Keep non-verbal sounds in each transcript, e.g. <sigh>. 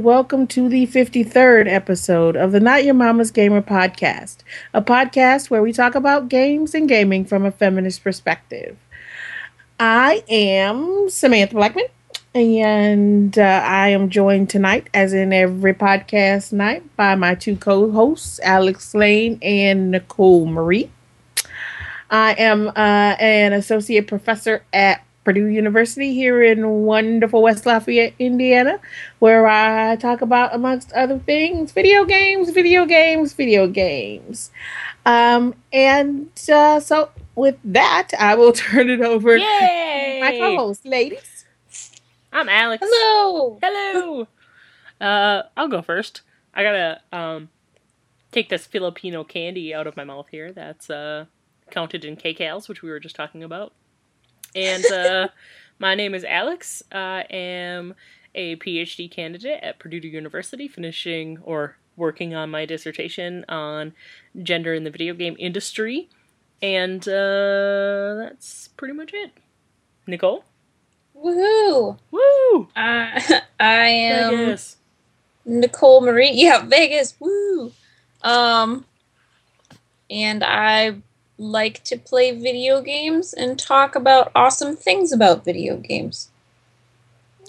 welcome to the 53rd episode of the Not Your Mama's Gamer podcast, a podcast where we talk about games and gaming from a feminist perspective. I am Samantha Blackmon, and uh, I am joined tonight, as in every podcast night, by my two co hosts, Alex Layne and Nicole Marie. I am uh, an associate professor at Purdue University here in wonderful West Lafayette, Indiana, where I talk about, amongst other things, video games, video games, video games. Um, and uh, so, with that, I will <laughs> turn it over Yay! to my co host, ladies. I'm Alex. Hello. Hello. <laughs> Uh, I'll go first. I gotta um take this Filipino candy out of my mouth here. That's uh counted in kcals, which we were just talking about. And uh, my name is Alex. I am a PhD candidate at Purdue University, finishing or working on my dissertation on gender in the video game industry. And uh, that's pretty much it. Nicole? Woohoo! Woo! Uh, <laughs> I am Vegas. Nicole Marie. Yeah, Vegas. Woo! Um, and I like to play video games and talk about awesome things about video games.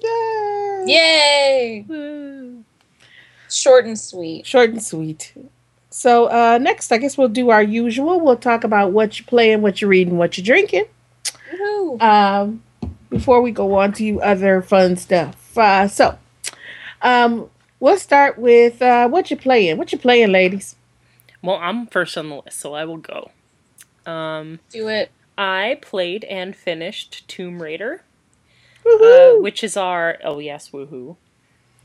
Yay! Yay! Woo. Short and sweet. Short and sweet. So, uh, next, I guess we'll do our usual. We'll talk about what you're playing, what you're reading, what you're drinking. Um, before we go on to other fun stuff. Uh, so, um, we'll start with uh, what you're playing. What you playing, ladies? Well, I'm first on the list, so I will go. Um, Do it. I played and finished Tomb Raider, uh, which is our oh yes, woohoo,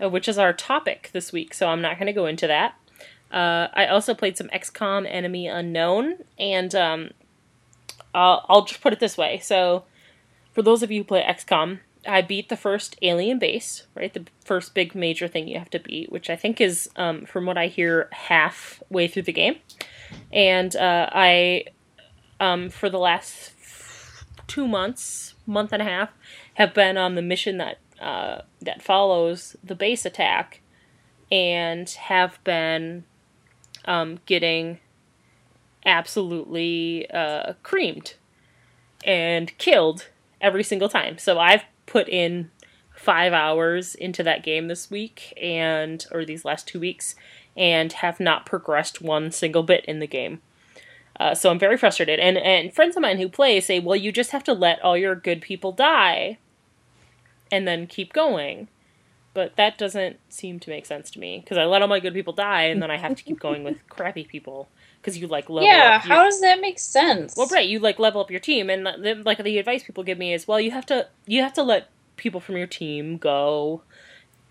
uh, which is our topic this week. So I'm not going to go into that. Uh, I also played some XCOM Enemy Unknown, and um, I'll, I'll just put it this way. So, for those of you who play XCOM, I beat the first alien base, right? The first big major thing you have to beat, which I think is, um, from what I hear, halfway through the game. And uh, I, um, for the last two months, month and a half, have been on the mission that uh, that follows the base attack, and have been um, getting absolutely uh, creamed and killed every single time. So I've put in five hours into that game this week and or these last two weeks and have not progressed one single bit in the game. Uh, so I'm very frustrated. And and friends of mine who play say, well, you just have to let all your good people die, and then keep going. But that doesn't seem to make sense to me because I let all my good people die, and then I have to keep going with <laughs> crappy people because you like level Yeah, up. your- how does that make sense? well, right, you like level up your team, and the, like the advice people give me is, well, you have to you have to let people from your team go,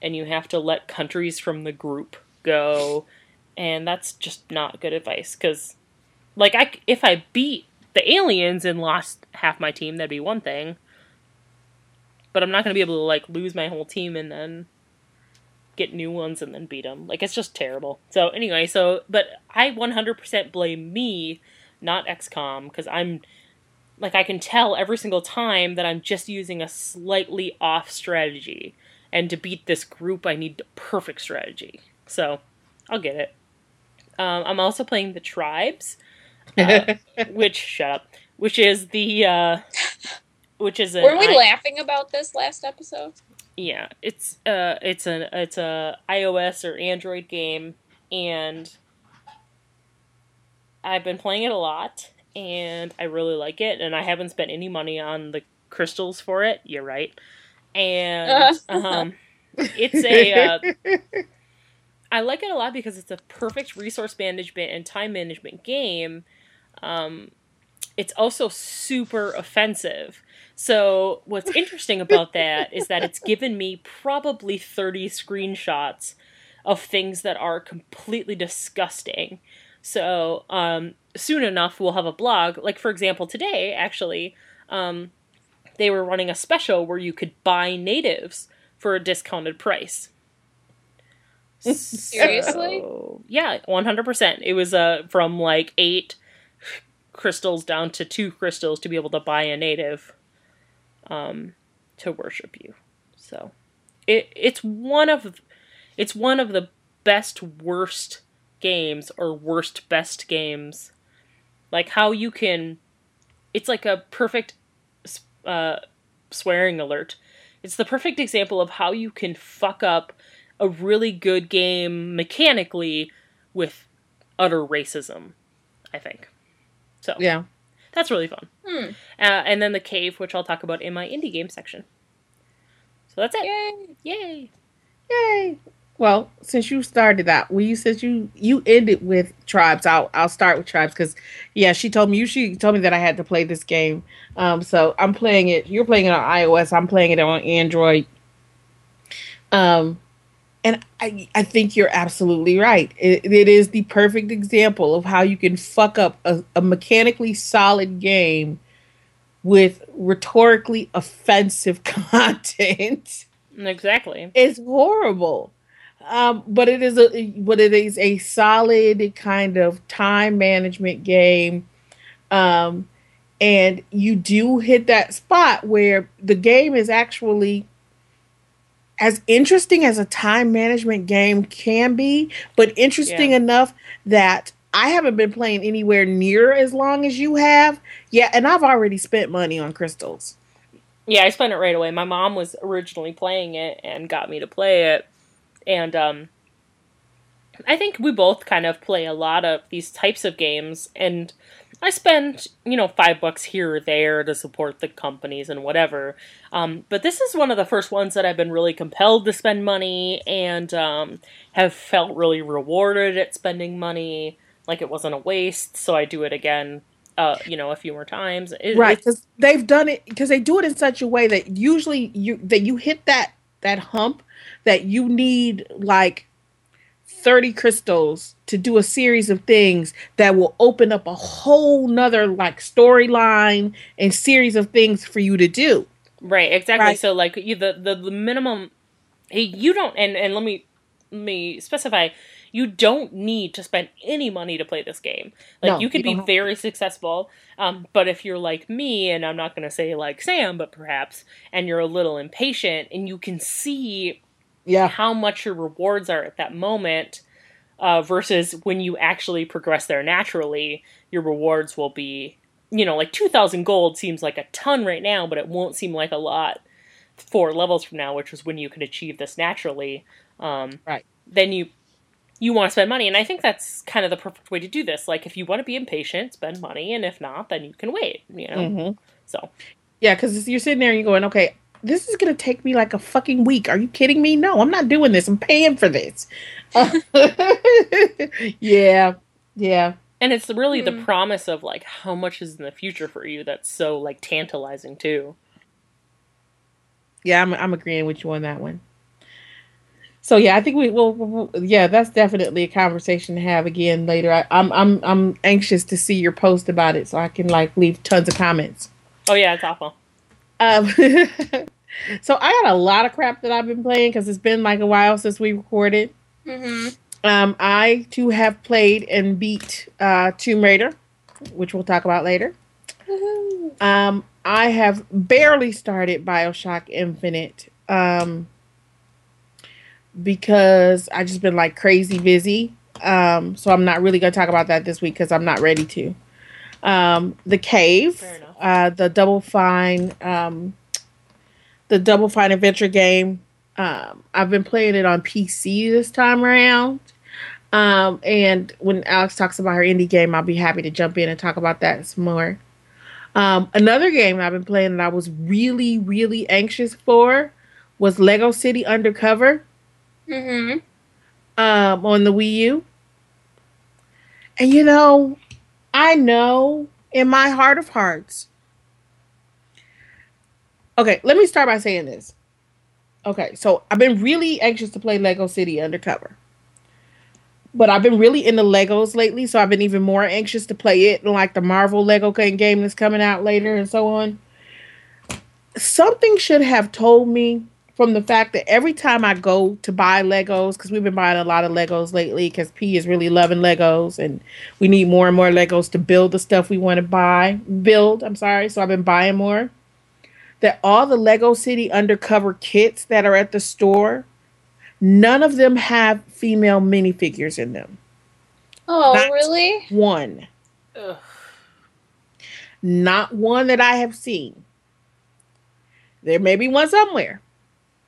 and you have to let countries from the group go, and that's just not good advice. Because, like, I if I beat the aliens and lost half my team, that'd be one thing. But I'm not gonna be able to like lose my whole team and then get new ones and then beat them. Like it's just terrible. So anyway, so but I 100% blame me, not XCOM, because I'm like I can tell every single time that I'm just using a slightly off strategy, and to beat this group, I need the perfect strategy. So I'll get it. Um, I'm also playing the tribes, uh, <laughs> which shut up, which is the uh, which is Were we I- laughing about this last episode? yeah, it's uh it's an it's a iOS or Android game and I've been playing it a lot and I really like it and I haven't spent any money on the crystals for it. You're right. And um it's a uh, <laughs> I like it a lot because it's a perfect resource management and time management game. Um, it's also super offensive. So, what's interesting about that is that it's given me probably 30 screenshots of things that are completely disgusting. So, um, soon enough, we'll have a blog. Like, for example, today, actually, um, they were running a special where you could buy natives for a discounted price. <laughs> Seriously? So, yeah, 100%. It was uh, from like eight crystals down to two crystals to be able to buy a native um, to worship you. So it it's one of it's one of the best worst games or worst best games. Like how you can it's like a perfect uh, swearing alert. It's the perfect example of how you can fuck up a really good game mechanically with utter racism, I think. So, Yeah. that's really fun. Hmm. Uh, and then the cave, which I'll talk about in my indie game section. So that's it. Yay. Yay! Yay. Well, since you started that, well, you said you you ended with tribes. I'll I'll start with tribes because yeah, she told me you she told me that I had to play this game. Um, so I'm playing it. You're playing it on iOS. I'm playing it on Android. Um, and I I think you're absolutely right. It, it is the perfect example of how you can fuck up a, a mechanically solid game with rhetorically offensive <laughs> content. Exactly. It's horrible. Um, but it is a but it is a solid kind of time management game. Um, and you do hit that spot where the game is actually as interesting as a time management game can be, but interesting Yeah. enough that I haven't been playing anywhere near as long as you have. Yeah, and I've already spent money on crystals. Yeah, I spent it right away. My mom was originally playing it and got me to play it. And um I think we both kind of play a lot of these types of games and I spend, you know, 5 bucks here or there to support the companies and whatever. Um but this is one of the first ones that I've been really compelled to spend money and um have felt really rewarded at spending money like it wasn't a waste, so I do it again uh, you know, a few more times. It- right because they've done it because they do it in such a way that usually you that you hit that that hump that you need like 30 crystals to do a series of things that will open up a whole nother like storyline and series of things for you to do Right, exactly. Right. So like you the, the the minimum hey, you don't and and let me let me specify you don't need to spend any money to play this game. Like No, you could you be very successful, um, but if you're like me, and I'm not going to say like Sam, but perhaps, and you're a little impatient, and you can see yeah how much your rewards are at that moment, uh, versus when you actually progress there naturally, your rewards will be, you know, like 2,000 gold seems like a ton right now, but it won't seem like a lot four levels from now, which is when you can achieve this naturally. Um, Right. Then you you want to spend money, and I think that's kind of the perfect way to do this. Like, if you want to be impatient, spend money, and if not, then you can wait. You know, Mhm. so yeah because you're sitting there and you're going okay this is gonna take me like a fucking week are you kidding me no i'm not doing this i'm paying for this <laughs> yeah yeah and it's really the Hmm. promise of like how much is in the future for you that's so like tantalizing too. Yeah, I'm I'm agreeing with you on that one. So yeah, I think we will. we'll, yeah, that's definitely a conversation to have again later. I, I'm I'm I'm anxious to see your post about it, so I can like leave tons of comments. Oh yeah, it's awful. Um, <laughs> so I got a lot of crap that I've been playing because it's been like a while since we recorded. Mm-hmm. Um, I too have played and beat uh, Tomb Raider, which we'll talk about later. Um, I have barely started Bioshock Infinite um, because I just been like crazy busy. Um, so I'm not really gonna talk about that this week because I'm not ready to. Um, the Cave, Fair uh, the Double Fine, um, the Double Fine adventure game. Um, I've been playing it on PC this time around. Um, and when Alex talks about her indie game, I'll be happy to jump in and talk about that some more. Um, another game I've been playing that I was really, really anxious for was Lego City Undercover Mm-hmm. um, on the Wii U. And you know, I know in my heart of hearts. Okay, let me start by saying this. Okay, so I've been really anxious to play Lego City Undercover. But I've been really into Legos lately, so I've been even more anxious to play it, like the Marvel Lego game that's coming out later and so on. Something should have told me from the fact that every time I go to buy Legos, because we've been buying a lot of Legos lately, because P is really loving Legos, and we need more and more Legos to build the stuff we want to buy. Build, I'm sorry. So I've been buying more. That all the Lego City undercover kits that are at the store None of them have female minifigures in them. Oh, Not- really? One. Ugh. Not one that I have seen. There may be one somewhere,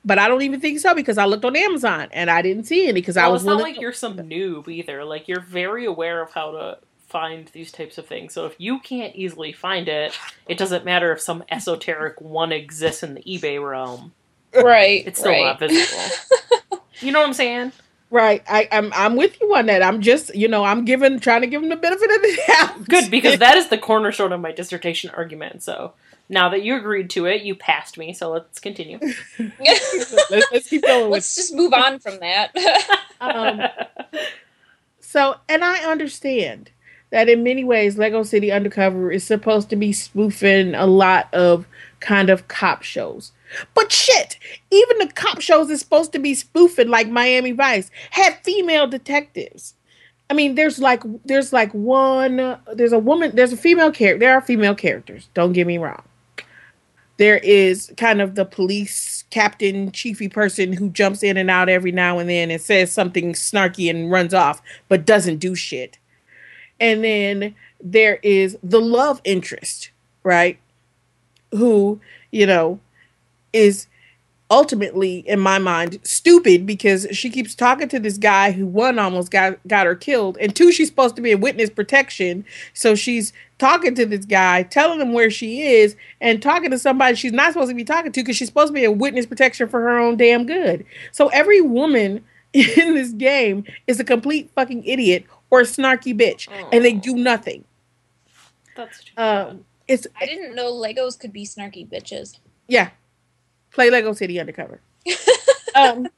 but I don't even think so because I looked on Amazon and I didn't see any because I was it's not like you're some noob either. Like you're very aware of how to find these types of things. So if you can't easily find it, it doesn't matter if some esoteric one exists in the eBay realm. Right. It's still right. not visible. <laughs> you know what I'm saying? Right. I, I'm I'm with you on that. I'm just you know I'm giving trying to give them the benefit of the doubt. Good, <laughs> because that is the cornerstone of my dissertation argument. So now that you agreed to it, you passed me. So let's continue. <laughs> let's, let's keep going. Let's just move on from that. Um, so, and I understand that in many ways, Lego City Undercover is supposed to be spoofing a lot of kind of cop shows. But shit, even the cop shows is supposed to be spoofing like Miami Vice had female detectives. I mean, there's like there's like one there's a woman there's a female character there are female characters. Don't get me wrong. There is kind of the police captain, chiefy person who jumps in and out every now and then and says something snarky and runs off, but doesn't do shit. And then there is the love interest, right? Who, you know, is ultimately, in my mind, stupid because she keeps talking to this guy who one almost got got her killed, and two, she's supposed to be in witness protection, so she's talking to this guy, telling him where she is, and talking to somebody she's not supposed to be talking to because she's supposed to be in witness protection for her own damn good. So every woman <laughs> in this game is a complete fucking idiot or a snarky bitch, and they do nothing. That's true. Um, it's I didn't know Legos could be snarky bitches. yeah, play Lego City Undercover. <laughs> um,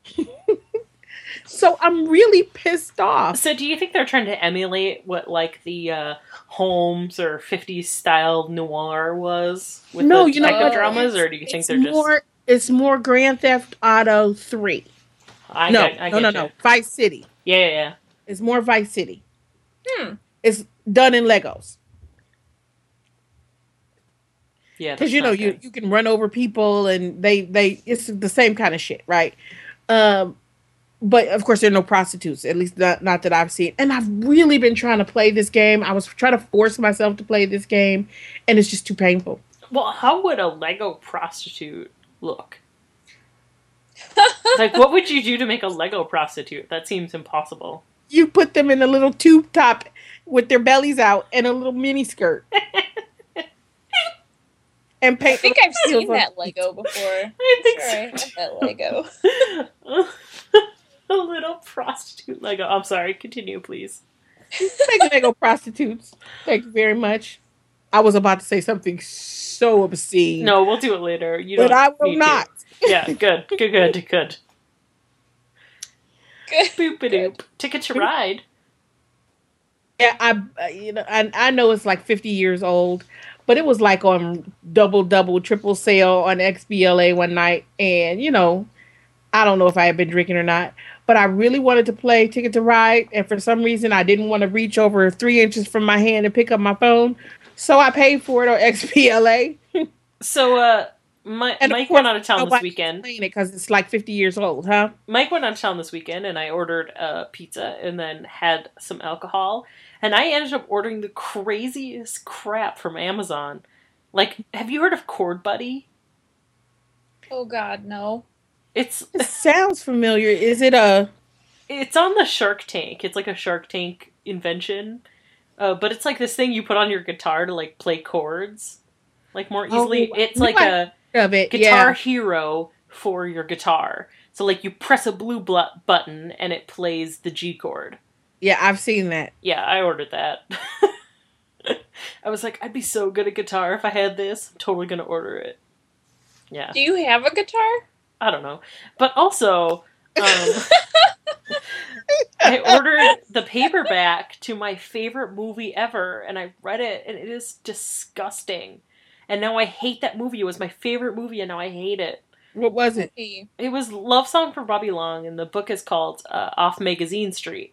so I'm really pissed off. So do you think they're trying to emulate what like the uh, Holmes or 50s style noir was with No, the you know, psychodramas, or do you think they're just more. It's more Grand Theft Auto Three. I no, get, I no, no, get no. you. Vice City. Yeah, yeah, yeah. It's more Vice City. Hmm. It's done in Legos Yeah, because you know you you can run over people and they they it's the same kind of shit, right? Um, but of course there are no prostitutes, at least not not that I've seen. And I've really been trying to play this game. I was trying to force myself to play this game, and it's just too painful. Well, how would a Lego prostitute look? <laughs> like, what would you do to make a Lego prostitute? That seems impossible. You put them in a little tube top with their bellies out and a little mini skirt. <laughs> and paint I think I've seen that Lego before. <laughs> I think Sure, I have that Lego. so. <laughs> a little prostitute Lego. I'm sorry. Continue, please. Make Lego prostitutes. Thank you very much. I was about to say something so obscene. No, we'll do it later. You but don't I will need to. not. Yeah, good, good, good, good. Good. Boop a doop. Ticket to ride. Yeah, I uh, you know I I know it's like 50 years old, but it was like on double double triple sale on XBLA one night and you know, I don't know if I had been drinking or not, but I really wanted to play Ticket to Ride and for some reason I didn't want to reach over 3 inches from my hand and pick up my phone. So I paid for it on XBLA. <laughs> So, uh, Mi- And Mike course, went out of town this weekend. playing it because it's like 50 years old, huh? Mike went out of town this weekend, and I ordered a pizza and then had some alcohol. And I ended up ordering the craziest crap from Amazon. Like, have you heard of Chord Buddy? Oh God, no. It's <laughs> It sounds familiar. Is it a it's on the Shark Tank. It's like a Shark Tank invention, uh, but it's like this thing you put on your guitar to like play chords, like more easily. Oh, it's like might- a of it? Guitar Yeah. Hero for your guitar. So like you press a blue bl- button and it plays the G chord. Yeah, I've seen that. Yeah, I ordered that. <laughs> I was like, I'd be so good at guitar if I had this. I'm totally gonna order it. Yeah, Do you have a guitar? I don't know, but also, um, <laughs> I ordered the paperback to my favorite movie ever, and I read it, and it is disgusting. And now I hate that movie. It was my favorite movie, and now I hate it. What was it? It was Love Song from Bobby Long, and the book is called uh, Off Magazine Street.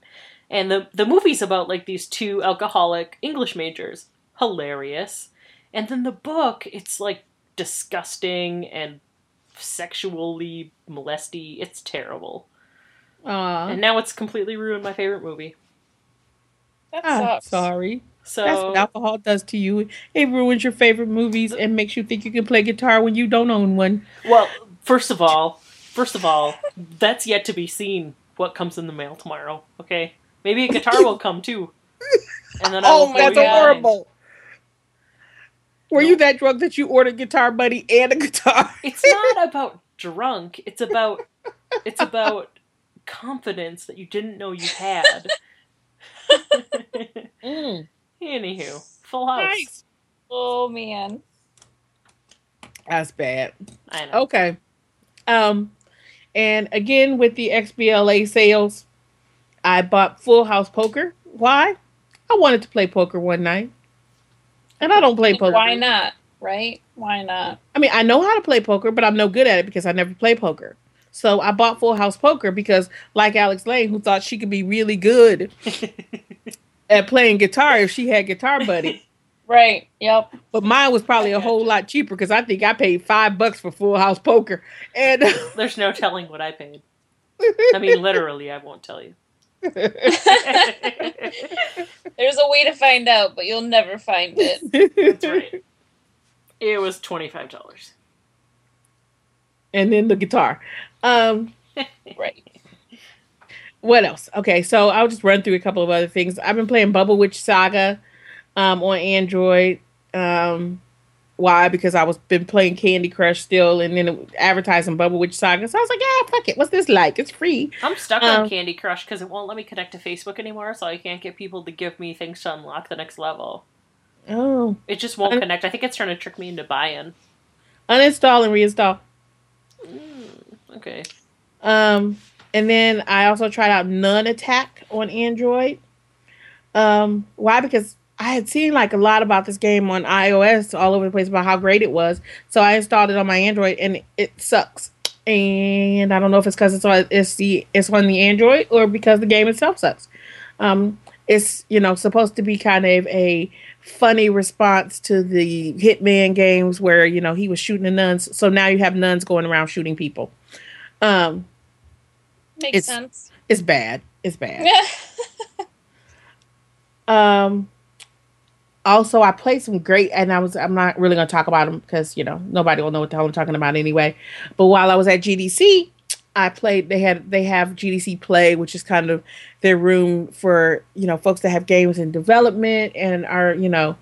And the the movie's about like these two alcoholic English majors, hilarious. And then the book, it's like disgusting and sexually molesty. It's terrible. Aw. and now it's completely ruined my favorite movie. That I'm sucks. sorry. That's what alcohol does to you. It ruins your favorite movies and makes you think you can play guitar when you don't own one. Well, first of all, first of all, that's yet to be seen. What comes in the mail tomorrow? Okay, maybe a guitar will come too, and then I will Oh, that's horrible. Were you that drunk that you ordered Guitar Buddy and a guitar? It's not about drunk. It's about it's about confidence that you didn't know you had. <laughs> Mm, Anywho, Full House. nice. Oh man. That's bad. I know. Okay. Um, and again with the XBLA sales, I bought Full House Poker. Why? I wanted to play poker one night, and I don't play poker. Why not? Right? Why not? I mean, I know how to play poker, but I'm no good at it because I never play poker. So I bought Full House Poker because, like Alex Layne, who thought she could be really good <laughs> at playing guitar if she had Guitar Buddy. <laughs> Right. Yep. But mine was probably a whole lot cheaper because I think I paid five bucks for Full House Poker, and <laughs> There's no telling what I paid. I mean, literally, I won't tell you. <laughs> There's a way to find out, but you'll never find it. That's right. It was twenty five dollars. And then the guitar. Um, Right. What else? Okay, so I'll just run through a couple of other things. I've been playing Bubble Witch Saga um, on Android. Um, why? Because I was been playing Candy Crush still, and then advertising Bubble Witch Saga. So I was like, yeah, fuck it. What's this like? It's free. I'm stuck Um, on Candy Crush because it won't let me connect to Facebook anymore, so I can't get people to give me things to unlock the next level. Oh, It just won't Un- connect. I think it's trying to trick me into buy-in. uninstall and reinstall. Mm, okay. Um, and then I also tried out Nun Attack on Android. Um, why? Because I had seen like a lot about this game on iOS all over the place about how great it was. So I installed it on my Android and it sucks. And I don't know if it's because it's on it's the it's on the Android or because the game itself sucks. Um, it's you know supposed to be kind of a funny response to the Hitman games where you know he was shooting the nuns. So now you have nuns going around shooting people. Um, Makes It's- sense. it's bad. It's bad. <laughs> Um. Also, I played some great, and I was I'm not really gonna talk about them because you know nobody will know what the hell I'm talking about anyway. But while I was at GDC, I played. They had they have GDC Play, which is kind of their room for you know folks that have games in development and are you know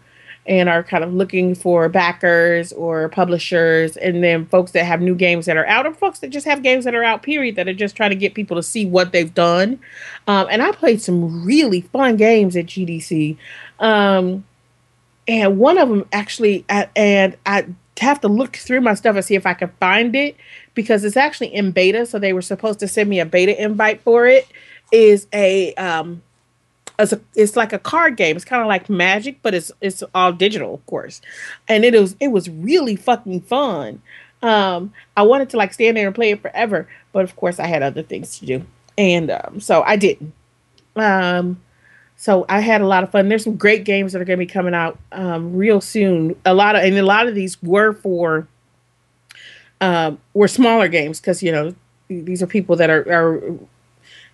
and are kind of looking for backers or publishers, and then folks that have new games that are out, or folks that just have games that are out. Period. That are just trying to get people to see what they've done. Um, and I played some really fun games at GDC. Um, and one of them actually, and I have to look through my stuff and see if I can find it because it's actually in beta. So they were supposed to send me a beta invite for it. Is a um, as a, it's like a card game. It's kind of like Magic, but it's it's all digital, of course. And it was it was really fucking fun. Um, I wanted to like stand there and play it forever, but of course I had other things to do, and um, so I didn't. Um, so I had a lot of fun. There's some great games that are going to be coming out um, real soon. A lot of and a lot of these were for um, were smaller games because you know these are people that are are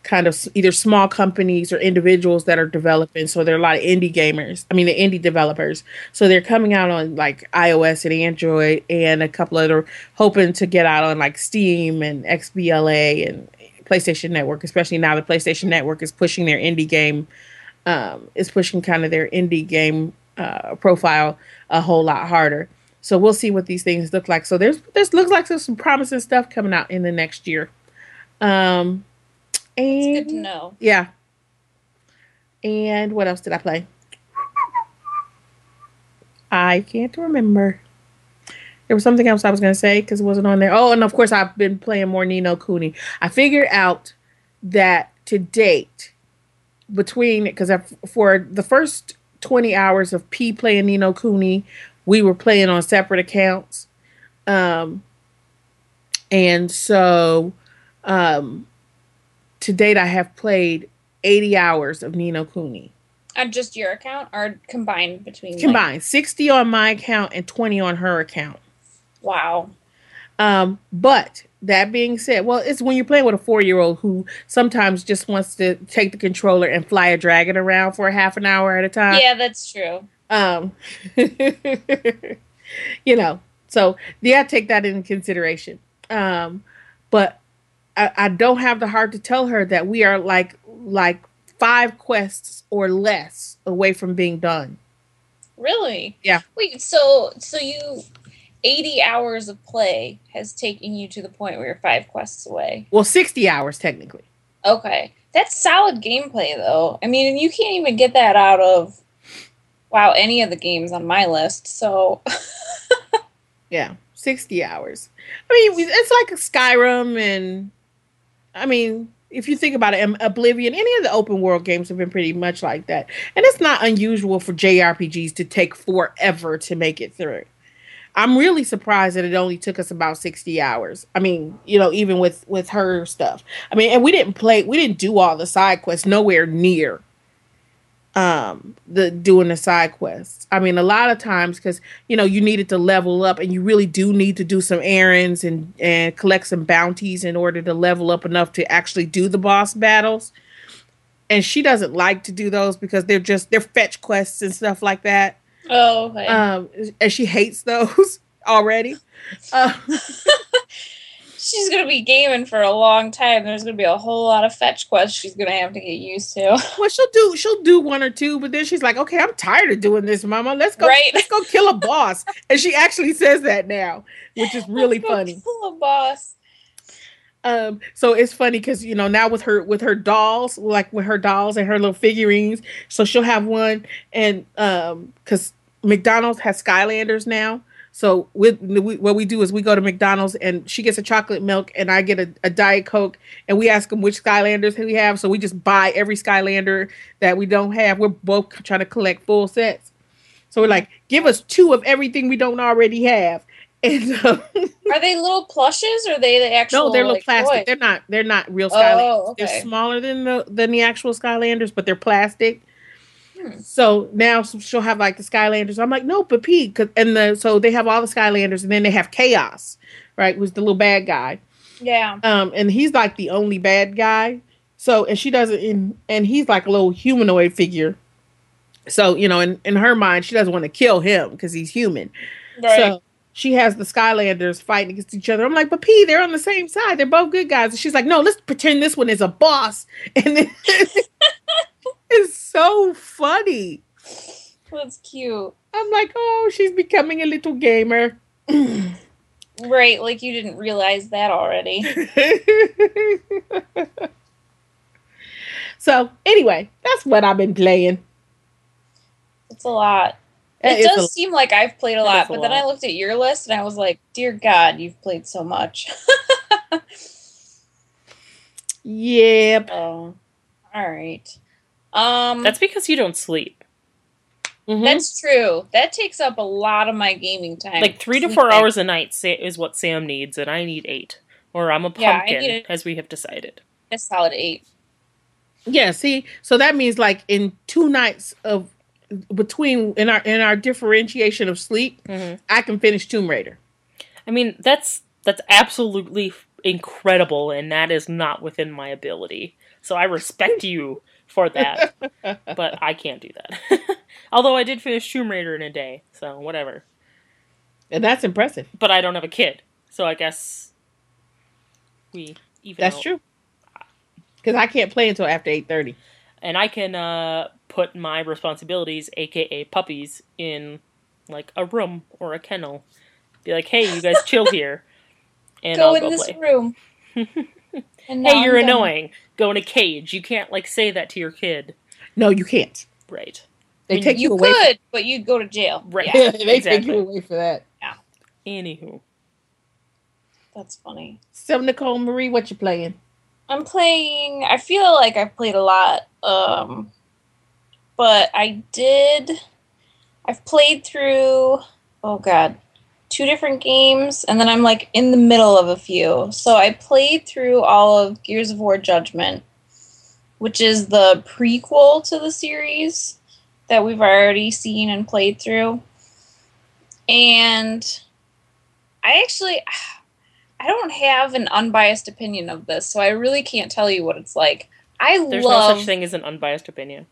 kind of either small companies or individuals that are developing. So there are a lot of indie gamers. I mean, the indie developers. So they're coming out on like iOS and Android, and a couple other hoping to get out on like Steam and XBLA and PlayStation Network. Especially now, the PlayStation Network is pushing their indie game. Um, is pushing kind of their indie game uh, profile a whole lot harder. So we'll see what these things look like. So there's this looks like there's some promising stuff coming out in the next year. Um, It's and good to know. yeah. And what else did I play? I can't remember. There was something else I was going to say because it wasn't on there. Oh, and of course, I've been playing more Ni no Kuni. I figured out that to date, between because for the first 20 hours of P playing Ni no Kuni, we were playing on separate accounts. Um, and so um, to date, I have played 80 hours of Ni no Kuni. On just your account or combined between like- Combined 60 on my account and 20 on her account. wow. Um, but that being said, well, it's when you're playing with a four year old who sometimes just wants to take the controller and fly a dragon around for a half an hour at a time. Yeah, that's true. Um, <laughs> you know, so yeah, take that into consideration. Um, but I, I don't have the heart to tell her that we are like like five quests or less away from being done. Really? Yeah. Wait, so so you 80 hours of play has taken you to the point where you're five quests away. Well, 60 hours technically. Okay. That's solid gameplay though. I mean, you can't even get that out of wow, any of the games on my list. So <laughs> Yeah, 60 hours. I mean, it's like Skyrim and I mean, if you think about it, um, Oblivion, any of the open world games have been pretty much like that. And it's not unusual for JRPGs to take forever to make it through. I'm really surprised that it only took us about 60 hours. I mean, you know, even with with her stuff. I mean, and we didn't play we didn't do all the side quests nowhere near um the doing the side quests. I mean, a lot of times cuz you know, you needed to level up and you really do need to do some errands and and collect some bounties in order to level up enough to actually do the boss battles. And she doesn't like to do those because they're just they're fetch quests and stuff like that. Oh, okay. Um, and she hates those <laughs> already. Uh, <laughs> she's gonna be gaming for a long time. There's gonna be a whole lot of fetch quests she's gonna have to get used to. <laughs> Well, she'll do she'll do one or two, but then she's like, "Okay, I'm tired of doing this, Mama. Let's go. Right. Let's go kill a boss." <laughs> and she actually says that now, which is really funny. Kill a boss. Um, so it's funny because you know now with her with her dolls, like with her dolls and her little figurines, so she'll have one, and um, because McDonald's has Skylanders now. So we, we, what we do is we go to McDonald's and she gets a chocolate milk and I get a, a Diet Coke and we ask them which Skylanders we have. So we just buy every Skylander that we don't have. We're both trying to collect full sets. So we're like, give us two of everything we don't already have. <laughs> And um, are they little plushes or are they the actual? No, they're little like, plastic. toy? They're not. They're not real Skylanders. Oh, okay. They're smaller than the than the actual Skylanders, but they're plastic. Hmm. So now she'll have like the Skylanders. I'm like, no, but Pete, and the so they have all the Skylanders, and then they have Chaos, right? Who's the little bad guy? Yeah. Um, and he's like the only bad guy. So and she doesn't, and, and he's like a little humanoid figure. So you know, in in her mind, she doesn't want to kill him because he's human. Right. So she has the Skylanders fighting against each other. I'm like, but P, they're on the same side. They're both good guys. And she's like, no, let's pretend this one is a boss. <laughs> And then <laughs> it's so funny. That's cute. I'm like, oh, she's becoming a little gamer. Right, like you didn't realize that already. <laughs> so anyway, that's what I've been playing. It's a lot. It It is does a- seem like I've played a lot, a but then I looked at your list and I was like, "Dear God, you've played so much." <laughs> Yep. oh, all right. Um, That's because you don't sleep. Mhm. that's true. That takes up a lot of my gaming time. Like three to four Sleeping. hours a night is what Sam needs, and I need eight. Or I'm a pumpkin, need it. as we have decided. A solid eight. Yeah, see, so that means like in two nights of between in our in our differentiation of sleep, Mhm. I can finish Tomb Raider. I mean, that's that's absolutely incredible, and that is not within my ability. So I respect you for that, <laughs> but I can't do that. <laughs> Although I did finish Tomb Raider in a day, so whatever. And that's impressive. But I don't have a kid, so I guess we even. That's out. true. Because I can't play until after eight thirty. and I can uh, put my responsibilities, aka puppies, in like a room or a kennel. Be like, hey, you guys chill <laughs> here, and go I'll in go this play. room. And now Hey, you're I'm done. annoying. Go in a cage. You can't like say that to your kid, No, you can't. right? They I mean, take you, You away. could, but you'd go to jail. Right. Yeah, <laughs> they take you away for that. Yeah. Anywho, that's funny. So Nicole Marie, what you playing? I'm playing. I feel like I've played a lot, um, but I did. I've played through. Oh God, two different games, and then I'm like in the middle of a few. So I played through all of Gears of War Judgment, which is the prequel to the series that we've already seen and played through, and I actually. I don't have an unbiased opinion of this, so I really can't tell you what it's like. I There's love no such thing as an unbiased opinion.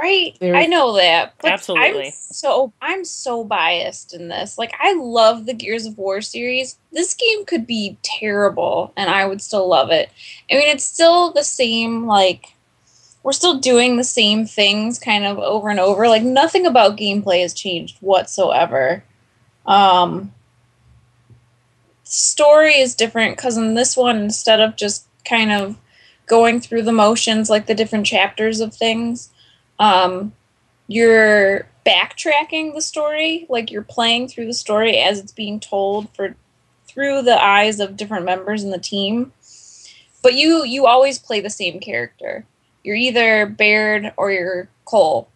Right. There- I know that. But Absolutely. I'm so I'm so biased in this. Like I love the Gears of War series. This game could be terrible and I would still love it. I mean it's still the same like we're still doing the same things kind of over and over. Like nothing about gameplay has changed whatsoever. Um story is different cuz in this one instead of just kind of going through the motions like the different chapters of things um, you're backtracking the story, like you're playing through the story as it's being told for through the eyes of different members in the team. But you you always play the same character. You're either Baird or you're Cole.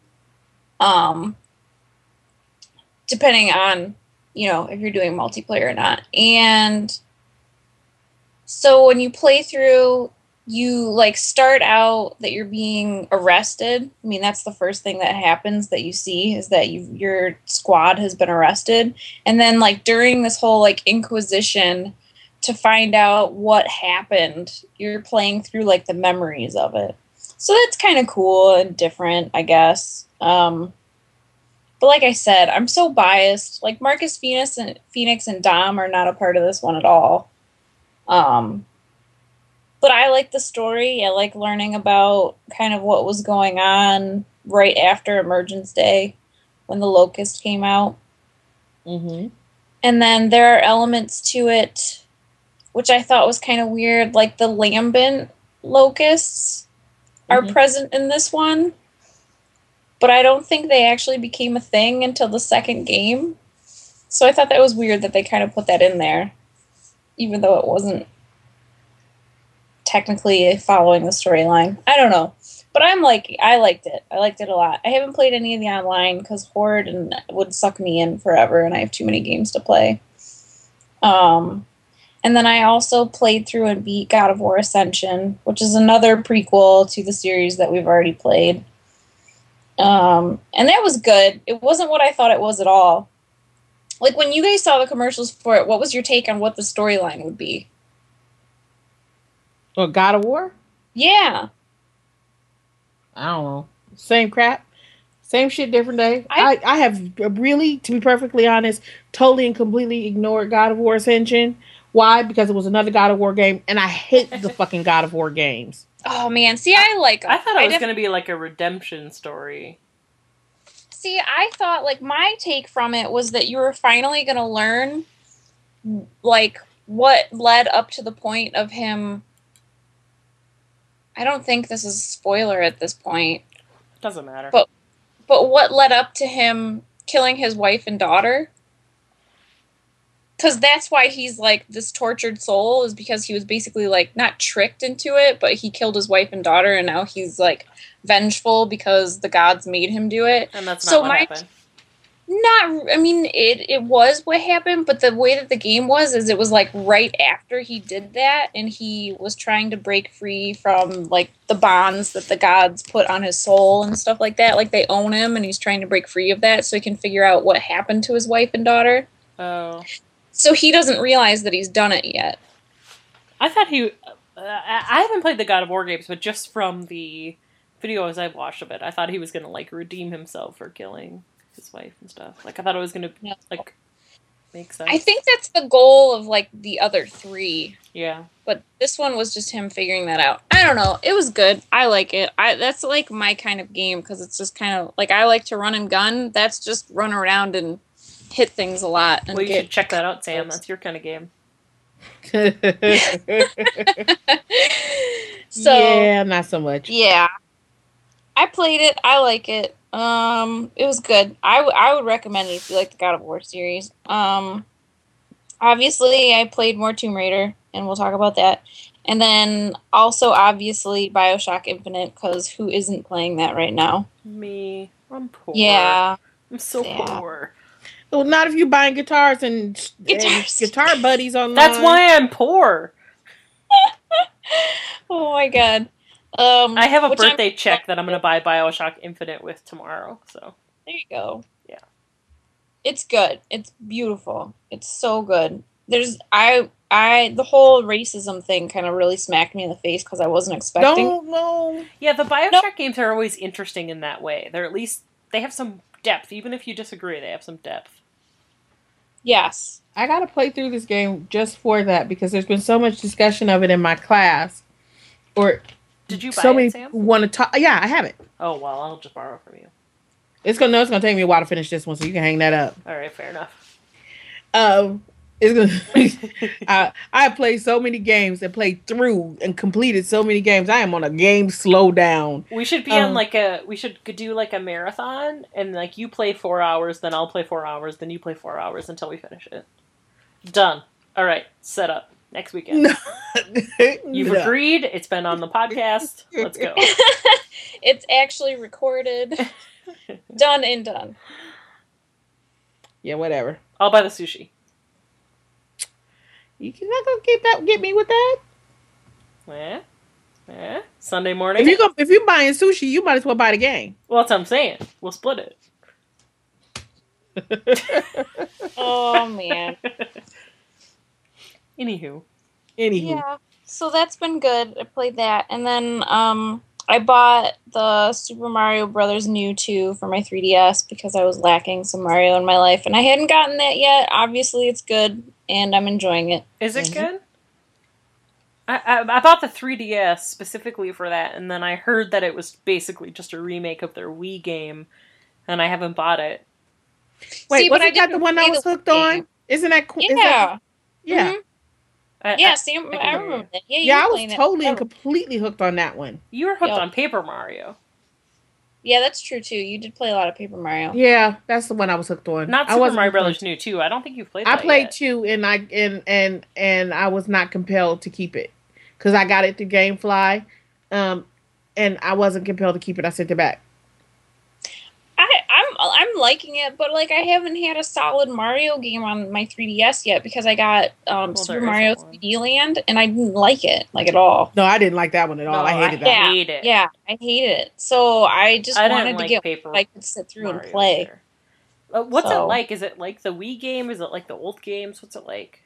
Um, depending on you know if you're doing multiplayer or not. And so when you play through you like start out that you're being arrested. I mean, that's the first thing that happens that you see is that you your squad has been arrested, and then like during this whole like inquisition to find out what happened, you're playing through like the memories of it. So that's kind of cool and different, I guess. Um, but like I said, I'm so biased. Like Marcus Phoenix and Phoenix and Dom are not a part of this one at all. Um, but I like the story. I like learning about kind of what was going on right after Emergence Day when the Locust came out. Mm-hmm. And then there are elements to it which I thought was kind of weird, like the lambent locusts are Mhm. present in this one. But I don't think they actually became a thing until the second game. So I thought that was weird that they kind of put that in there, even though it wasn't technically following the storyline. I don't know. But I'm like, I liked it. I liked it a lot. I haven't played any of the online because Horde and would suck me in forever, and I have too many games to play. Um, and then I also played through and beat God of War Ascension, which is another prequel to the series that we've already played. Um, and that was good. It wasn't what I thought it was at all. Like when you guys saw the commercials for it, what was your take on what the storyline would be? Or God of War? Yeah. I don't know. Same crap. Same shit, different day. I- I, I have really, to be perfectly honest, totally and completely ignored God of War Ascension. Why? Because it was another God of War game, and I hate the <laughs> fucking God of War games. Oh man, see, I like. I thought it was def- going to be like a redemption story. See, I thought like my take from it was that you were finally going to learn like what led up to the point of him I don't think this is a spoiler at this point, Doesn't matter. But- but what led up to him killing his wife and daughter? Cuz that's why he's like this tortured soul is because he was basically like not tricked into it, but he killed his wife and daughter and now he's like vengeful because the gods made him do it. and that's not so what my- happened. Not, I mean, it it was what happened, but the way that the game was is it was like right after he did that, and he was trying to break free from like the bonds that the gods put on his soul and stuff like that. Like they own him, and he's trying to break free of that so he can figure out what happened to his wife and daughter. Oh, So he doesn't realize that he's done it yet. I thought he. Uh, I I haven't played the God of War games, but just from the videos I've watched of it, I thought he was going to like redeem himself for killing his wife and stuff. Like I thought it was going to No. like make sense. I think that's the goal of like the other three. yeah. but this one was just him figuring that out. I don't know. It was good. I like it. I that's like my kind of game because it's just kind of like I like to run and gun. That's just run around and hit things a lot and Well, you get. should check that out, Sam. That's your kind of game. <laughs> <laughs> so yeah, not so much. yeah, I played it. I like it. Um, it was good. I, w- I would recommend it if you like the God of War series. Um, obviously, I played more Tomb Raider, and we'll talk about that. And then also, obviously, Bioshock Infinite, because who isn't playing that right now? Me, I'm poor. Yeah, I'm so Yeah. poor. Well, not if you're buying guitars and, <laughs> and guitar buddies online. That's why I'm poor. <laughs> Oh my god. Um, I have a which I'm- birthday check that I'm going to buy Bioshock Infinite with tomorrow. So There you go. Yeah. It's good. It's beautiful. It's so good. There's I I the whole racism thing kind of really smacked me in the face because I wasn't expecting. No, no. Yeah, the Bioshock Nope. games are always interesting in that way. They're at least they have some depth, even if you disagree. They have some depth. Yes. I gotta play through this game just for that because there's been so much discussion of it in my class. Or Did you buy so it, many Sam? want to talk. Yeah, I have it. Oh well, I'll just borrow from you. It's gonna. No, it's gonna take me a while to finish this one, so you can hang that up. All right, fair enough. Um, it's gonna. <laughs> <laughs> I I played so many games and played through and completed so many games. I am on a game slowdown. We should be Um, on like a we should do like a marathon and like you play four hours, then I'll play four hours, then you play four hours until we finish it. Done. All right, set up next weekend. <laughs> You've No. agreed. It's been on the podcast. Let's go. <laughs> it's actually recorded. <laughs> done and done. Yeah, whatever. I'll buy the sushi. You can not gonna get that. Get me with that. Yeah. Eh? Sunday morning. If you go, if you're buying sushi, you might as well buy the game. well, that's what I'm saying. We'll split it. Oh man. Anywho, Anywho, yeah. So that's been good. I played that, and then um, I bought the Super Mario Brothers New 2 for my 3DS because I was lacking some Mario in my life, and I hadn't gotten that yet. Obviously, it's good, and I'm enjoying it. is it Mhm. good? I, I I bought the 3DS specifically for that, and then I heard that it was basically just a remake of their Wii game, and I haven't bought it. wait, See, but I wasn't that the one I was hooked game. on? Isn't that cool? Yeah. yeah. Mhm. I, Yeah, I- Sam, I I, remember that. Yeah, Yeah, were I was playing it. totally and Oh, completely hooked on that one. you were hooked Yep. on Paper Mario, Yeah, that's true too. You did play a lot of Paper Mario. Yeah, that's the one I was hooked on. not I Super wasn't Mario Brothers New too. I don't think you've played. I played yet. two, and I and and and I was not compelled to keep it because I got it through GameFly, um, and I wasn't compelled to keep it. I sent it back. I, I'm I'm liking it, but like I haven't had a solid Mario game on my 3DS yet because I got um, Well, Super Mario 3D Land and I didn't like it like at all. No, I didn't like that one at all. No, I hated that. Yeah, hate it. Yeah, I hate it. So I just I wanted didn't to like get Paper I could sit through and play. Uh, what's it like? Is it like the Wii game? Is it like the old games? What's it like?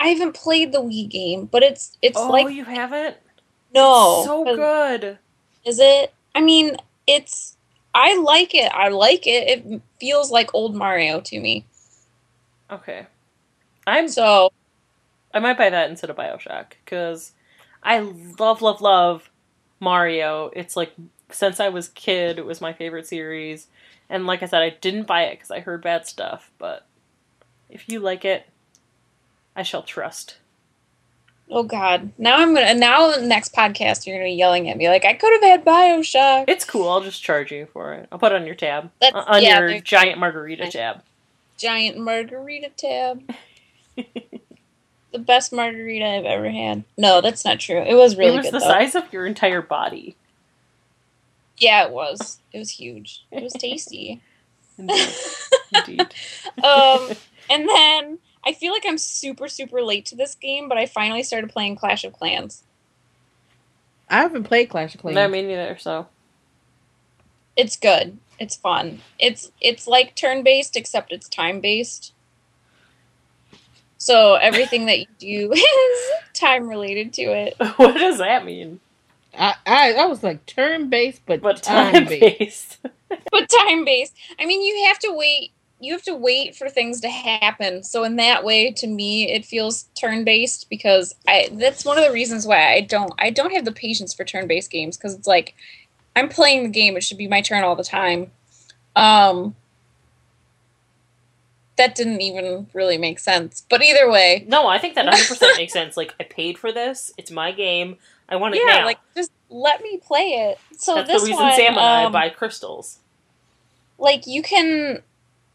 I haven't played the Wii game, but it's it's oh, like you haven't? no, It's so 'cause- good. Is it? I mean, it's. I like it. I like it. It feels like old Mario to me. Okay, I'm. So I might buy that instead of Bioshock because I love, love, love Mario. It's like since I was kid, it was my favorite series. And like I said, I didn't buy it because I heard bad stuff. But if you like it, I shall trust. Oh God! Now I'm gonna. Now next podcast, you're gonna be yelling at me like I could have had Bioshock. It's cool. I'll just charge you for it. I'll put it on your tab, That's- Uh, on yeah, your giant margarita tab. Giant margarita tab. <laughs> the best margarita I've ever had. No, that's not true. It was really it was good the though. size of your entire body. Yeah, it was. It was huge. It was <laughs> tasty. Indeed. <laughs> Indeed. um, and then I feel like I'm super super late to this game, but I finally started playing Clash of Clans. I haven't played Clash of Clans. No, me neither. So It's good. It's fun. It's it's like turn based except it's time based. So everything that you do <laughs> is time related to it. <laughs> what does that mean? I, I I was like turn based, but, But time time based. based. <laughs> But time based. I mean, you have to wait. You have to wait for things to happen. So in that way, to me, it feels turn based because I. That's one of the reasons why I don't. I don't have the patience for turn based games because it's like I'm playing the game. It should be my turn all the time. Um, that didn't even really make sense. But either way, No, I think that 100% makes <laughs> sense. Like, I paid for this. It's my game. I want it yeah, now. like just let me play it. So That's this the reason one, Sam and I um, buy crystals. like you can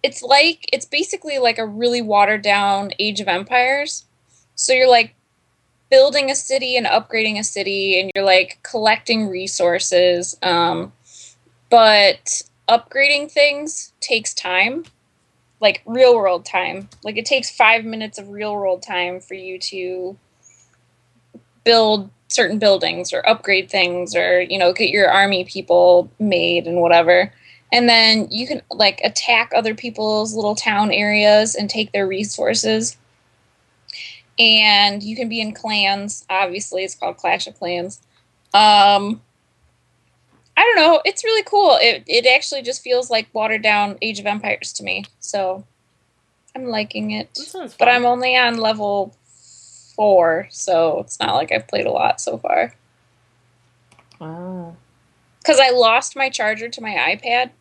it's like it's basically like a really watered down age of empires. So you're like building a city and upgrading a city and you're like collecting resources um, but upgrading things takes time. Like real world time. Like it takes five minutes of real world time for you to build certain buildings or upgrade things or you know get your army people made and whatever and then you can like attack other people's little town areas and take their resources and you can be in clans. Obviously, it's called Clash of Clans. Um, I don't know. It's really cool. It it actually just feels like watered down Age of Empires to me. So I'm liking it. But. I'm only on level four, so it's not like I've played a lot so far. Wow. Because I lost my charger to my iPad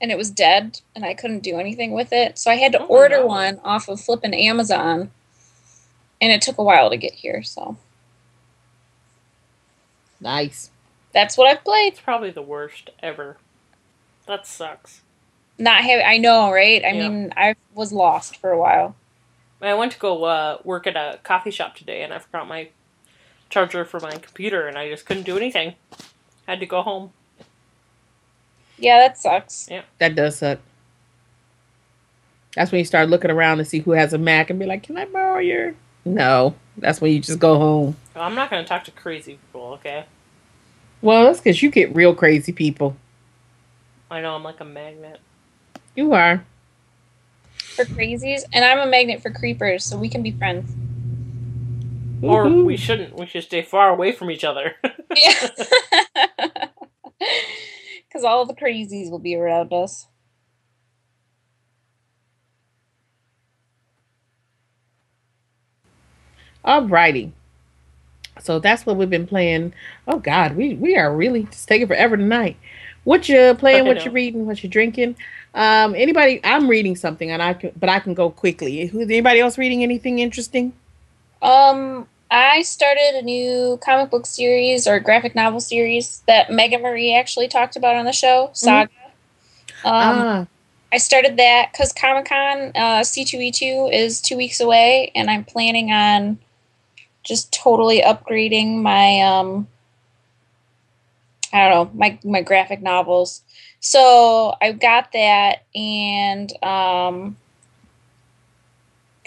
and it was dead and I couldn't do anything with it. So I had to Oh, order no. one off of flipping Amazon and it took a while to get here. So Nice. that's what I've played. It's probably the worst ever. That sucks. Not have I know, right? I Yeah. mean, I was lost for a while. I went to go uh, work at a coffee shop today, and I forgot my charger for my computer, and I just couldn't do anything. Had to go home. Yeah, that sucks. Yeah, that does suck. That's when you start looking around to see who has a Mac and be like, "Can I borrow your?" No, that's when you just go home. I'm not going to talk to crazy people, okay? Well, that's because you get real crazy people. I know I'm like a magnet. You are. For crazies, and I'm a magnet for creepers, so we can be friends. Or we shouldn't. We should stay far away from each other. Yeah. <laughs> Because all the crazies will be around us. Alrighty. So that's what we've been playing. Oh God, we we are really just taking forever tonight. What you playing? What know. you reading? What you drinking? Um, anybody? I'm reading something, and I can, but I can go quickly. Who? Anybody else reading anything interesting? Um, I started a new comic book series or graphic novel series that Meagan Marie actually talked about on the show, Saga. Um, ah, I started that because Comic Con uh, C2E2 is two weeks away, and I'm planning on just totally upgrading my um, I don't know my my graphic novels. So I got that, and um,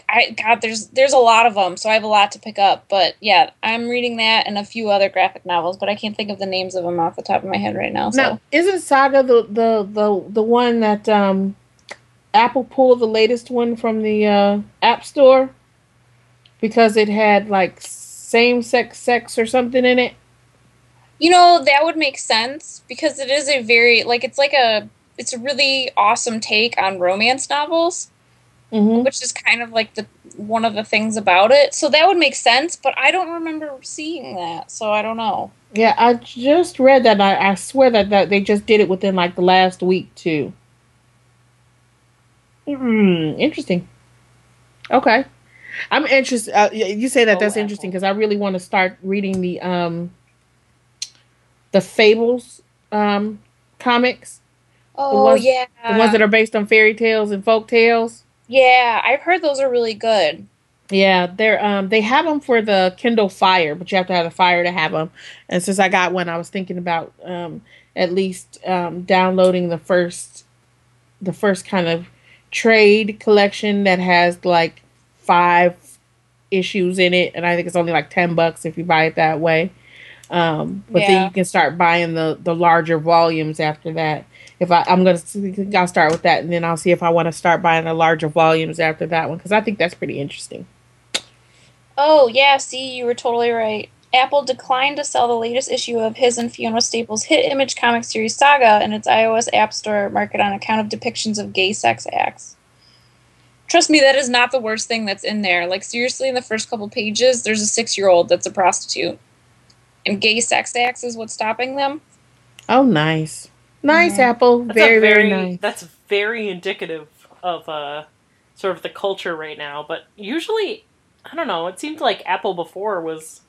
I God, there's there's a lot of them, so I have a lot to pick up. But yeah, I'm reading that and a few other graphic novels, but I can't think of the names of them off the top of my head right now. So. now isn't Saga the the the the one that um Apple pulled the latest one from the uh, App Store because it had like same sex sex or something in it? You know, that would make sense because it is a very like it's like a it's a really awesome take on romance novels, Mm-hmm. which is kind of like the one of the things about it. So that would make sense, but I don't remember seeing that, so I don't know. Yeah, I just read that. I, I swear that, that they just did it within like the last week too. Hmm, interesting. Okay, I'm interested. Uh, you say that Oh, that's interesting because I really want to start reading the um the Fables um comics, Oh ones- yeah. the ones that are based on fairy tales and folk tales. Yeah, I've heard those are really good. Yeah, they're um they have them for the Kindle Fire, but you have to have the Fire to have them. And since I got one, I was thinking about um at least um downloading the first the first kind of trade collection that has like five issues in it, and I think it's only like ten bucks if you buy it that way. Um, but then you can start buying the the larger volumes after that. If I I'm gonna I'll start with that, and then I'll see if I want to start buying the larger volumes after that one because I think that's pretty interesting. Oh yeah, see, you were totally right. Apple declined to sell the latest issue of his and Fiona Staples' hit image comic series Saga in its iOS App Store market on account of depictions of gay sex acts. Trust me, that is not the worst thing that's in there. Like seriously, in the first couple pages, there's a six-year-old that's a prostitute, and gay sex acts is what's stopping them. Oh, nice, nice Mhm. Apple. That's very very very, nice. That's very indicative of uh, sort of the culture right now. But usually, I don't know. It seemed like Apple before was,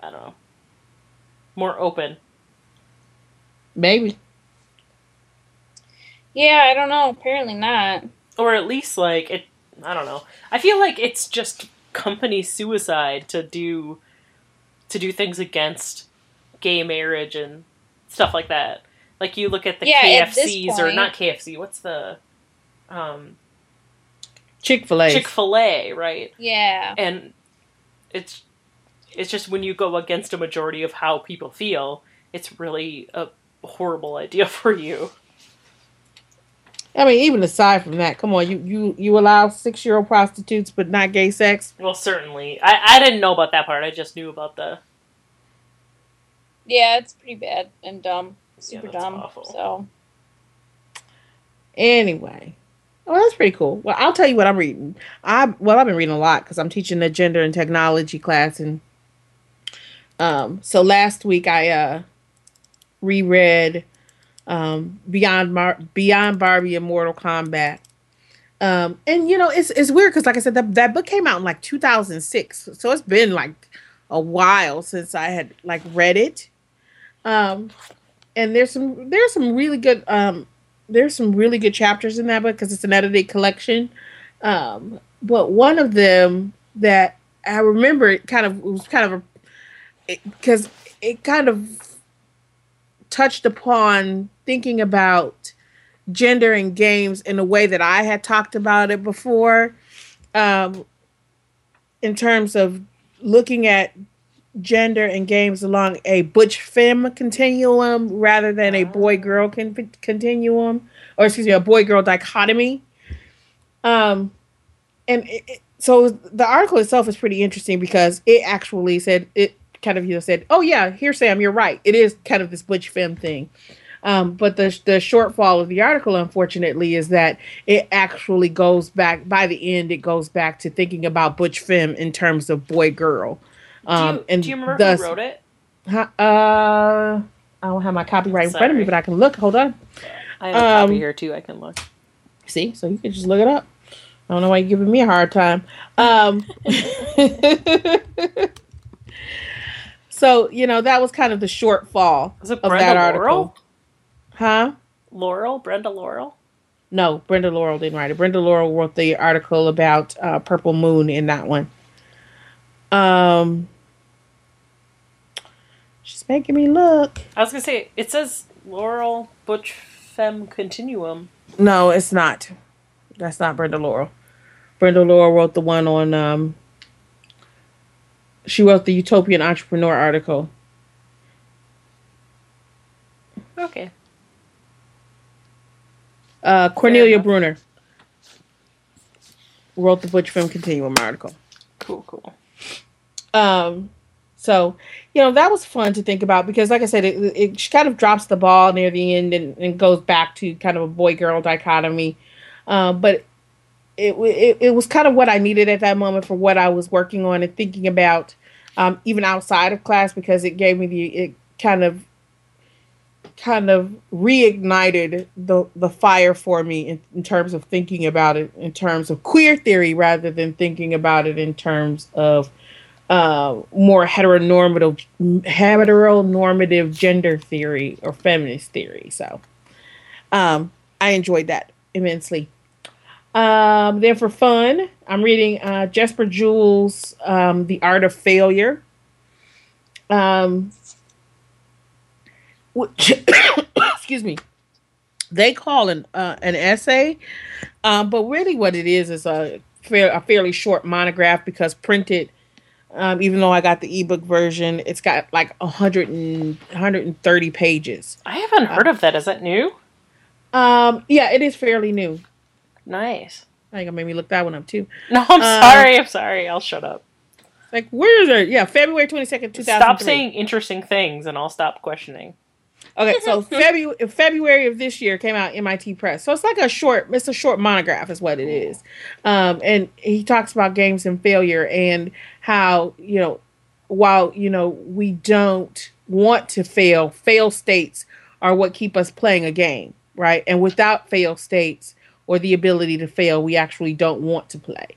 I don't know, more open. Maybe. Yeah, I don't know. Apparently not. or at least like it i don't know i feel like it's just company suicide to do to do things against gay marriage and stuff like that like you look at the Yeah, at this kfcs or not kfc what's the um Chick Fil A. chick-fil-a right Yeah. and it's it's just when you go against a majority of how people feel it's really a horrible idea <laughs> for you I mean, even aside from that, come on, you you you allow six year old prostitutes, but not gay sex. Well, certainly. I I didn't know about that part. I just knew about the. Yeah, it's pretty bad and dumb, super Yeah, dumb. awful. So Anyway, well, that's pretty cool. Well, I'll tell you what I'm reading. I well, I've been reading a lot because I'm teaching a gender and technology class, and um, so last week I uh reread um Beyond Mar- Beyond Barbie and Mortal Kombat. Um, and you know it's it's weird because like I said that that book came out in like 2006, so it's been like a while since I had like read it. Um, and there's some there's some really good um there's some really good chapters in that book because it's an edited collection. Um, but one of them that I remember it kind of it was kind of a because it, kind of touched upon thinking about gender and games in a way that I had talked about it before. Um, in terms of looking at gender and games along a butch femme continuum rather than a boy girl con- continuum or excuse me a boy girl dichotomy um and it, it- so the article itself is pretty interesting because it actually said it kind of you know said oh yeah here sam you're right it is kind of this butch femme thing um, but the the shortfall of the article, unfortunately, is that it actually goes back. By the end, it goes back to thinking about butch femme in terms of boy girl. Um, do, you, and do you remember thus- who wrote it? Uh, I don't have my copyright in front of me, but I can look. Hold on. I have a copy Um, here too. I can look. See, so you can just look it up. I don't know why you're giving me a hard time. Um, <laughs> so you know that was kind of the shortfall of that article, Laurel? huh? Laurel, Brenda Laurel. No, Brenda Laurel didn't write it. Brenda Laurel wrote the article about uh, Purple Moon in that one. Um, she's making me look. I was gonna say it says Laurel Butch Femme Continuum. No, it's not. That's not Brenda Laurel. Brenda Laurel wrote the one on. Um, she wrote the Utopian Entrepreneur article. Okay. Uh, Cornelia enough. Brunner wrote the Butch Femme Continuum article. Cool, cool. Um, so you know that was fun to think about because, like I said, it, it kind of drops the ball near the end and, and goes back to kind of a boy girl dichotomy. Uh, but it, it it was kind of what I needed at that moment for what I was working on and thinking about, um, even outside of class because it gave me the it kind of kind of reignited the the fire for me in, in terms of thinking about it in terms of queer theory rather than thinking about it in terms of uh, more heteronormative heteronormative gender theory or feminist theory. So um, I enjoyed that immensely. Um, then for fun, I'm reading uh, Jesper Juul's um, The Art of Failure. Um, which, <coughs> excuse me, they call an uh, an essay, um, but really what it is is a fair, a fairly short monograph because printed. Um, even though I got the ebook version, it's got like 100 and, 130 pages. I haven't heard of that. Is that new? Um, yeah, it is fairly new. Nice. I think I made me look that one up too. <laughs> No, I'm Uh, sorry. I'm sorry. I'll shut up. Like, where is it? Yeah, February 22nd, 2003. Stop saying interesting things, and I'll stop questioning. Okay, so <laughs> February February of this year came out MIT Press. So it's like a short, it's a short monograph, is what it is. Um, and he talks about games and failure and how you know, while you know we don't want to fail, fail states are what keep us playing a game, right? And without fail states or the ability to fail, we actually don't want to play.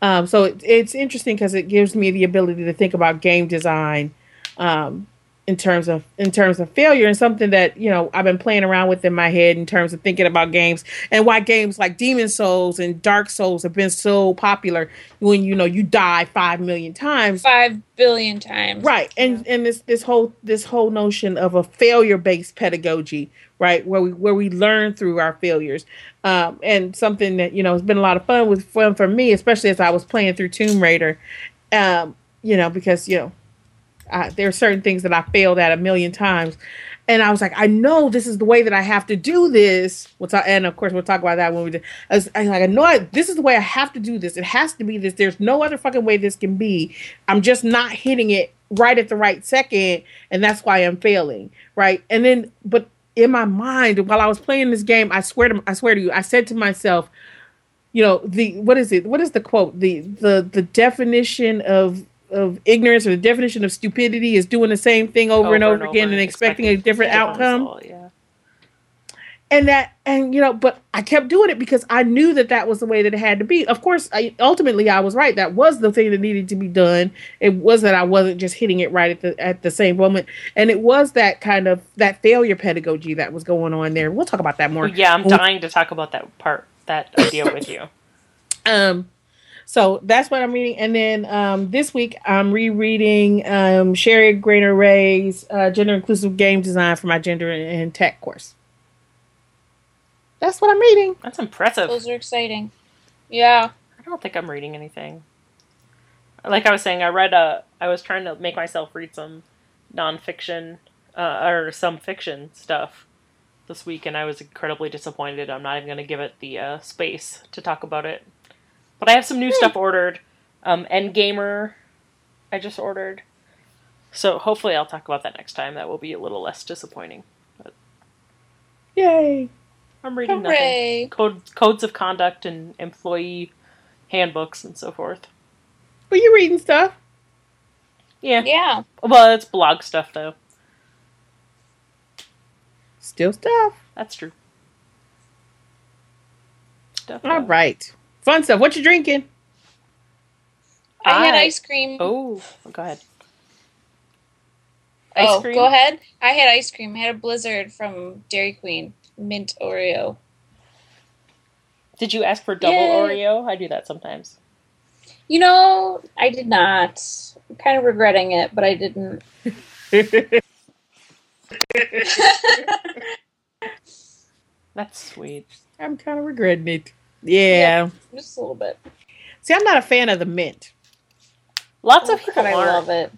Um, so it, it's interesting because it gives me the ability to think about game design. Um, in terms of in terms of failure and something that you know I've been playing around with in my head in terms of thinking about games and why games like Demon's Souls and Dark Souls have been so popular when you know you die 5 million times. Five billion times. right. And and this this whole this whole notion of a failure based pedagogy right where we where we learn through our failures. Um and something that you know has been a lot of fun with fun for me especially as I was playing through Tomb Raider um you know because you know uh, there are certain things that I failed at a million times. and I was like, I know this is the way that I have to do this. We'll talk, and of course, we'll talk about that when we do. I was, I like, I know I, this is the way I have to do this. It has to be this. There's no other fucking way this can be. I'm just not hitting it right at the right second, and that's why I'm failing. Right, and then, but in my mind, while I was playing this game, I swear to, I swear to you, I said to myself, you know, the what is it? What is the quote? The the the definition of of ignorance or the definition of stupidity is doing the same thing over, over and, over and over again and expecting, expecting a different, outcome. Result, yeah. And that, and you know, but I kept doing it because I knew that that was the way that it had to be. Of course, I, ultimately I was right. That was the thing that needed to be done. It was that I wasn't just hitting it right at the at the same moment, and it was that kind of that failure pedagogy that was going on there. We'll talk about that more. Yeah, I'm dying to talk about that part, that idea with you. <laughs> Um, so that's what I'm reading. And then um, this week I'm rereading um, Sheri Graner Ray's uh, Gender Inclusive Game Design for my Gender and Tech course. That's what I'm reading. That's impressive. Those are exciting. Yeah. I don't think I'm reading anything. Like I was saying, I read a. I was trying to make myself read some nonfiction uh, or some fiction stuff this week, and I was incredibly disappointed. I'm not even going to give it the uh, space to talk about it but I have some new stuff ordered. Um, Endgamer, I just ordered. So hopefully I'll talk about that next time. That will be a little less disappointing. But Yay! I'm reading Hooray. nothing. Code, codes of conduct and employee handbooks and so forth. But you reading stuff? Yeah. Yeah. Well, it's blog stuff though. Still stuff. That's true. Stuff. All right. Fun stuff. What you drinking? I, I had ice cream. Oh, oh, go ahead. Ice oh, cream? go ahead. I had ice cream. I had a blizzard from Dairy Queen, mint Oreo. Did you ask for double Yay. Oreo? I do that sometimes. You know, I did not. I'm kind of regretting it, but I didn't. <laughs> <laughs> That's sweet. I'm kind of regretting it. Yeah. yeah. Just a little bit. See, I'm not a fan of the mint. Lots oh, of people I love it.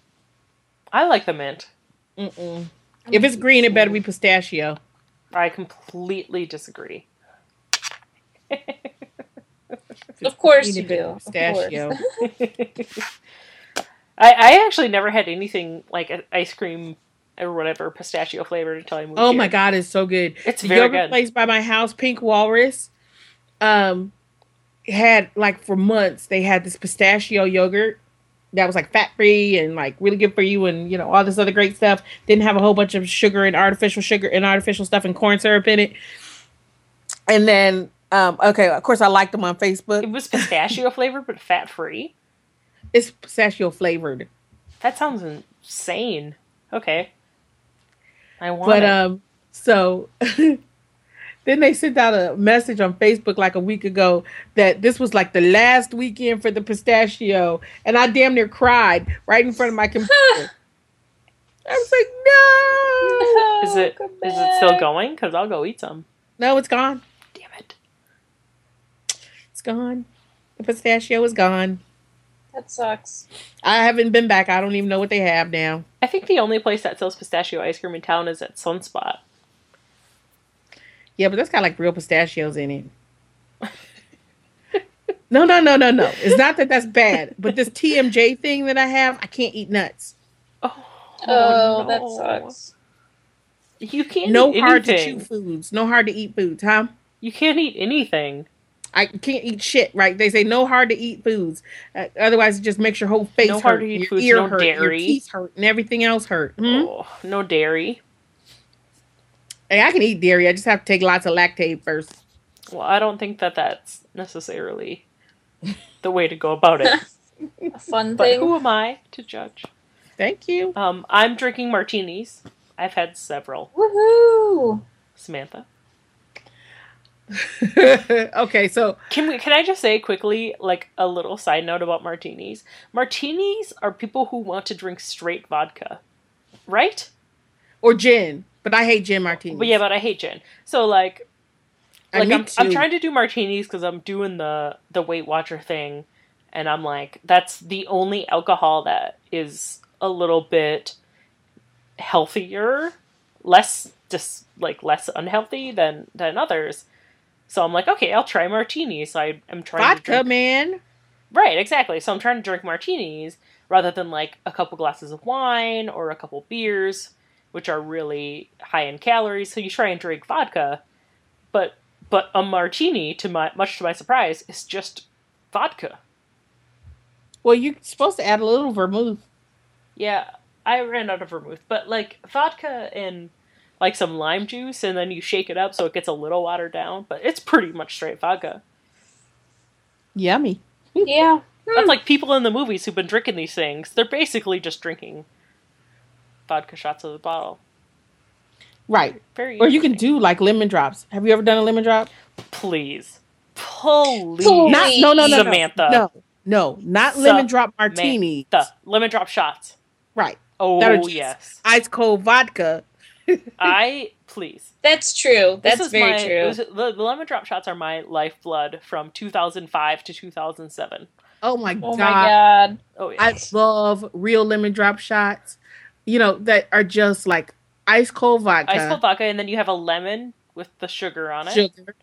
I like the mint. Mm-mm. If it's green, it better be pistachio. I completely disagree. of course you do. Pistachio. <laughs> I, I actually never had anything like ice cream or whatever pistachio flavored until I moved. Oh here. my god, it's so good. It's the very yogurt good. place by my house, Pink Walrus um had like for months they had this pistachio yogurt that was like fat free and like really good for you and you know all this other great stuff. Didn't have a whole bunch of sugar and artificial sugar and artificial stuff and corn syrup in it. And then um okay of course i liked them on facebook. It was pistachio <laughs> flavored but fat free it's pistachio flavored. That sounds insane. Okay. I want but it. um so <laughs> Then they sent out a message on Facebook like a week ago that this was like the last weekend for the pistachio, and I damn near cried right in front of my <laughs> computer. I was like, no. Is it is it still going? Because I'll go eat some. No, it's gone. Damn it. It's gone. The pistachio is gone. That sucks. I haven't been back. I don't even know what they have now. I think the only place that sells pistachio ice cream in town is at Sunspot. Yeah, but that's got like real pistachios in it. <laughs> no, no, no, no, no. It's not that that's bad, but this TMJ thing that I have, I can't eat nuts. Oh, oh no. that sucks. You can't. No hard to chew foods. No hard to eat foods, huh? You can't eat anything. I can't eat shit, right? They say no hard to eat foods. Uh, otherwise, it just makes your whole face no hurt, hard to eat your foods, ear no hurt, dairy. your teeth hurt, and everything else hurt. Hmm? Oh, no dairy. Hey, I can eat dairy. I just have to take lots of lactate first. Well, I don't think that that's necessarily the way to go about it. A <laughs> fun but thing. who am I to judge? Thank you. Um, I'm drinking martinis. I've had several. Woohoo! Samantha. <laughs> okay, so can we? Can I just say quickly, like a little side note about martinis? Martinis are people who want to drink straight vodka, right? Or gin. But I hate gin martinis. But yeah, but I hate gin. So like, like I'm, I'm trying to do martinis because I'm doing the the Weight Watcher thing, and I'm like, that's the only alcohol that is a little bit healthier less just like less unhealthy than than others. So I'm like, okay, I'll try martinis. So I am trying to Vodka, drink man. Right, exactly. So I'm trying to drink martinis rather than like a couple glasses of wine or a couple beers, which are really high in calories. So you try and drink vodka, but but a martini, to my much to my surprise, is just vodka. Well, you're supposed to add a little vermouth. Yeah, I ran out of vermouth, but like vodka and like some lime juice, and then you shake it up so it gets a little watered down. But it's pretty much straight vodka. Yummy. Yeah. That's like people in the movies who've been drinking these things. They're basically just drinking vodka shots of the bottle. Right. Very. Or you can do like lemon drops. Have you ever done a lemon drop? please, please, Please. Not no no no no. Samantha. No. No, not Sa- lemon drop martini. the lemon drop shots. Right. Oh That are just yes, Ice cold vodka. <laughs> I please. That's true. This That's is very my, true. this the, the lemon drop shots are my lifeblood from 2005 to 2007. Oh my oh god. my god. Oh I love real lemon drop shots. You know, that are just like ice cold vodka. Ice cold vodka, and then you have a lemon with the sugar on it. sugar.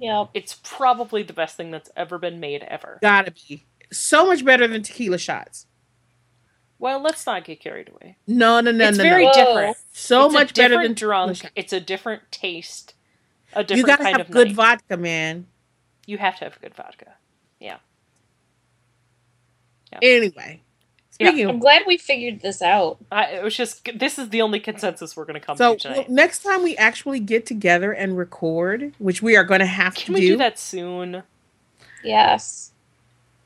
Yep. It's probably the best thing that's ever been made ever. Gotta be. So much better than tequila shots. Well, let's not get carried away. No, no, no, it's no, very no. Different. So It's a much better than drunk. shots. It's a different taste. A different You gotta kind have of good night. vodka, man. You have to have good vodka. Yeah. Anyway, speaking I'm glad we figured this out. I, it was just this is the only consensus we're going to come so to tonight. next time we actually get together and record, which we are going to have Can to we do, do that soon? Yes.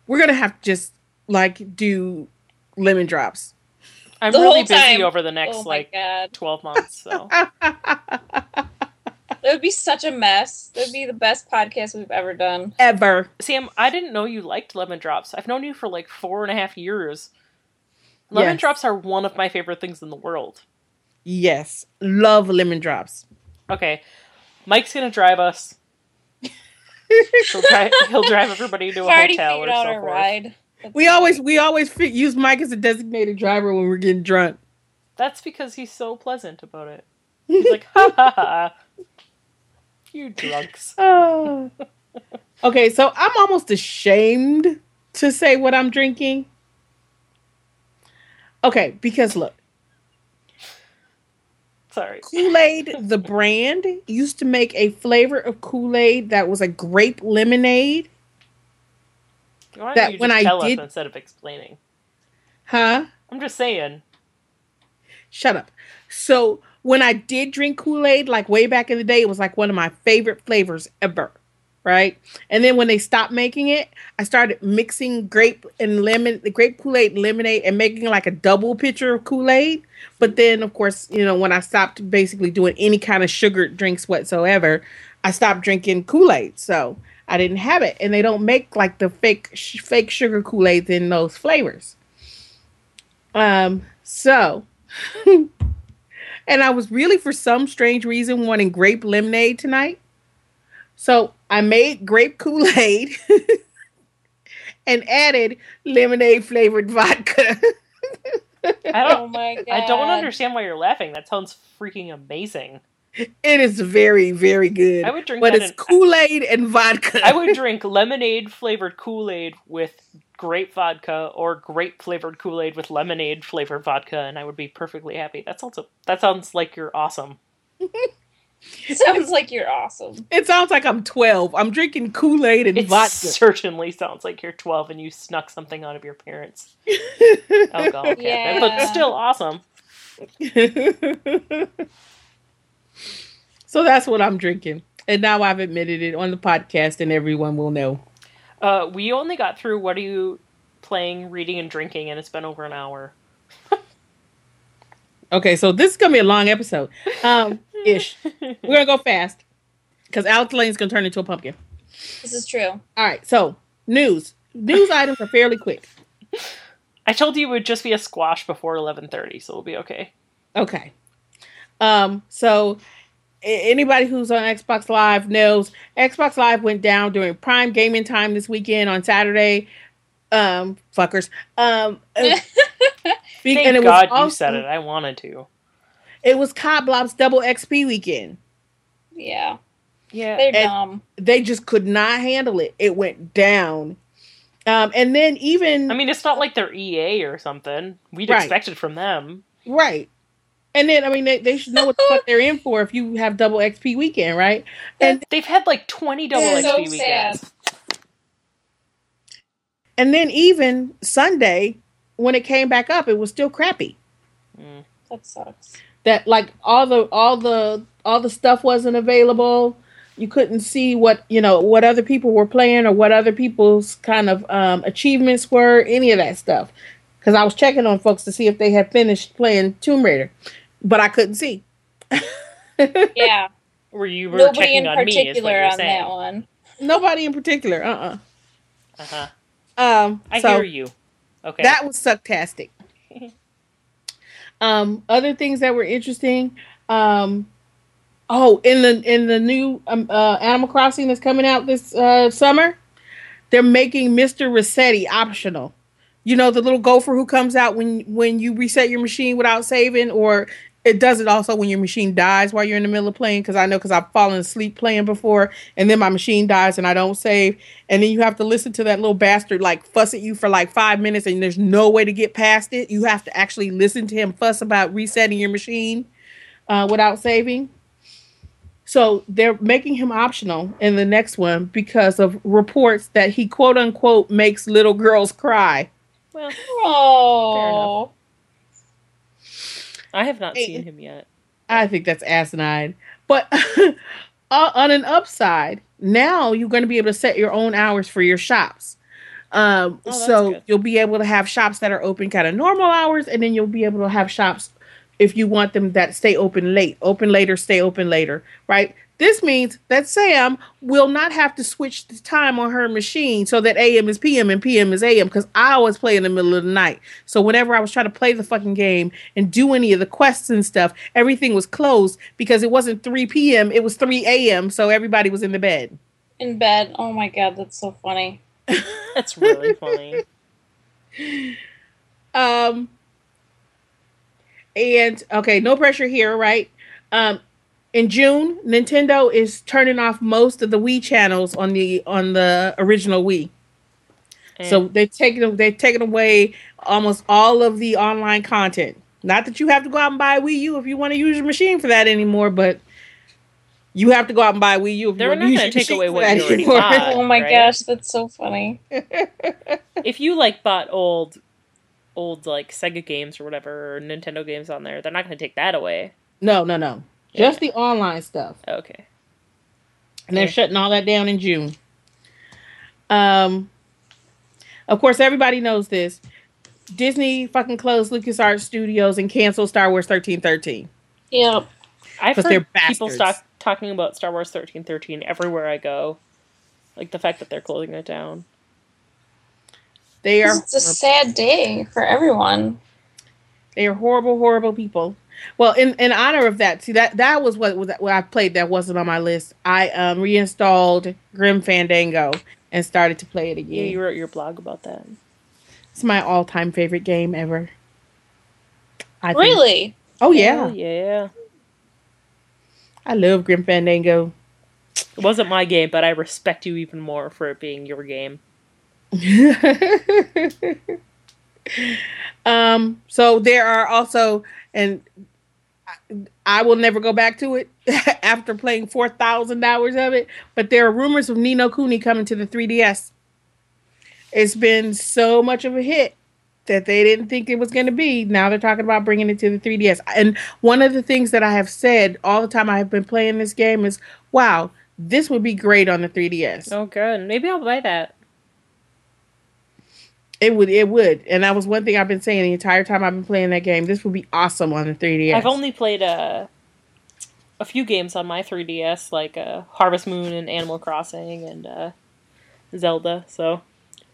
we're going to have to just like do lemon drops. I'm The really busy time. over the next oh like god. 12 months. So <laughs> That would be such a mess. That would be the best podcast we've ever done. Ever. Sam, I didn't know you liked lemon drops. I've known you for like four and a half years. Lemon Yes. drops are one of my favorite things in the world. Yes. Love lemon drops. Okay, Mike's gonna drive us. <laughs> He'll drive. He'll drive everybody to a We've already hotel or figured out so forth. We always we always fi- use Mike as a designated driver when we're getting drunk. That's because he's so pleasant about it. He's like, ha ha ha. You drunks. <laughs> Okay, so I'm almost ashamed to say what I'm drinking. Okay, because look, Sorry. Kool Aid, <laughs> the brand, used to make a flavor of Kool Aid that was a grape lemonade. Why don't That you when I did- us instead of explaining? Huh? I'm just saying. Shut up. So when I did drink Kool Aid, like way back in the day, it was like one of my favorite flavors ever. Right. And then when they stopped making it, I started mixing grape and lemon, the grape Kool Aid and lemonade and making like a double pitcher of Kool Aid. But then, of course, you know, when I stopped basically doing any kind of sugared drinks whatsoever, I stopped drinking Kool Aid. So I didn't have it. And they don't make like the fake, sh- fake sugar Kool Aids in those flavors. Um, so <laughs> and I was really, for some strange reason, wanting grape lemonade tonight. So I made grape Kool Aid <laughs> and added lemonade flavored vodka. I Oh don't. my god. I don't understand why you're laughing. That sounds freaking amazing. it is very, very good. I would drink but that it's in- Kool Aid and vodka. I would drink lemonade flavored Kool Aid with grape vodka, or grape flavored Kool Aid with lemonade flavored vodka, and I would be perfectly happy. That sounds that sounds like you're awesome. <laughs> <laughs> Sounds like you're awesome. It sounds like I'm 12. I'm drinking Kool Aid and It vodka. certainly sounds like you're 12 and you snuck something out of your parents' <laughs> alcohol cabinet, Yeah. but still awesome. <laughs> so that's what I'm drinking. And now I've admitted it on the podcast, and everyone will know. Uh, we only got through what are you playing, reading, and drinking, and it's been over an hour. Okay, so this is gonna be a long episode. Um, <laughs> ish. We're gonna go fast because Alex Layne's gonna turn into a pumpkin. This is true. All right, so news. News <laughs> items are fairly quick. I told you it would just be a squash before 11:30, so we'll be okay. Okay. Um, so anybody who's on Xbox Live knows Xbox Live went down during prime gaming time this weekend on Saturday. Um, fuckers. Um, <laughs> be- Thank and it God was you said it. I wanted to. It was Cod Blob's double XP weekend. Yeah, Yeah. they're And- dumb. They just could not handle it. It went down. Um, and then even I mean, it's not like they're EA or something. We'd Right. expect it from them. right. And then I mean they, they should know what the fuck they're in for if you have double XP weekend, right? And They've had like 20 double It's so XP weekends. and then even Sunday when it came back up, it was still crappy. Mm. That sucks. that like all the all the all the stuff wasn't available you couldn't see what you know what other people were playing or what other people's kind of um, achievements were any of that stuff because i was checking on folks to see if they had finished playing tomb raider but i couldn't see <laughs> Yeah, Were you were nobody checking in on me? Is what particular you're on saying. that one. nobody in particular uh-uh Uh-huh. um I so hear you. Okay. that was sucktastic <laughs> um other things that were interesting um oh in the in the new um, uh, animal crossing that's coming out this uh summer they're making mr Resetti optional you know the little gopher who comes out when when you reset your machine without saving or it does it also when your machine dies while you're in the middle of playing because i know because i've fallen asleep playing before and then my machine dies and i don't save. And then you have to listen to that little bastard like fuss at you for like five minutes and there's no way to get past it. You have to actually listen to him fuss about resetting your machine uh, without saving. So they're making him optional in the next one because of reports that he quote unquote makes little girls cry. Well, Oh, I have not Hey. seen him yet. I think that's asinine. But <laughs> uh, on an upside, now you're going to be able to set your own hours for your shops. Um, Oh, so good. you'll be able to have shops that are open kind of normal hours, and then you'll be able to have shops if you want them that stay open late, open later, stay open later, right? This means that Sam will not have to switch the time on her machine so that AM is PM and PM is AM because I always play in the middle of the night. So whenever I was trying to play the fucking game and do any of the quests and stuff, everything was closed because it wasn't 3 PM, it was 3 AM, so everybody was in the bed. in bed. Oh my god, that's so funny. <laughs> That's really funny. <laughs> Um and okay, no pressure here, right? Um in June, Nintendo is turning off most of the Wii channels on the on the original Wii. So they've taken they've taken away almost all of the online content. Not that you have to go out and buy a Wii U if you want to use your machine for that anymore, but you have to go out and buy a Wii U if They're you not want to gonna take away for what you already anymore. bought. <laughs> oh my right? gosh, that's so funny. <laughs> if you like bought old old like Sega games or whatever or Nintendo games on there, they're not going to take that away. No, no, no. Just the online stuff. Okay. and they're Yeah. shutting all that down in June. Um, of course, everybody knows this. Disney fucking closed LucasArts Studios and canceled Star Wars thirteen thirteen. Yep. I've 'Cause heard people bastards. stop talking about Star Wars 1313 everywhere I go. Like the fact that they're closing it down. They are It's a sad day for everyone. they are horrible, horrible people. Well, in, in honor of that, see that that was what was what I played that wasn't on my list. I um, reinstalled Grim Fandango and started to play it again. Yeah, you wrote your blog about that. it's my all time favorite game ever. I think- Really? Oh yeah, Hell yeah. I love Grim Fandango. It wasn't my game, but I respect you even more for it being your game. <laughs> um so there are also and I- will never go back to it <laughs> after playing 4000 hours of it. But there are rumors of Ni no Kuni coming to the 3DS it's been so much of a hit that they didn't think it was going to be. Now they're talking about bringing it to the 3DS and one of the things that I have said all the time I have been playing this game is wow this would be great on the 3DS Oh, good. Maybe I'll buy that. It would, it would, and that was one thing I've been saying the entire time I've been playing that game. This would be awesome on the 3DS. I've only played a a few games on my 3DS, like uh, Harvest Moon and Animal Crossing and uh, Zelda. So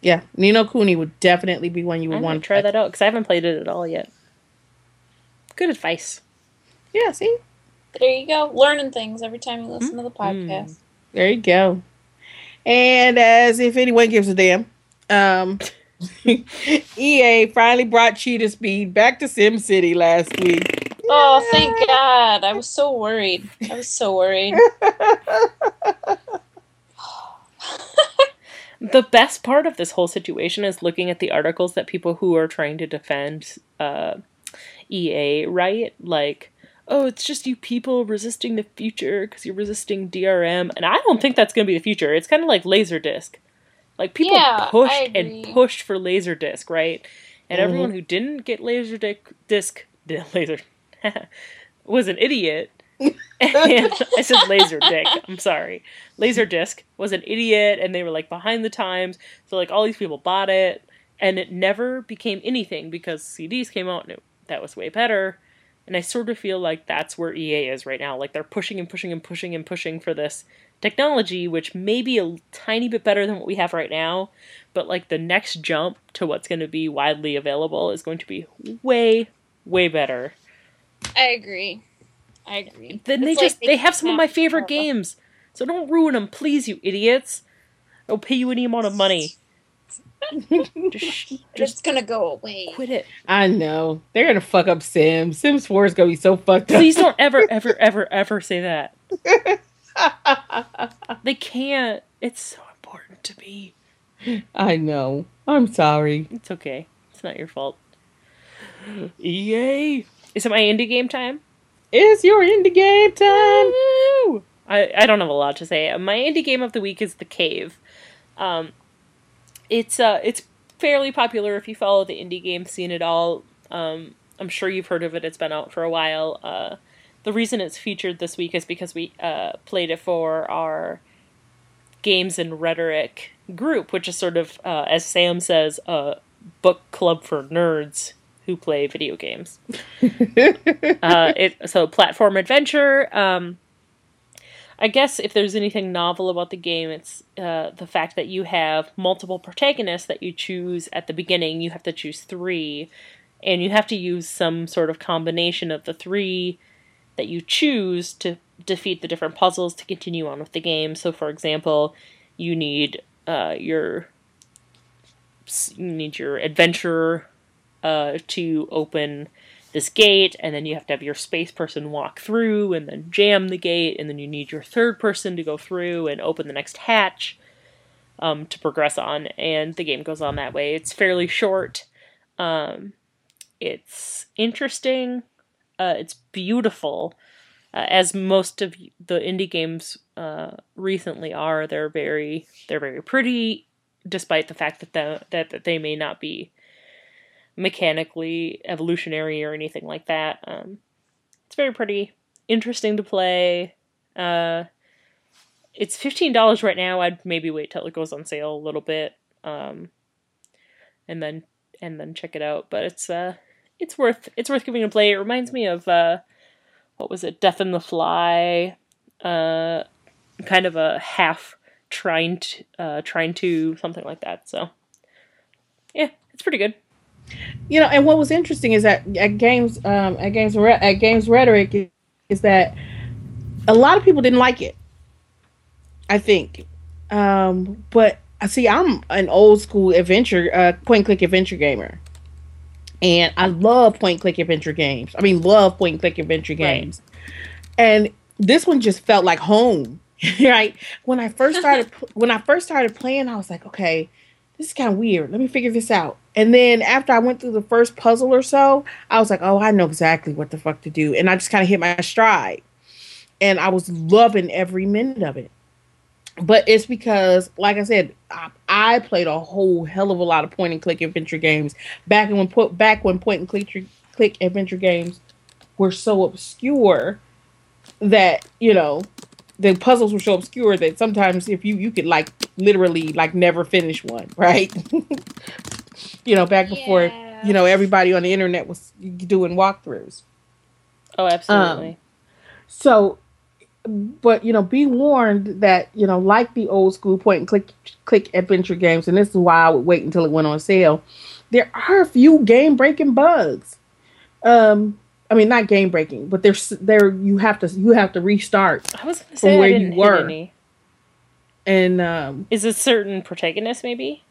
yeah, Ni no Kuni would definitely be one you would I'm want gonna try that out because I haven't played it at all yet. Good advice. Yeah, see, There you go. Learning things every time you listen to the Mm. podcast. there you go. And as if anyone gives a damn, um, <laughs> EA finally brought Cheetah Speed back to Sim City last week. Oh, thank God. I was so worried. I was so worried. <laughs> <sighs> the best part of this whole situation is looking at the articles that people who are trying to defend uh, EA write. Like, oh, it's just you people resisting the future because you're resisting DRM. And I don't think that's going to be the future. It's kind of like Laserdisc. Like, people Yeah, pushed and pushed for Laserdisc, right? And Mhm. everyone who didn't get Laserdisc disc, <laughs> laser, <laughs> was an idiot. and <laughs> I said laser dick. I'm sorry. Laser disc was an idiot and they were like behind the times. So like all these people bought it and it never became anything because CDs came out and it, that was way better. And I sort of feel like that's where EA is right now. Like they're pushing and pushing and pushing and pushing for this technology, which may be a tiny bit better than what we have right now. But like the next jump to what's going to be widely available is going to be way, way better. I agree. I agree. Then they It's like just they have some of my favorite games. So don't ruin them, please, you idiots. I'll pay you any amount of money. Just, <laughs> Just just gonna go away. quit it. I know they're gonna fuck up Sims. Sims Four is gonna be so fucked up. Please don't ever, ever, ever, ever say that. <laughs> They can't. It's so important to me. I know. I'm sorry. It's okay. It's not your fault. EA. Is it my indie game time? It's your indie game time. Woo! I, I don't have a lot to say. My indie game of the week is The Cave. Um, it's uh it's fairly popular if you follow the indie game scene at all. Um, I'm sure you've heard of it. It's been out for a while. Uh, the reason it's featured this week is because we uh, played it for our games and rhetoric group, which is sort of, uh, as Sam says, a book club for nerds who play video games <laughs> uh, it so platform adventure. Um, I guess if there's anything novel about the game, it's uh, the fact that you have multiple protagonists that you choose at the beginning. You have to choose three, and you have to use some sort of combination of the three that you choose to defeat the different puzzles to continue on with the game. So, for example, you need uh, your you need your adventurer uh, to open this gate, and then you have to have your space person walk through and then jam the gate, and then you need your third person to go through and open the next hatch um, to progress on, and the game goes on that way. It's fairly short. Um, it's interesting. Uh, it's beautiful, uh, as most of the indie games uh, recently are. They're very they're very pretty, despite the fact that the, that that they may not be mechanically evolutionary or anything like that. Um, it's very pretty, interesting to play. Uh, it's fifteen dollars right now. I'd maybe wait till it goes on sale a little bit, um, and then and then check it out. But it's uh, it's worth it's worth giving a play. It reminds me of uh, what was it, Death in the Fly, uh, kind of a half trying to uh, trying to something like that. So yeah, it's pretty good. You know, and what was interesting is that at games, um, at games, at games rhetoric is, is that a lot of people didn't like it. I think, um, but I see. I'm an old school adventure, uh, point click adventure gamer, and I love point click adventure games. I mean, love point click adventure Right. games, and this one just felt like home. <laughs> right when I first started, <laughs> when I first started playing, I was like, okay, this is kind of weird. Let me figure this out. And then after I went through the first puzzle or so, I was like, oh, I know exactly what the fuck to do. And I just kind of hit my stride. And I was loving every minute of it. But it's because, like I said, I, I played a whole hell of a lot of point and click adventure games back when put back when point and click click adventure games were so obscure that you know the puzzles were so obscure that sometimes if you you could like literally like never finish one, <laughs> right? You know, back before Yeah. you know everybody on the internet was doing walkthroughs. Oh, absolutely. So, but you know, be warned that you know, like the old school point and click click adventure games, and this is why I would wait until it went on sale. There are a few game breaking bugs. Um, I mean, not game breaking, but there's there you have to you have to restart. I was going to say where you were. any. And um, Is a certain protagonist maybe?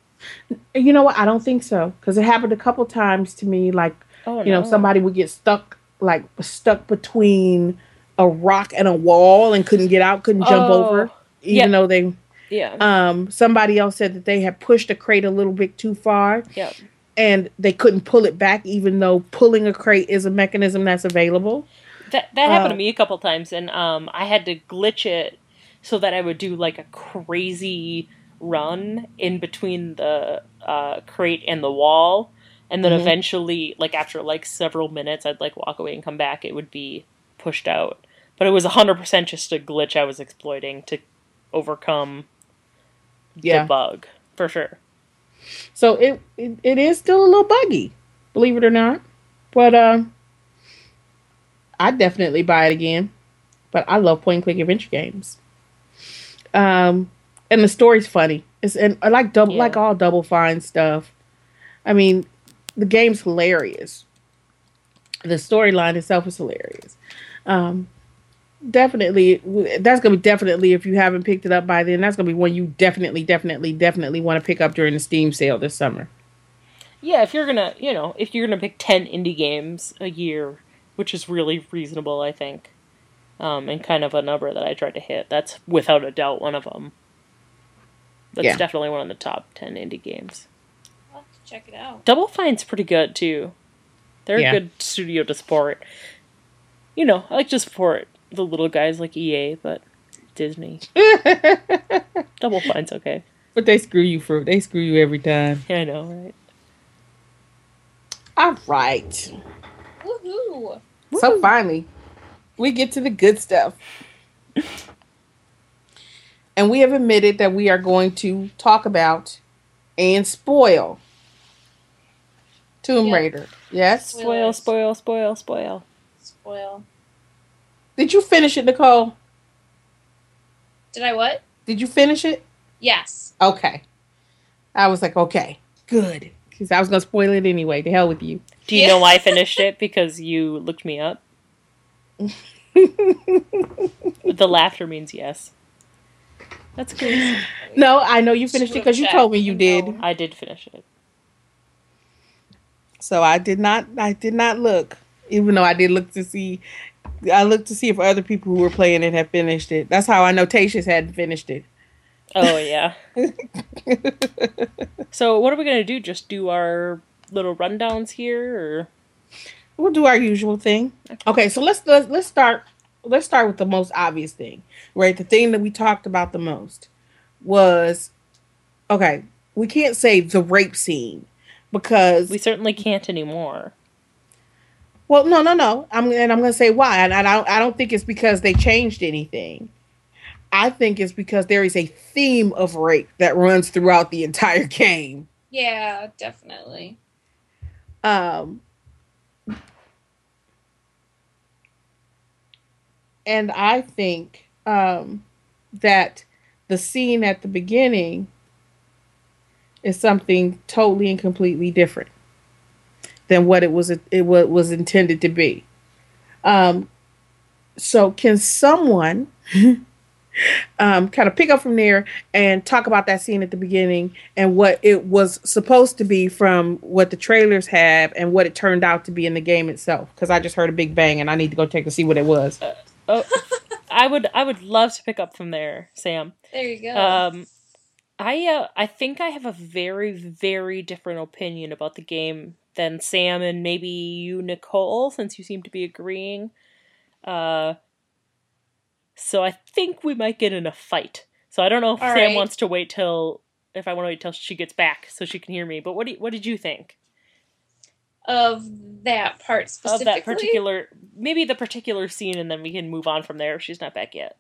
You know what? I don't think so because it happened a couple times to me. Like Oh you know, no. somebody would get stuck like stuck between a rock and a wall and couldn't get out, couldn't jump Oh, over, even though they. Yeah. Um, somebody else said that they had pushed a crate a little bit too far, yeah. and they couldn't pull it back, even though pulling a crate is a mechanism that's available. That that happened Uh, to me a couple times, and um, I had to glitch it so that I would do like a crazy run in between the uh, crate and the wall, and then Mhm. eventually, like after like several minutes, I'd like walk away and come back. It would be pushed out, but it was hundred percent just a glitch I was exploiting to overcome Yeah. the bug for sure. So it, it it is still a little buggy, believe it or not. But um, I'd definitely buy it again. But I love point and click adventure games. Um, and the story's funny. It's and I like double Yeah. like all double fine stuff. I mean, the game's hilarious. The storyline itself is hilarious. Um, definitely, that's gonna be definitely if you haven't picked it up by then. That's gonna be one you definitely, definitely, definitely want to pick up during the Steam sale this summer. Yeah, if you're gonna, you know, if you're gonna pick ten indie games a year, which is really reasonable, I think, um, and kind of a number that I tried to hit, that's without a doubt one of them. That's Yeah. definitely one of the top ten indie games. I'll have to check it out. Double Fine's pretty good too. They're Yeah. a good studio to support. You know, I like to support the little guys like EA, but Disney. <laughs> Double Fine's okay. But they screw you for they screw you every time. Yeah, I know, right? All right. Woohoo! So finally, we get to the good stuff. <laughs> and we have admitted that we are going to talk about and spoil Tomb Yeah. Raider. Yes? Spoil, spoil, spoil, spoil. Spoil. Did you finish it, Nicole? Did I what? Did you finish it? Yes. Okay. I was like, okay, good. Because I was going to spoil it anyway. To hell with you. Do you Yeah. know why I finished it? Because you looked me up. <laughs> the laughter means yes. That's cool. No, I know you finished it because you told me you did. I did finish it. So I did not I did not look. Even though I did look to see I looked to see if other people who were playing it had finished it. That's how I know Tatius hadn't finished it. Oh yeah. <laughs> so what are we gonna do? Just do our little rundowns here, or We'll do our usual thing. Okay, so let's let's, let's start let's start with the most obvious thing. Right? The thing that we talked about the most was okay, we can't say the rape scene because we certainly can't anymore. Well, no, no, no. I'm and I'm going to say why. And I don't I don't think it's because they changed anything. I think it's because there is a theme of rape that runs throughout the entire <laughs> game. Yeah, definitely. Um and I think um that the scene at the beginning is something totally and completely different than what it was it wa- was intended to be. Um, so can someone <laughs> um, kind of pick up from there and talk about that scene at the beginning and what it was supposed to be from what the trailers have and what it turned out to be in the game itself? Because I just heard a big bang and I need to go check to see what it was. Oh, I would I would love to pick up from there, Sam. There you go. Um, I uh, I think I have a very very different opinion about the game than Sam and maybe you, Nicole, since you seem to be agreeing. Uh, so I think we might get in a fight. So I don't know if All Sam right. wants to wait till if I want to wait till she gets back so she can hear me. But what do what did you think of that part specifically. of that particular maybe the particular scene, and then we can move on from there if she's not back yet.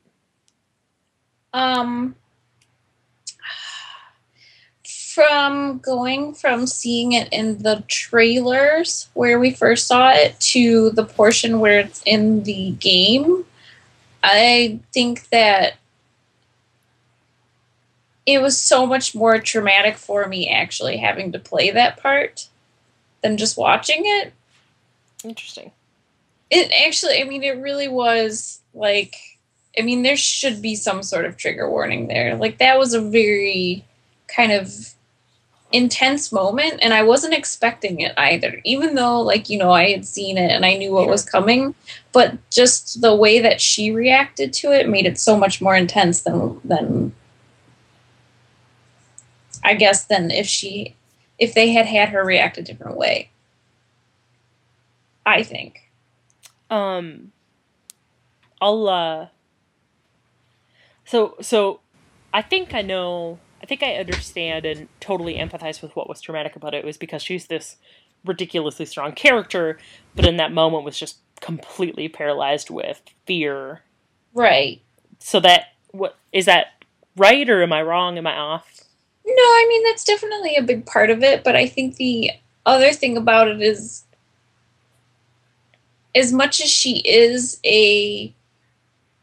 Um, from going from seeing it in the trailers where we first saw it to the portion where it's in the game, I think that it was so much more traumatic for me actually having to play that part than just watching it. Interesting. It actually, I mean, it really was like, I mean, there should be some sort of trigger warning there. Like, that was a very kind of intense moment and I wasn't expecting it either. Even though like, you know, I had seen it and I knew what Sure. was coming, but just the way that she reacted to it made it so much more intense than than I guess than if she if they had had her react a different way. I think. Um, I'll uh. So so, I think I know. I think I understand and totally empathize with what was traumatic about it. It was because she's this ridiculously strong character, but in that moment was just completely paralyzed with fear. Right. So that what is that right or am I wrong? Am I off? No, I mean that's definitely a big part of it, but I think the other thing about it is as much as she is a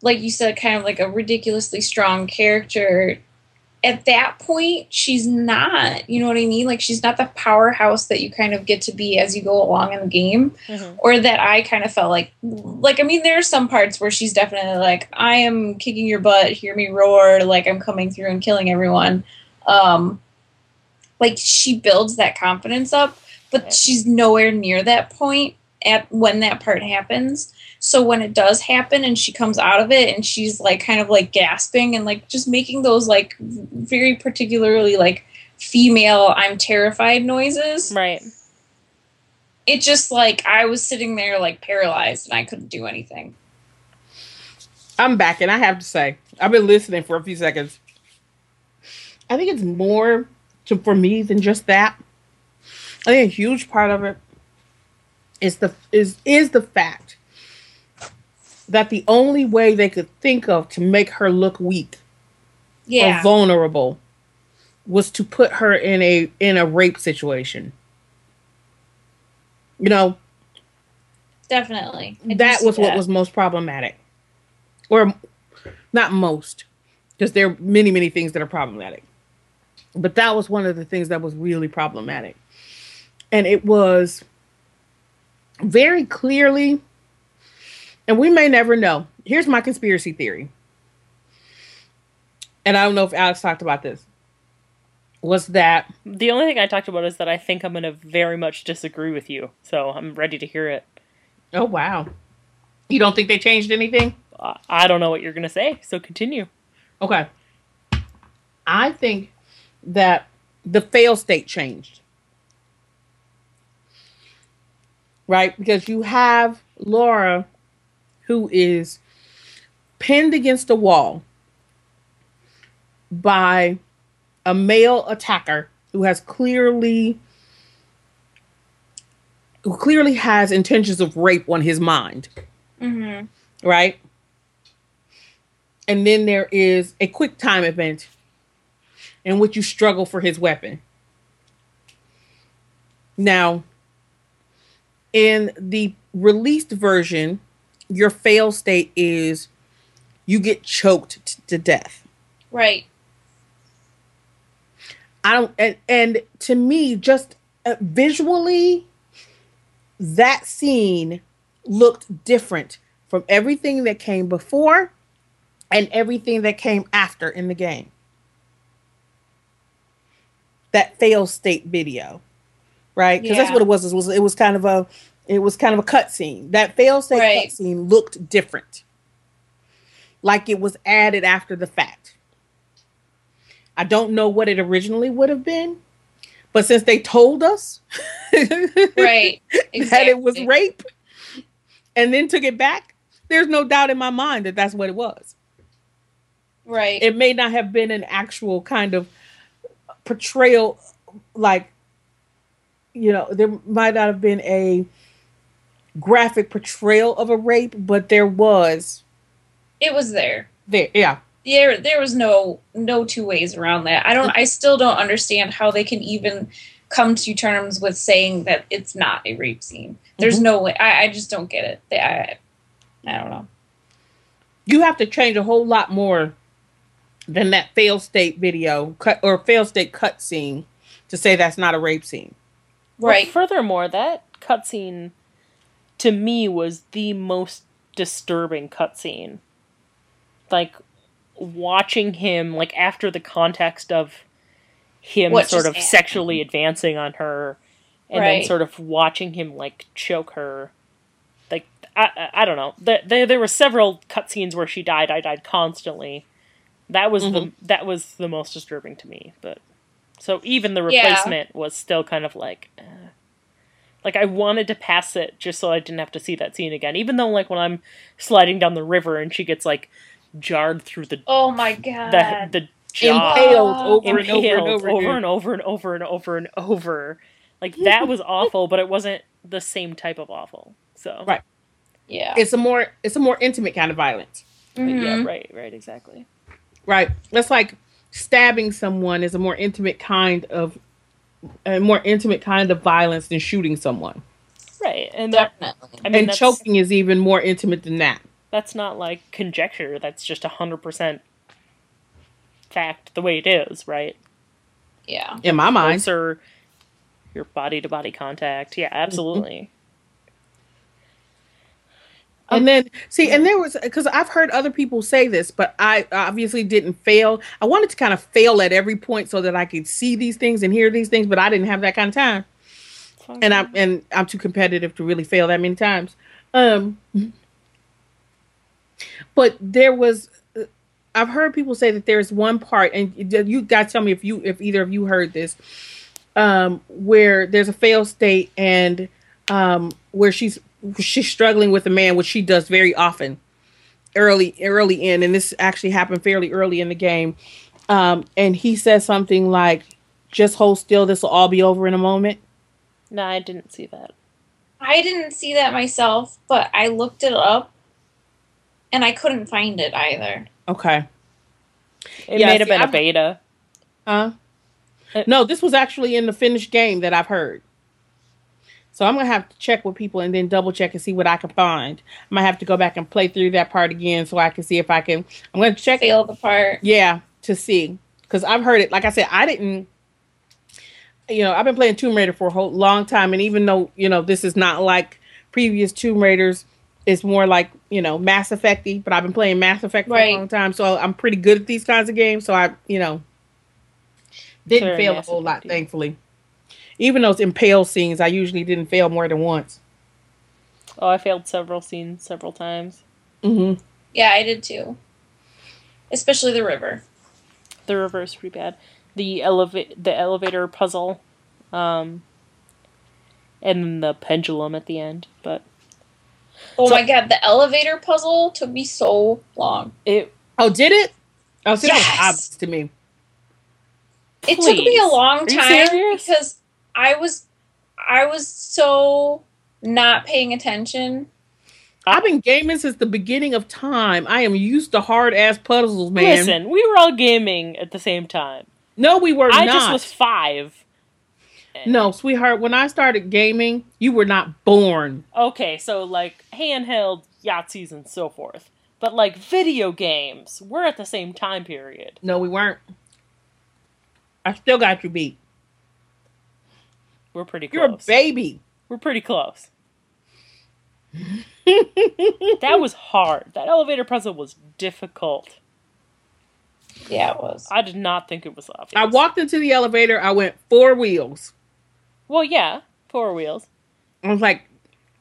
like you said kind of like a ridiculously strong character at that point she's not you know what i mean like she's not the powerhouse that you kind of get to be as you go along in the game Mm-hmm. or that I kind of felt like like I mean there are some parts where she's definitely like I am kicking your butt, hear me roar, like I'm coming through and killing everyone. Um like she builds that confidence up, but Yeah. she's nowhere near that point at when that part happens. So when it does happen and she comes out of it and she's like kind of like gasping and like just making those like very particularly like female I'm terrified noises Right. it just like I was sitting there like paralyzed and I couldn't do anything. I'm back, and I have to say, I've been listening for a few seconds. I think it's more to, for me than just that. I think a huge part of it is the is is the fact that the only way they could think of to make her look weak Yeah. or vulnerable was to put her in a in a rape situation. You know, definitely. That was what that. was most problematic or not most because there are many many things that are problematic but that was one of the things that was really problematic and it was very clearly and we may never know here's my conspiracy theory and i don't know if alex talked about this was that The only thing I talked about is that I think I'm going to very much disagree with you. So I'm ready to hear it. oh wow you don't think they changed anything I don't know what you're going to say. So continue. Okay. I think that the fail state changed. Right? Because you have Laura who is pinned against a wall by a male attacker who has clearly who clearly has intentions of rape on his mind Mhm. right? And then there is a quick time event in which you struggle for his weapon. Now, in the released version, your fail state is you get choked t- to death. Right. I don't, and, and to me, just uh, visually, that scene looked different from everything that came before and everything that came after in the game. That fail state video, right? Because that's what it was. It was it was kind of a it was kind of a cutscene. That fail state Right. cutscene looked different, like it was added after the fact. I don't know what it originally would have been, but since they told us <laughs> Right. that it was rape and then took it back, there's no doubt in my mind that that's what it was. Right. It may not have been an actual kind of portrayal, like, you know, there might not have been a graphic portrayal of a rape, but there was it was there. there. Yeah. There there was no no two ways around that. I don't I still don't understand how they can even come to terms with saying that it's not a rape scene. There's Mhm. no way. I, I just don't get it. They, I I don't know. You have to change a whole lot more than that fail state video cut or fail state cut scene to say that's not a rape scene. Well, Right. furthermore, that cutscene to me was the most disturbing cutscene. Like watching him, like after the context of him What sort of happened? sexually advancing on her and then sort of watching him like choke her like i i, I don't know there, there there were several cutscenes where she died i died constantly that was the that was the most disturbing to me but so even the Yeah. replacement was still kind of like eh. like i wanted to pass it just so i didn't have to see that scene again even though like when i'm sliding down the river and she gets like jarred through the Oh my god. the the jaw Impaled over and over and over, over and over and over and over and over. Like that was awful, but it wasn't the same type of awful. So Right. yeah. It's a more it's a more intimate kind of violence. But yeah, right, right, exactly. Right. That's like stabbing someone is a more intimate kind of a more intimate kind of violence than shooting someone. Right, and that Definitely. I mean and choking is even more intimate than that. that's not like conjecture. That's just a hundred percent fact, the way it is. Right, Yeah. In my mind. closer, your body to body contact. Yeah, mm-hmm. absolutely. And then see, and there was because I've heard other people say this, but I obviously didn't fail. I wanted to kind of fail at every point so that I could see these things and hear these things, but I didn't have that kind of time. Fine. and I'm and I'm too competitive to really fail that many times. Um, but there was, uh, I've heard people say that there's one part, and you guys tell me if you if either of you heard this, um, where there's a fail state and um, where she's she's struggling with a man, which she does very often, early early in, and this actually happened fairly early in the game, um, and he says something like, "Just hold still, this will all be over in a moment." no, I didn't see that. I didn't see that myself, but I looked it up and I couldn't find it either. Okay. It Yeah, may have see, been a I've- beta. Huh? Uh, No, this was actually in the finished game that I've heard. So I'm gonna have to check with people and then double check and see what I can find. I might have to go back and play through that part again so I can see if I can. I'm gonna check. Fail the part. Yeah, to see because I've heard it. Like I said, I didn't. You know, I've been playing Tomb Raider for a whole long time, and even though you know this is not like previous Tomb Raiders, it's more like you know Mass Effecty. But I've been playing Mass Effect for Right. a long time, so I'm pretty good at these kinds of games. So I, you know, didn't fail a whole lot, thankfully. Even those impale scenes, I usually didn't fail more than once. Oh, I failed several scenes several times. hmm Yeah, I did too. Especially the river. The reverse pretty bad. The elevate the elevator puzzle, um, and then the pendulum at the end. But Oh So- my god, the elevator puzzle took me so long. it Oh, did it? Oh, see, that was Yes. obvious to me. It took me a long Are time because I was I was so not paying attention. I've been gaming since the beginning of time. I am used to hard ass puzzles, man. listen, we were all gaming at the same time. No, we were not. I not. just was five. No, sweetheart, when I started gaming, you were not born. Okay, so like handheld Yahtzees and so forth. But like video games, we're at the same time period. No, we weren't. I still got you beat. We're pretty You're close. a baby. We're pretty close. <laughs> that was hard. That elevator puzzle was difficult. Yeah, it was. I did not think it was obvious. I walked into the elevator. I went four wheels. Well, yeah, four wheels. I was like,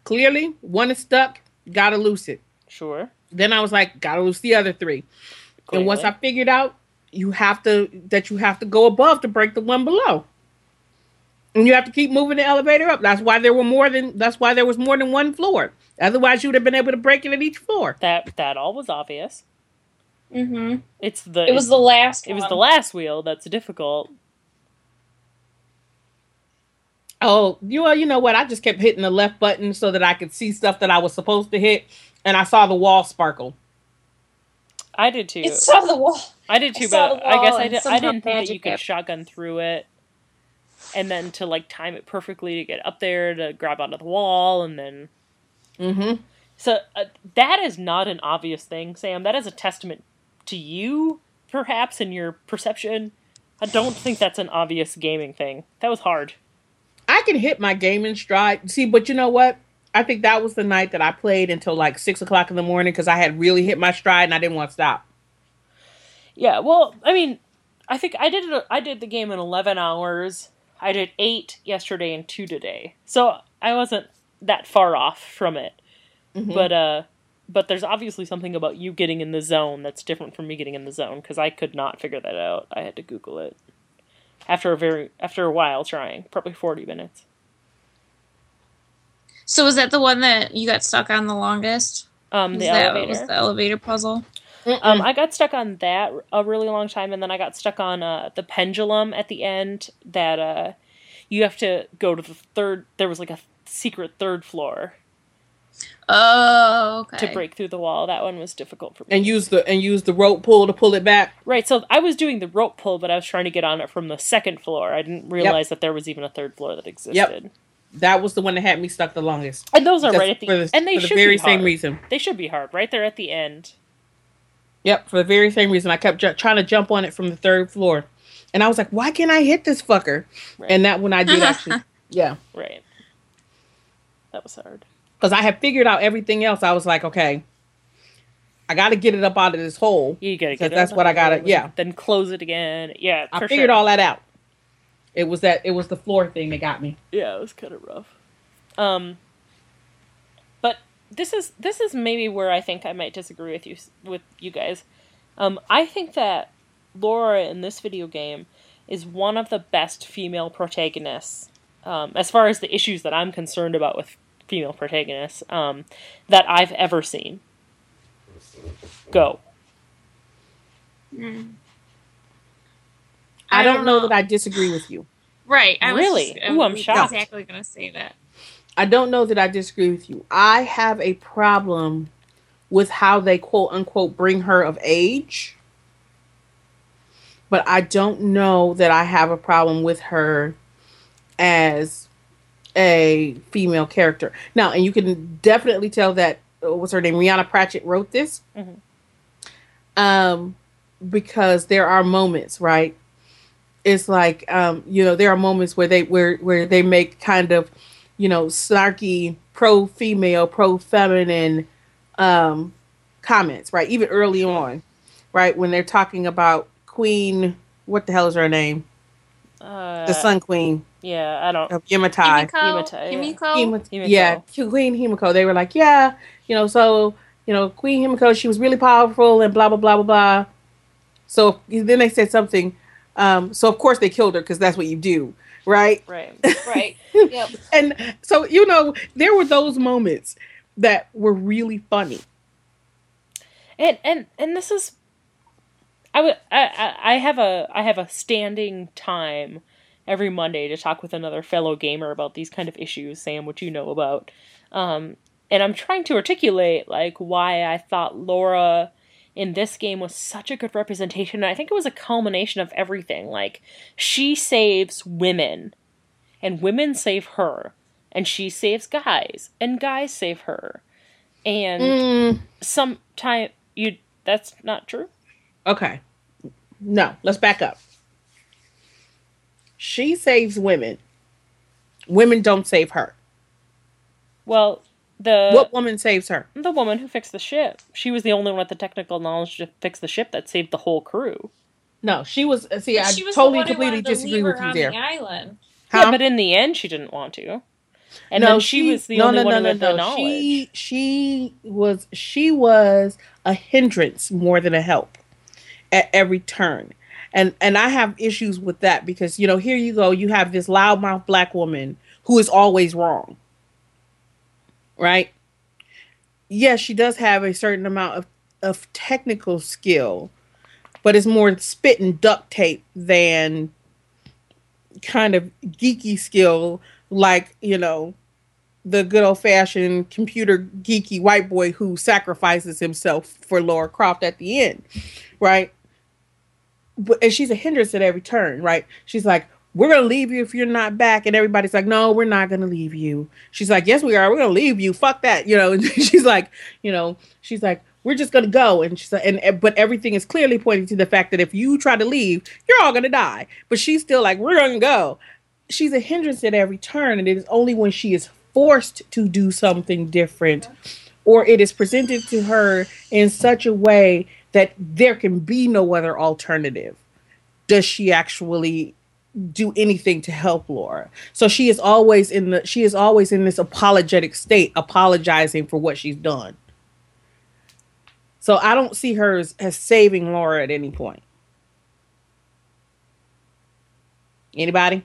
clearly, one is stuck. Gotta loose it. Sure. Then I was like, gotta loose the other three. And once I figured out you have to that you have to go above to break the one below. And you have to keep moving the elevator up. That's why there were more than that's why there was more than one floor. Otherwise you would have been able to break it at each floor. that that all was obvious. Mm-hmm. It's the It was the last it was the last wheel that's difficult. Oh, you well, you know what? I just kept hitting the left button so that I could see stuff that I was supposed to hit, and I saw the wall sparkle. I did too. It saw the wall. I did too, saw but I guess I and did, I didn't think that you could shotgun through it, and then to like time it perfectly to get up there to grab onto the wall, and then Mm-hmm. so uh, that is not an obvious thing, Sam. That is a testament to you, perhaps, in your perception. I don't think that's an obvious gaming thing. That was hard. I can hit my gaming stride. See, but you know what? I think that was the night that I played until like six o'clock in the morning because I had really hit my stride and I didn't want to stop. Yeah, well, I mean, I think I did it. I did the game in eleven hours. I did eight yesterday and two today, so I wasn't that far off from it. Mhm. But uh, but there's obviously something about you getting in the zone that's different from me getting in the zone because I could not figure that out. I had to Google it after a very after a while trying, probably forty minutes. So was that the one that you got stuck on the longest? Um, Was the that elevator. was the elevator puzzle? Um, I got stuck on that a really long time, and then I got stuck on uh, the pendulum at the end. That uh, you have to go to the third. There was like a secret third floor Oh, okay. to break through the wall. That one was difficult for me. and use the and use the rope pull to pull it back. right, so I was doing the rope pull, but I was trying to get on it from the second floor. I didn't realize that there was even a third floor that existed. Yep. That was the one that had me stuck the longest. And those are right at the, the, and they for the should very be same reason. They should be hard, right there at the end. Yep, for the very same reason. I kept ju- trying to jump on it from the third floor, and I was like, "Why can't I hit this fucker?" Right. And that when I did actually, <laughs> yeah, Right. That was hard. because I had figured out everything else. I was like, "Okay, I got to get it up out of this hole." You gotta get it that's what I gotta- yeah. Then close it again. Yeah, I figured sure. all that out. It was that it was the floor thing that got me. Yeah, it was kind of rough. Um, this is this is maybe where I think I might disagree with you with you guys. Um, I think that Laura in this video game is one of the best female protagonists, um, as far as the issues that I'm concerned about with female protagonists, um, that I've ever seen. Go. Mm. I, don't know, that I disagree with you. Right. I was Really? just- I Ooh, I'm was shocked. Exactly going to say that. I don't know that I disagree with you. I have a problem with how they quote unquote bring her of age. But I don't know that I have a problem with her as a female character. Now, and you can definitely tell that uh, what's her name? Rhianna Pratchett wrote this. Mhm. Um because there are moments, right? It's like um, you know, there are moments where they where where they make kind of you know, snarky pro female, pro feminine um, comments, right? Even early on, right? When they're talking about Queen, what the hell is her name? Uh, The Sun Queen Yeah, I don't. of Yamatai. Himiko. Himiko, yeah. Himiko. Hima- Himiko. yeah, Queen Himiko. They were like, yeah, you know, so you know, Queen Himiko, she was really powerful and blah blah blah blah blah. So then they said something. Um, so of course they killed her because that's what you do, right? Right. Right. Yep. <laughs> and so you know there were those moments that were really funny and and and this is i would I, I I have a i have a standing time every monday to talk with another fellow gamer about these kind of issues sam what you know about um and i'm trying to articulate like why i thought laura in this game was such a good representation and i think it was a culmination of everything. Like she saves women and women save her and she saves guys and guys save her. And Mm, sometime you that's not true? Okay. No let's back up. She saves women. Women don't save her. Well the what woman saves her the woman who fixed the ship she was the only one with the technical knowledge to fix the ship that saved the whole crew no she was uh, see i She was totally completely wanted to disagree with her you on there The island. Huh? yeah but in the end she didn't want to and no, then she, was the no, only no, one no, who no, the no. knowledge She she was she was a hindrance more than a help at every turn. And and I have issues with that because you know, here you go, you have this loudmouth black woman who is always wrong. Right? Yes, she does have a certain amount of, of technical skill, but it's more spit and duct tape than kind of geeky skill like you know the good old fashioned computer geeky white boy who sacrifices himself for Laura Croft at the end, right? But and she's a hindrance at every turn, right? She's like, "We're gonna leave you if you're not back," and everybody's like, "No, we're not gonna leave you." She's like, "Yes, we are. We're gonna leave you. Fuck that," you know. <laughs> And she's like, you know, she's like, "We're just gonna go," and she's like, and, but everything is clearly pointing to the fact that if you try to leave, you're all gonna die. But she's still like, "We're gonna go." she's a hindrance at every turn and it is only when she is forced to do something different or it is presented to her in such a way that there can be no other alternative does she actually do anything to help Laura. So she is always in the she is always in this apologetic state, apologizing for what she's done. So I don't see her as, as saving Laura at any point. Anybody?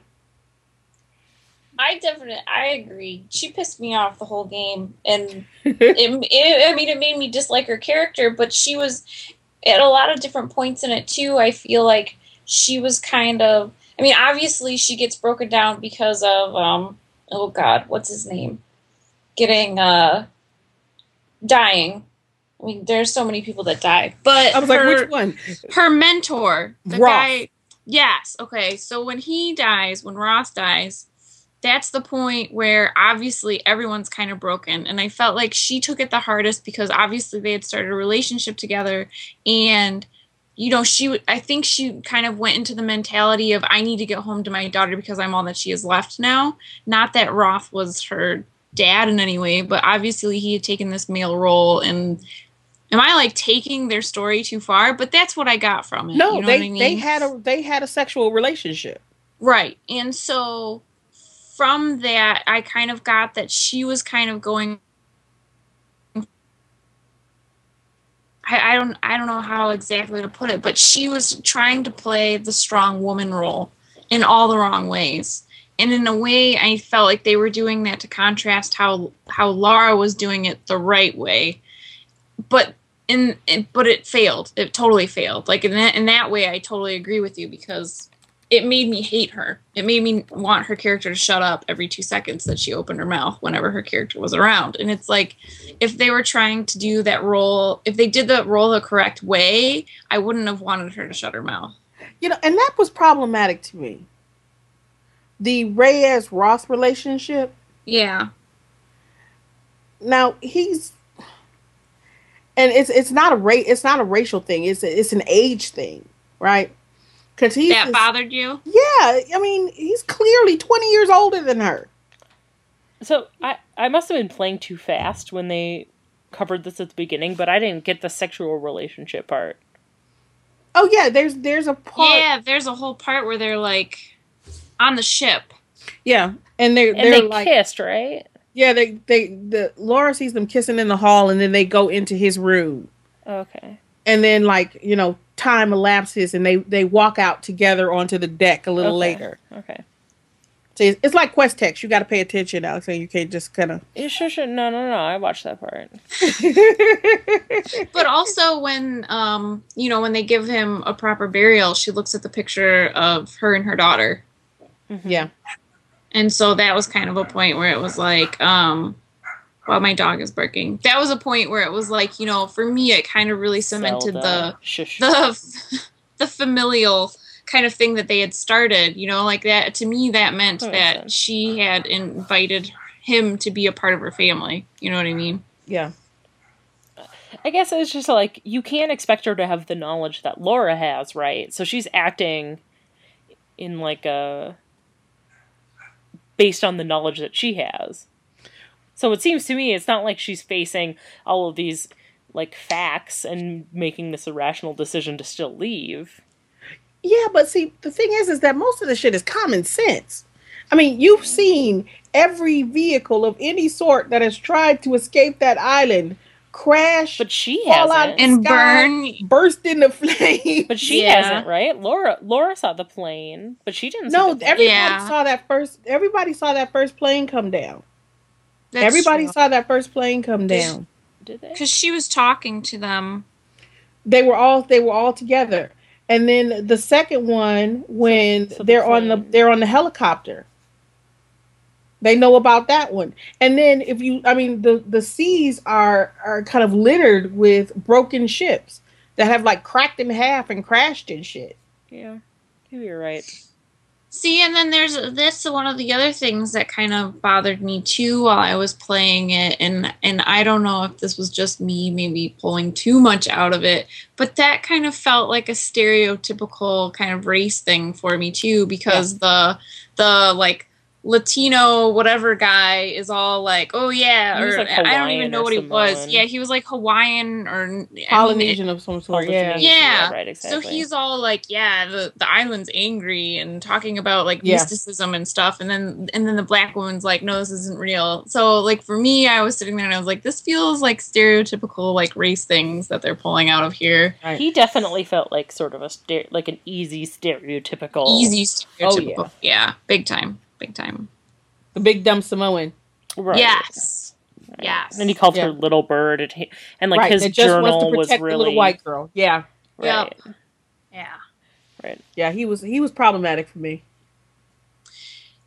I definitely, I agree. She pissed me off the whole game, and <laughs> it, it, I mean, it made me dislike her character. But she was at a lot of different points in it too. I feel like she was kind of. I mean, obviously, she gets broken down because of um. Oh God, what's his name? Getting uh, dying. I mean, there's so many people that die, but I was her, like, which one? her mentor, the Roth. guy. Yes. Okay. So when he dies, when Roth dies, that's the point where obviously everyone's kind of broken. And I felt like she took it the hardest because obviously they had started a relationship together. And, you know, she, I think she kind of went into the mentality of, I need to get home to my daughter because I'm all that she has left now. Not that Roth was her dad in any way, but obviously he had taken this male role and am I like taking their story too far? But that's what I got from it. No, you know they what I mean? they had a they had a sexual relationship. right, and so from that, I kind of got that she was kind of going. I, I don't I don't know how exactly to put it, but she was trying to play the strong woman role in all the wrong ways. And in a way, I felt like they were doing that to contrast how how Laura was doing it the right way. But in but it failed. It totally failed. Like in that in that way, I totally agree with you because it made me hate her. It made me want her character to shut up every two seconds that she opened her mouth whenever her character was around. And it's like if they were trying to do that role, if they did that role the correct way, I wouldn't have wanted her to shut her mouth. You know, and that was problematic to me. The Reyes Roth relationship. Yeah. Now he's, and it's it's not a ra- it's not a racial thing. It's it's an age thing, right? Because he's That this- bothered you? yeah. I mean, he's clearly twenty years older than her. So I I must have been playing too fast when they covered this at the beginning, but I didn't get the sexual relationship part. Oh yeah, there's there's a part. Yeah, there's a whole part where they're like on the ship. Yeah, and they're And they're they like kissed, right? yeah they they the Laura sees them kissing in the hall, and then they go into his room. Okay. and then like you know time elapses and they they walk out together onto the deck a little Okay. later Okay. so it's, it's like quest text you got to pay attention alex and you can't just kind of Yeah, sure, sure. No, no, no. I watched that part. <laughs> But also when um you know when they give him a proper burial, she looks at the picture of her and her daughter. yeah And so that was kind of a point where it was like, um, well, my dog is barking. That was a point where it was like, you know, for me, it kind of really cemented Zelda. Shush. the the <laughs> the familial kind of thing that they had started. You know, like that. To me, that meant That that she had invited him to be a part of her family. You know what I mean? yeah I guess it's just like you can't expect her to have the knowledge that Laura has, right? So she's acting in like a based on the knowledge that she has. So it seems to me it's not like she's facing all of these like facts and making this irrational decision to still leave. yeah but see the thing is is that most of the shit is common sense i mean you've seen every vehicle of any sort that has tried to escape that island crash But she Fall out hasn't. And Sky- burn. burst into flames but she Yeah. hasn't, right? Laura Laura saw the plane, but she didn't no see the plane. everybody Yeah. saw that first everybody saw that first plane come down That's everybody true. saw that first plane come down Did they? because she was talking to them. they were all they were all together and then the second one when So- so they're on the they're on the helicopter they know about that one and then if you i mean the the seas are are kind of littered with broken ships that have like cracked in half and crashed and shit Yeah. Maybe you're right. See, and then there's this one of the other things that kind of bothered me too while I was playing it, and and I don't know if this was just me maybe pulling too much out of it, but that kind of felt like a stereotypical kind of race thing for me too, because the the like Latino whatever guy is all like, oh yeah, or like, I don't even know or what he was. Yeah, he was like Hawaiian or I mean, Polynesian of some sort. Yeah. Polynesian. Yeah. right, exactly. So he's all like, yeah, the, the island's angry and talking about like Yeah. mysticism and stuff, and then and then the black woman's like, no, this isn't real. So like for me, I was sitting there and I was like, this feels like stereotypical like race things that they're pulling out of here. Right. He definitely felt like sort of a ster- like an easy stereotypical. Easy Oh, stereotypical. yeah. big time, big time. the big dumb Samoan. Right. Yes, yes. And he called Yeah. her little bird, and, he, and like right. his that just journal wants to was really the little white girl. Yeah. right. yeah. Right. Yeah. He was he was problematic for me.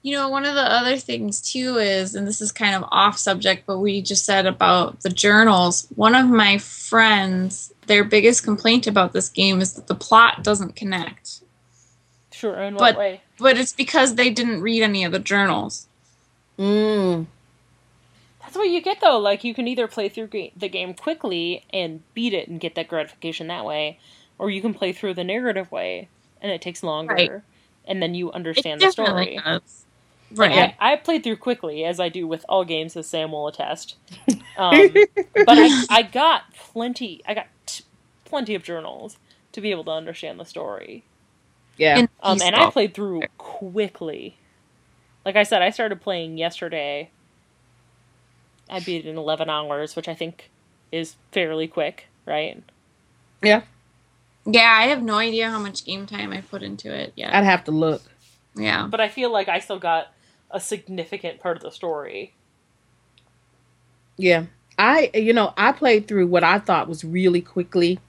You know, one of the other things too is, and this is kind of off subject, but we just said about the journals. One of my friends, their biggest complaint about this game is that the plot doesn't connect. Sure. In But- what way? But it's because they didn't read any of the journals. Mm. That's what you get though. Like you can either play through ga- the game quickly and beat it and get that gratification that way, or you can play through the narrative way and it takes longer, Right. and then you It understand the story. does. Like, Right. I, I played through quickly, as I do with all games, as Sam will attest. Um, but I, I got plenty. I got t- plenty of journals to be able to understand the story. Yeah. And Um, and I played through quickly. Like I said, I started playing yesterday. I beat it in 11 hours, which I think is fairly quick, right? yeah. Yeah, I have no idea how much game time I put into it yet. I'd have to look. yeah. But I feel like I still got a significant part of the story. Yeah. I you know, I played through what I thought was really quickly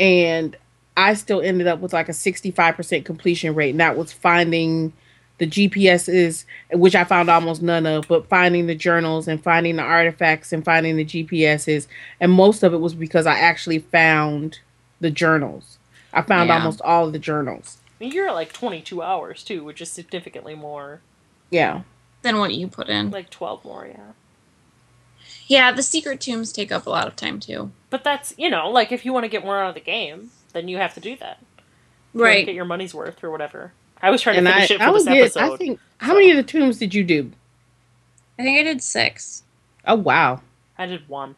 and I still ended up with like a 65% completion rate and that was finding the GPSs which I found almost none of, but finding the journals and finding the artifacts and finding the GPSs and most of it was because I actually found the journals. I found Yeah. almost all of the journals. I mean, you're at like 22 hours too, which is significantly more. Yeah. Than what you put in. Like 12 more, yeah. Yeah, the secret tombs take up a lot of time too. But that's, you know, like if you want to get more out of the game, then you have to do that. You Right. Get your money's worth or whatever. I was trying to And I, finish it for I was this good. episode. I think how many of the tombs did you do? I think I did six. Oh wow. I did one.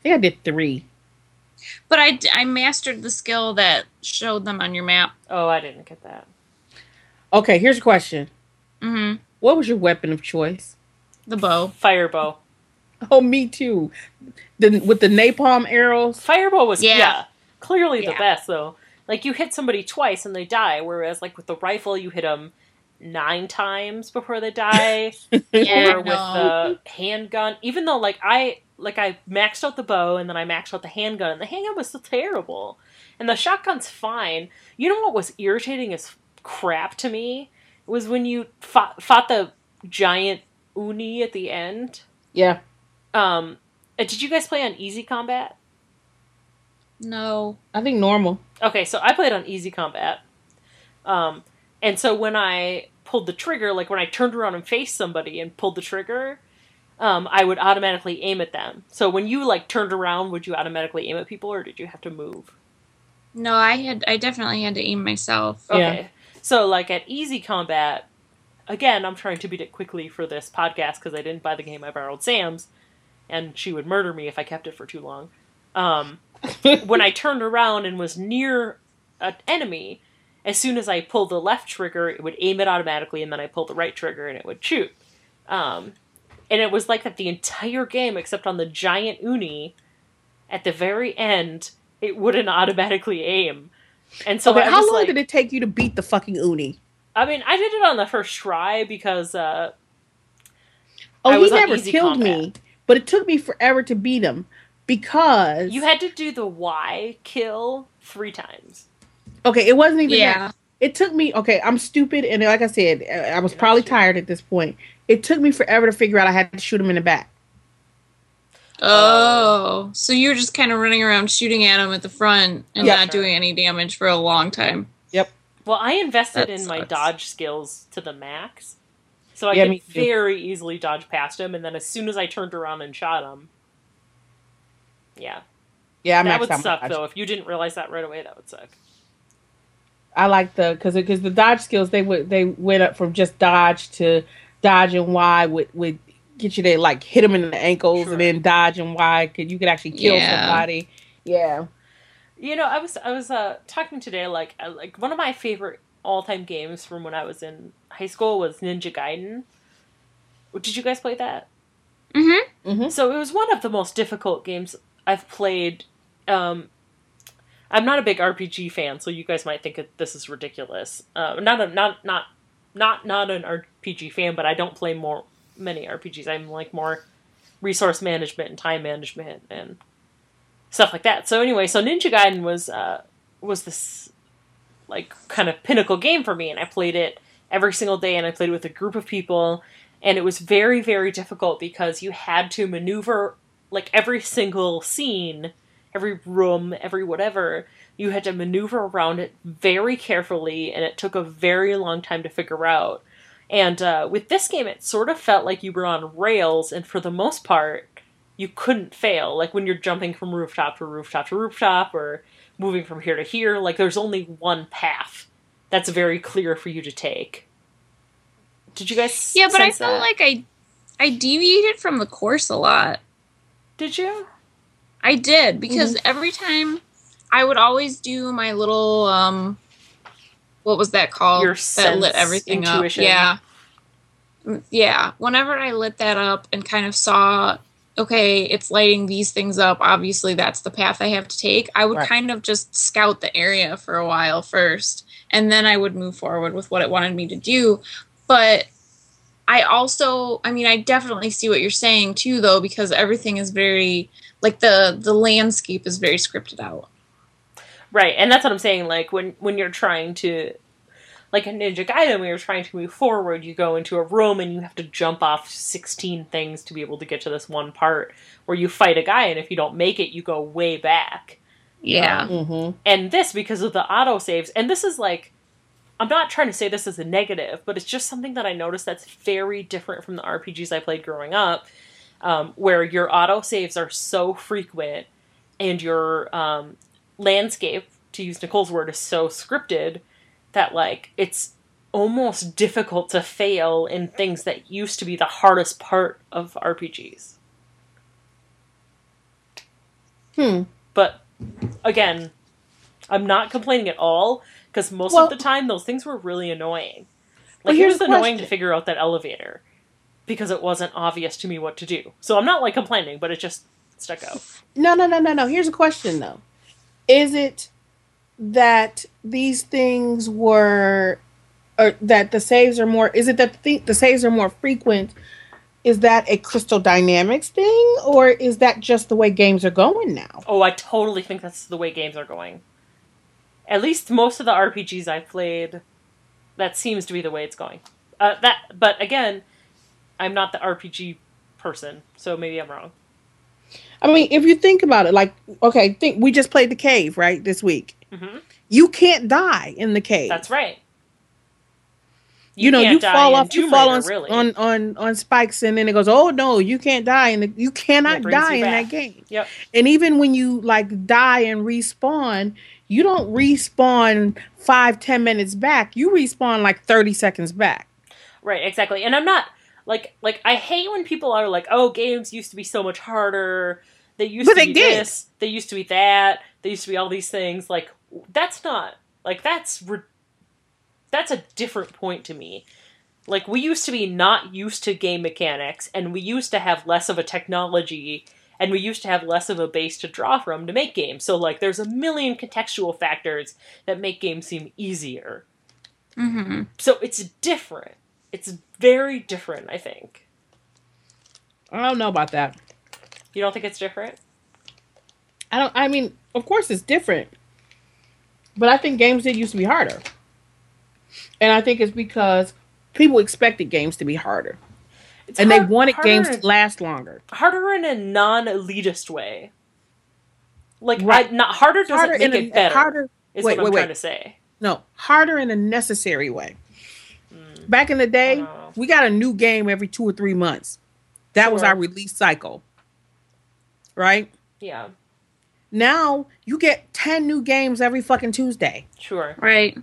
I think I did 3. But I, I mastered the skill that showed them on your map. Oh, I didn't get that. Okay, here's a question. Mm-hmm. What was your weapon of choice? The bow. Firebow. Oh, me too. The with the napalm arrows. Firebow was yeah, Yeah. Clearly the best though. Like you hit somebody twice and they die, whereas like with the rifle you hit them nine times before they die, <laughs> Yeah, or with no. the handgun. Even though like I like I maxed out the bow and then I maxed out the handgun, and the handgun was still terrible, and the shotgun's fine. You know what was irritating as crap to me was when you fought, fought the giant Oni at the end. Yeah. Um, uh, did you guys play on easy combat? No. I think normal. Okay, so I played on easy combat. Um, and so when I pulled the trigger, like when I turned around and faced somebody and pulled the trigger, um, I would automatically aim at them. So when you like turned around, would you automatically aim at people, or did you have to move? No, I had I definitely had to aim myself. Yeah. Okay, so like at easy combat, again, I'm trying to beat it quickly for this podcast because I didn't buy the game. I borrowed Sam's, and she would murder me if I kept it for too long. Um, when I turned around and was near an enemy, as soon as I pulled the left trigger, it would aim it automatically, and then I pulled the right trigger and it would shoot. Um, and it was like that the entire game, except on the giant Oni, at the very end, it wouldn't automatically aim. And so okay, how long like, did it take you to beat the fucking Oni? I mean, I did it on the first try because uh, Oh, he never killed combat. me, but it took me forever to beat him because you had to do the Y kill three times. Okay, it wasn't even Yeah. that. It took me. Okay, I'm stupid, and like I said, uh, I was probably tired at this point. It took me forever to figure out I had to shoot him in the back. Oh, so you were just kind of running around shooting at him at the front and Yeah. not doing any damage for a long time. Yep. Well, I invested That in my dodge skills to the max, so I Yeah, could very easily dodge past him. And then as soon as I turned around and shot him, yeah, Yeah, I that would suck dodge. though. If you didn't realize that right away, that would suck. I like the because because the dodge skills they would they went up from just dodge to dodge and Y would would get you to like hit them in the ankles Sure. and then dodge and Y could you could actually kill Yeah. somebody. Yeah. You know, I was I was uh, talking today like I, like one of my favorite all time games from when I was in high school was Ninja Gaiden. Did you guys play that? Mm-hmm. Mm-hmm. So it was one of the most difficult games I've played. Um, I'm not a big RPG fan, so you guys might think that this is ridiculous. Uh, not a not not not not an RPG fan, but I don't play more many RPGs. I'm like more resource management and time management and stuff like that. So anyway, so Ninja Gaiden was uh, was this like kind of pinnacle game for me, and I played it every single day, and I played it with a group of people, and it was very very difficult because you had to maneuver like every single scene, every room, every whatever. You had to maneuver around it very carefully, and it took a very long time to figure out. And uh, with this game, it sort of felt like you were on rails, and for the most part, you couldn't fail. Like when you're jumping from rooftop to rooftop to rooftop, or moving from here to here, like there's only one path that's very clear for you to take. Did you guys? Yeah, but I felt that? like I I deviated from the course a lot. Did you? I did because every time I would always do my little um what was that called? Your that lit everything intuition. up. Yeah. Mm, Yeah. Whenever I lit that up and kind of saw okay, it's lighting these things up, obviously that's the path I have to take. I would Right. kind of just scout the area for a while first and then I would move forward with what it wanted me to do. But I also, I mean, I definitely see what you're saying too, though, because everything is very like the the landscape is very scripted out. Right, and that's what I'm saying. Like when when you're trying to, like a Ninja Gaiden, when you're trying to move forward, you go into a room and you have to jump off 16 things to be able to get to this one part where you fight a guy, and if you don't make it, you go way back. Yeah, Mm-hmm. And this because of the auto saves, and this is like, I'm not trying to say this as a negative, but it's just something that I noticed that's very different from the RPGs I played growing up, um, where your auto saves are so frequent and your um, landscape, to use Nicole's word, is so scripted that like it's almost difficult to fail in things that used to be the hardest part of RPGs. Hmm. But again, I'm not complaining at all because most Well- of the time those things were really annoying. Well, Like it here's was the annoying to figure out that elevator because it wasn't obvious to me what to do. So I'm not like complaining, but it just stuck out. No, no, no, no, no. Here's a question though. Is it that these things were or that the saves are more is it that the, the saves are more frequent? Is that a Crystal Dynamics thing or is that just the way games are going now? Oh, I totally think that's the way games are going. At least most of the RPGs I've played, that seems to be the way it's going. Uh, that, but again, I'm not the RPG person, so maybe I'm wrong. I mean, if you think about it, like okay, think we just played the cave, right, this week. hmm You can't die in the cave. That's right. you, know, can't you fall off, you fall Raider, on, really. on on on spikes, and then it goes, oh no, you can't die, and you cannot die you in back. that game. Yep. And even when you like die and respawn, you don't respawn five ten minutes back. You respawn like thirty seconds back. Right, exactly. And I'm not like like I hate when people are like, "Oh, games used to be so much harder. They used But to they be did. this. They used to be that. They used to be all these things." Like that's not like that's re- that's a different point to me. Like we used to be not used to game mechanics, and we used to have less of a technology, and we used to have less of a base to draw from to make games. So like, there's a million contextual factors that make games seem easier. hmm So it's different. It's very different, I think. I don't know about that. You don't think it's different? I don't. I mean, of course it's different, but I think games did used to be harder, and I think it's because people expected games to be harder, It's and they hard- wanted harder games to last longer. harder in a non-elitist way. Like Right. I, not harder doesn't Harder make in it a better. harder. is wait, what I'm wait, trying wait. to say. No, harder in a necessary way. Mm. Back in the day, Oh. we got a new game every two or three months. That was our release cycle. Right? Yeah, Now you get 10 new games every fucking Tuesday. sure. Right.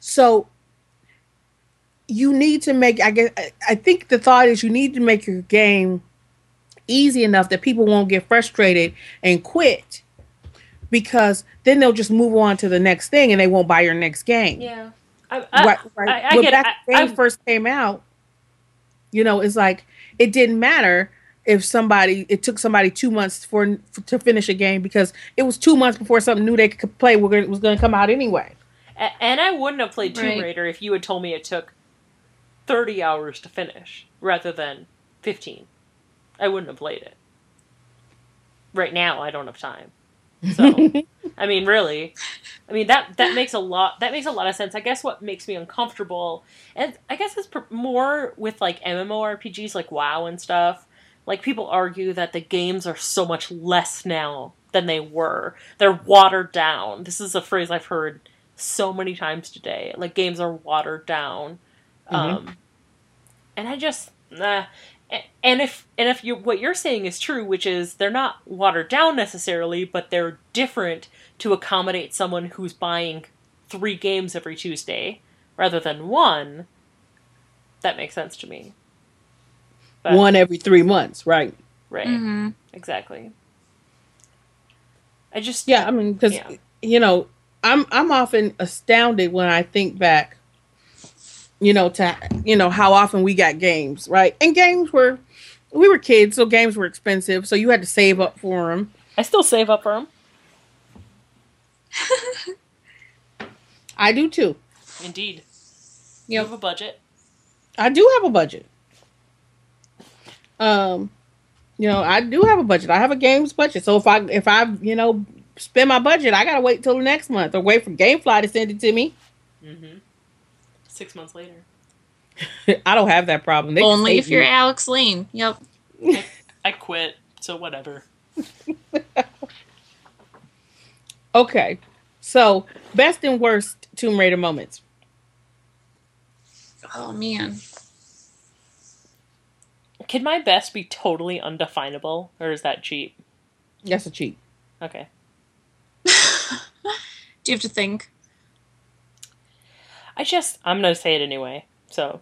So you need to make I guess I- I think the thought is you need to make your game easy enough that people won't get frustrated and quit because then they'll just move on to the next thing and they won't buy your next game. Yeah. I, I, right, right. I- I when get- back I- when games I- first came out, you know, it's like it didn't matter if somebody it took somebody two months for, to finish a game because it was two months before something new they could play was gonna- was going to come out anyway. And I wouldn't have played Tomb Right. Raider if you had told me it took 30 hours to finish rather than 15. I wouldn't have played it. Right now, I don't have time. So, <laughs> I mean, really, I mean that that makes a lot that makes a lot of sense. I guess what makes me uncomfortable, and I guess it's pr- more with like MMORPGs like WoW and stuff. Like people argue that the games are so much less now than they were. They're watered down. This is a phrase I've heard so many times today. Like games are watered down. Um, and I just nah. A- And if and if you what you're saying is true, which is they're not watered down necessarily, but they're different to accommodate someone who's buying three games every Tuesday rather than one, that makes sense to me. But- One every three months, right? Right. hmm Exactly. I just Yeah, I mean, because Yeah. you know, I'm I'm often astounded when I think back, you know, to you know how often we got games, right? And games were, we were kids, so games were expensive, so you had to save up for them. I still save up for them. <laughs> I do too. Indeed. You Yep. have a budget. I do have a budget. Um, you know, I do have a budget. I have a games budget. So if I if I you know spend my budget, I gotta wait till the next month or wait for GameFly to send it to me. Mm-hmm. Six months later. <laughs> I don't have that problem. They Only if you're me. Alex Layne. Yep. <laughs> I quit, so whatever. <laughs> okay. So best and worst Tomb Raider moments. Oh man. Can my best be totally undefinable, or is that cheap? That's a cheat. Okay. Do you have to think? I just I'm gonna say it anyway. So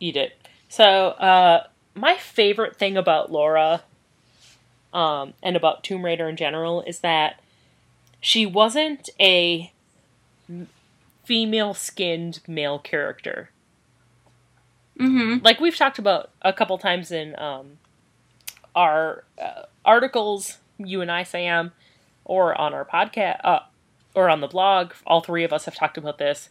eat it. So uh my favorite thing about Lara um and about Tomb Raider in general is that she wasn't a female skinned male character. Mm-hmm. like we've talked about a couple times in um, our uh, articles, you and I, Sam, or on our podcast, uh, or on the blog. All three of us have talked about this.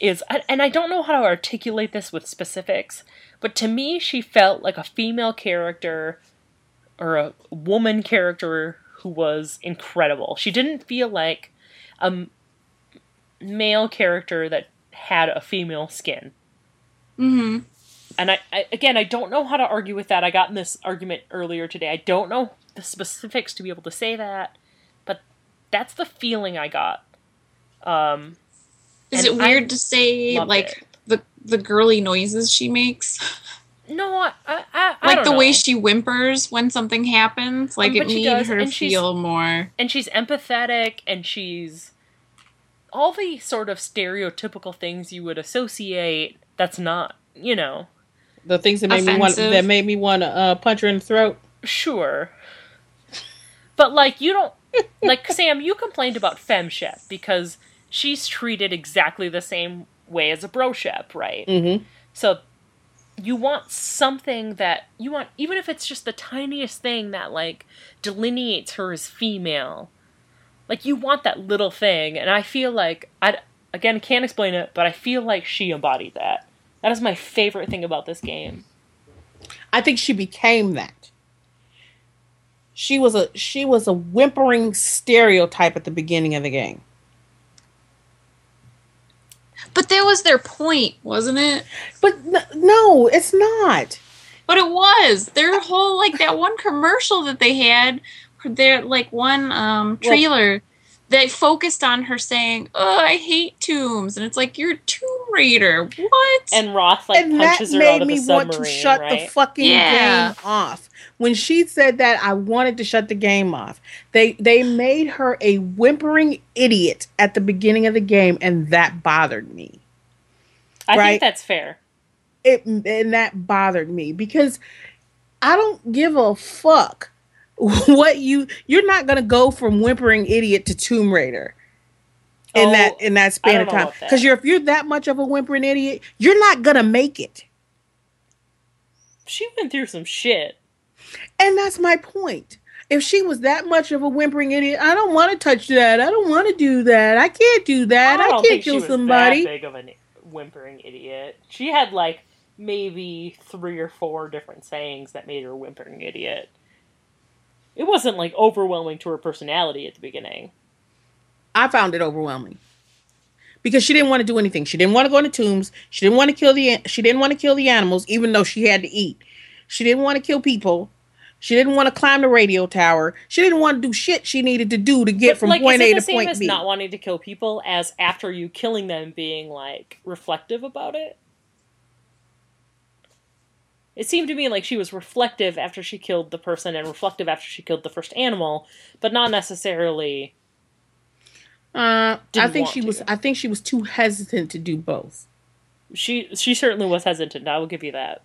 Is and I don't know how to articulate this with specifics, but to me, she felt like a female character or a woman character who was incredible. She didn't feel like a male character that had a female skin Mm-hmm. and I, I again I don't know how to argue with that. I got in this argument earlier today. I don't know the specifics to be able to say that, but that's the feeling I got. Um, Is And it weird I to say like it. the the girly noises she makes? no, I, I, I I like don't the way she whimpers when something happens? Like Um, it she made does, her feel more. and she's empathetic and she's all the sort of stereotypical things you would associate. That's not, you know, The things that made me want that made me want to uh, punch her in the throat. Sure. But like you don't like <laughs> Sam, you complained about FemShep because she's treated exactly the same way as a broshep, right? Mm-hmm. So you want something that you want even if it's just the tiniest thing that like delineates her as female. Like you want that little thing and I feel like I again can't explain it, but I feel like she embodied that. That is my favorite thing about this game. I think she became that. She was a she was a whimpering stereotype at the beginning of the game. But that was their point, wasn't it? But n- no, it's not. But it was their whole like that one commercial that they had. Their like one um trailer. They focused on her saying, "Oh, I hate tombs," and it's like you're a Tomb Raider. What? And Roth like and that punches her out made of the me want to shut right? the fucking Yeah. game off. When she said that, I wanted to shut the game off. They they made her a whimpering idiot at the beginning of the game, and that bothered me. I right? think that's fair. It and that bothered me because I don't give a fuck <laughs> what you you're not gonna go from whimpering idiot to Tomb Raider in Oh, that in that span of time because you're if you're that much of a whimpering idiot, you're not gonna make it. She went through some shit. And that's my point. If she was that much of a whimpering idiot, I don't want to touch that. I don't want to do that. I can't do that. I, don't can't kill somebody. big of a whimpering idiot. She had like maybe three or four different sayings that made her a whimpering idiot. It wasn't like overwhelming to her personality at the beginning. I found it overwhelming because she didn't want to do anything. She didn't want to go into tombs. She didn't want to kill the. She didn't want to kill the animals, even though she had to eat. She didn't want to kill people. She didn't want to climb the radio tower. She didn't want to do shit she needed to do to get But, from like, point A the to same point as B. not wanting to kill people as after you killing them being like reflective about it? It seemed to me like she was reflective after she killed the person and reflective after she killed the first animal, but not necessarily. uh, I Didn't think want she was. I think she was too hesitant to do both. She she certainly was hesitant. I will give you that.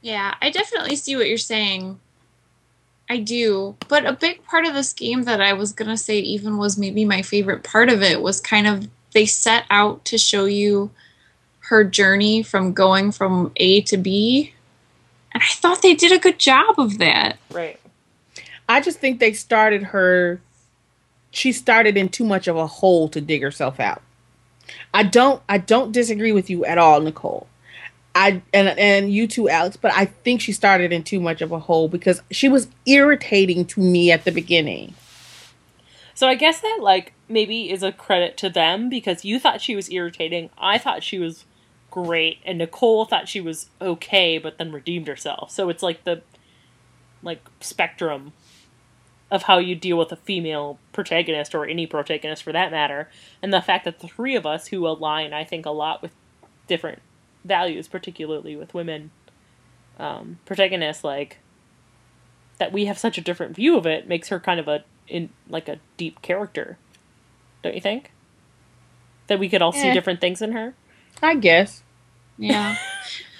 Yeah, I definitely see what you're saying. I do. But a big part of this game that I was going to say even was maybe my favorite part of it was kind of they set out to show you her journey from going from A to B. And I thought they did a good job of that. Right. I just think they started her. She started in too much of a hole to dig herself out. I don't. I don't disagree with you at all, Nicole. I and and you too, Alex. But I think she started in too much of a hole because she was irritating to me at the beginning. So I guess that like maybe is a credit to them because you thought she was irritating. I thought she was great, and Nicole thought she was okay, but then redeemed herself. So it's like the like spectrum of how you deal with a female protagonist or any protagonist for that matter, and the fact that the three of us who align, I think, a lot with different values, particularly with women um, protagonists, like that we have such a different view of it makes her kind of a in like a deep character, don't you think? That we could all see Eh. different things in her. I guess. Yeah.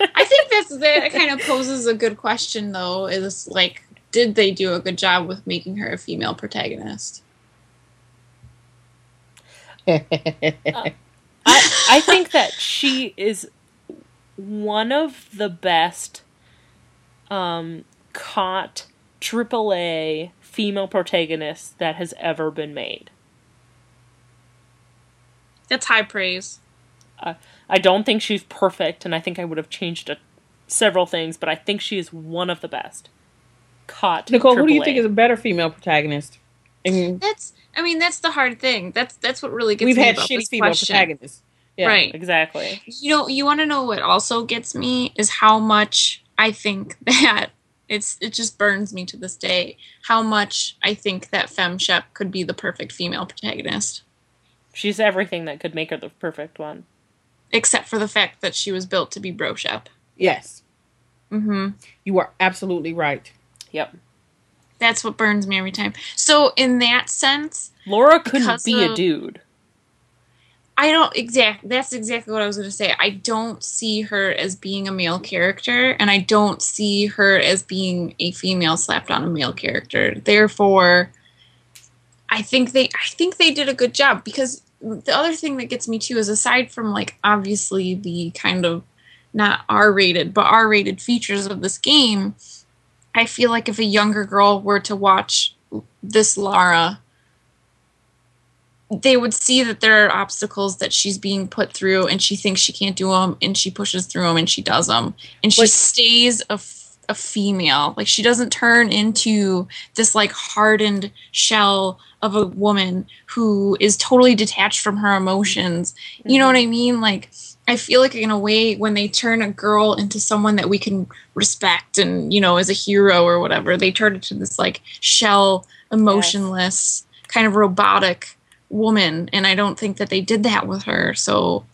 I think that's that it kind of poses a good question though, is like did they do a good job with making her a female protagonist? <laughs> I I think that she is one of the best um caught AAA female protagonists that has ever been made. That's high praise. I don't think she's perfect, and I think I would have changed a, several things, but I think she is one of the best. Caught Nicole, who do you think is a better female protagonist? And That's I mean that's the hard thing. That's that's what really gets we've me had about shitty this female question. protagonists. Yeah. Right. exactly? You know, you want to know what also gets me is how much I think <laughs> that it's it just burns me to this day how much I think that Fem Shep could be the perfect female protagonist, She's everything that could make her the perfect one. Except for the fact that she was built to be Bro Shep. Yes, Mm-hmm. you are absolutely right. Yep. That's what burns me every time. So in that sense, Lara couldn't be a dude. I don't exact. That's exactly what I was going to say. I don't see her as being a male character, and I don't see her as being a female slapped on a male character. Therefore, I think they. I think they did a good job because the other thing that gets me too is aside from like obviously the kind of not R rated but R rated features of this game, I feel like if a younger girl were to watch this Lara they would see that there are obstacles that she's being put through and she thinks she can't do them and she pushes through them and she does them and she But- stays a, f- a female. Like she doesn't turn into this like hardened shell of a woman who is totally detached from her emotions. You know what i mean? Like i feel like in a way when they turn a girl into someone that we can respect and you know as a hero or whatever they turn it to this like shell emotionless kind of robotic woman. And i don't think that they did that with her. So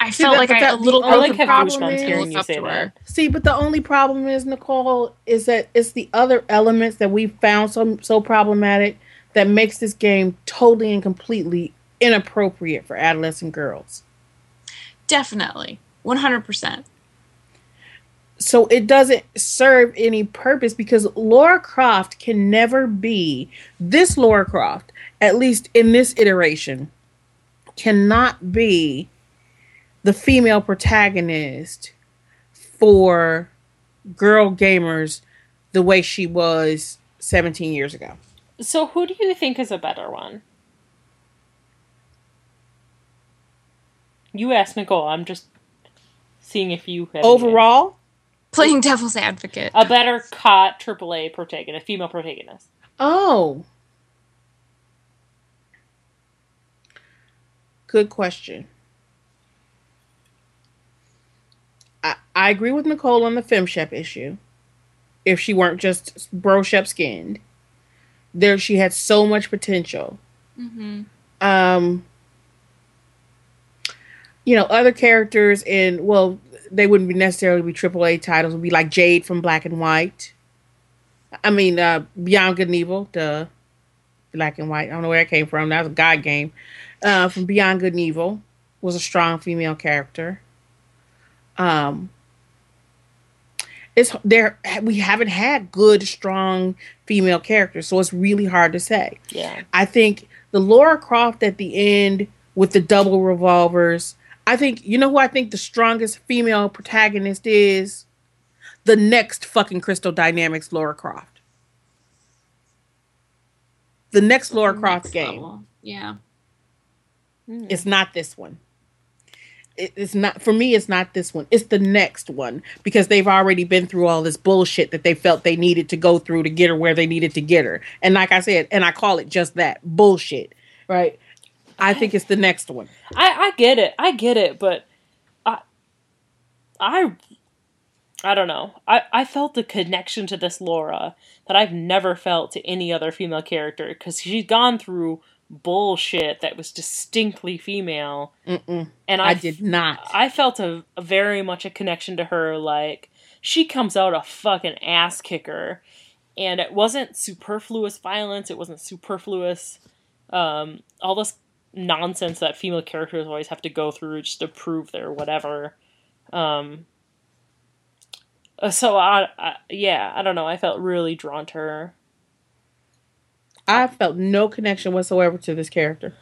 I See, felt that- like but I that- a little the I growth like only of have problem confidence goosebumps hearing you say that. See, but the only problem is Nicole is that it's the other elements that we found so so problematic that makes this game totally and completely inappropriate for adolescent girls. Definitely. 100%. So it doesn't serve any purpose because Lara Croft can never be this Lara Croft, at least in this iteration, cannot be the female protagonist for girl gamers the way she was 17 years ago. So, who do you think is a better one? You asked Nicole. I'm just seeing if you have any- Overall, Playing devil's advocate. a better caught AAA protagonist, female protagonist. oh. Good question. I, I agree with Nicole on the FemShep issue. If she weren't just bro shep skinned, there she had so much potential. hmm um you know other characters in well they wouldn't be necessarily be AAA titles would be like Jade from Black and White. I mean uh Beyond Good and Evil, the Black and White. I don't know where it came from. That was a God game. Uh from Beyond Good and Evil was a strong female character. Um it's there we haven't had good strong female characters, so it's really hard to say. Yeah. I think the Lara Croft at the end with the double revolvers. I think you know who I think the strongest female protagonist is the next fucking Crystal Dynamics Lara Croft. The next Lara Croft Next game. level. Yeah. Mm. It's not this one. It- It's not for me. It's not this one. It's the next one because they've already been through all this bullshit that they felt they needed to go through to get her where they needed to get her. And like I said, and I call it just that bullshit. Right. I think it's the next one. I, I get it. I get it, but I I I don't know. I, I felt the connection to this Lara that I've never felt to any other female character because she's gone through bullshit that was distinctly female, Mm-mm. and I I, did not. I felt a, a very much a connection to her. Like she comes out a fucking ass kicker, and it wasn't superfluous violence. It wasn't superfluous. Um, all this nonsense that female characters always have to go through just to prove their whatever. Um, so I, I, yeah, I don't know. I felt really drawn to her. I felt no connection whatsoever to this character.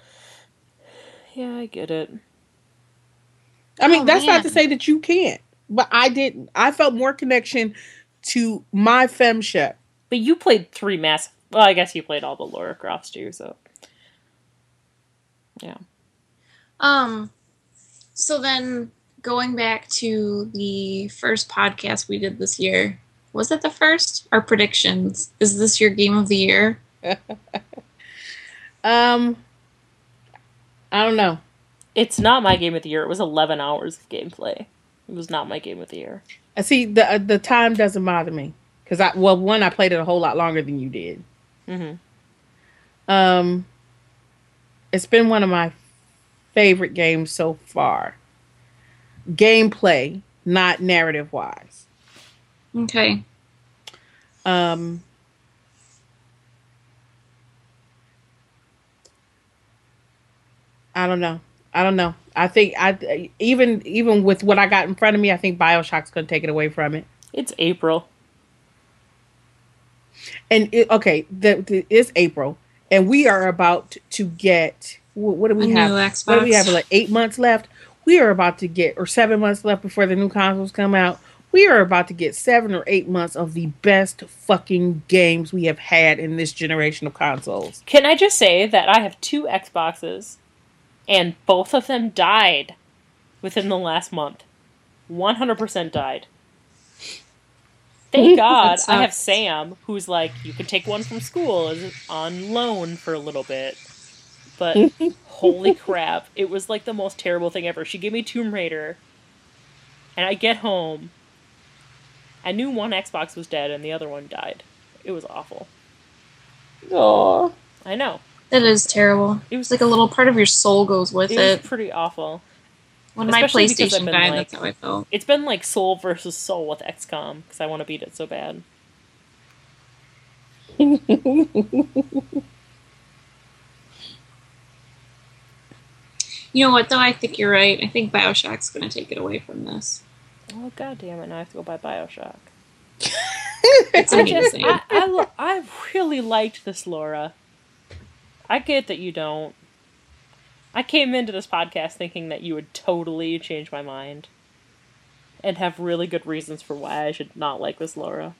Yeah, I get it. I mean, Oh, that's not to say that you can't, but I didn't. I felt more connection to my femshep. But you played three massive. Well, I guess you played all the Lara Crofts too. So yeah. Um, so then going back to the first podcast we did this year, was it the first? Our predictions. Is this your game of the year? Um, I don't know. It's not my game of the year. It was 11 hours of gameplay. It was not my game of the year. I see the uh, the time doesn't bother me because I well one I played it a whole lot longer than you did. hmm Um, it's been one of my favorite games so far. Gameplay, not narrative wise. Okay. Um, I don't know. I don't know. I think I even even with what I got in front of me, I think Bioshock's going to take it away from it. It's April. And it, okay, the, the, it's April, and we are about to get what, what do we A have? new Xbox. What do we have? Like eight months left. We are about to get, or seven months left before the new consoles come out. We are about to get seven or eight months of the best fucking games we have had in this generation of consoles. Can I just say that I have two Xboxes, and both of them died within the last month. 100% died. Thank <laughs> God I have. Sam, who's like, you can take one from school as on loan for a little bit. But <laughs> holy crap, it was like the most terrible thing ever. She gave me Tomb Raider, and I get home. I knew one Xbox was dead and the other one died. It was awful. Oh, I know. That is terrible. It was like a little part of your soul goes with it it. pretty awful. When my Especially I've PlayStation died, like- that's how I felt. It's been like Soul versus Soul with XCOM because I want to beat it so bad. You know what, though? I think you're right. I think Bioshock's going to take it away from this. Oh god damn it! Now I have to go buy Bioshock. <laughs> It's I just, amazing. I, I, I really liked this Lara. I get that you don't. I came into this podcast thinking that you would totally change my mind. And have really good reasons for why I should not like this Lara.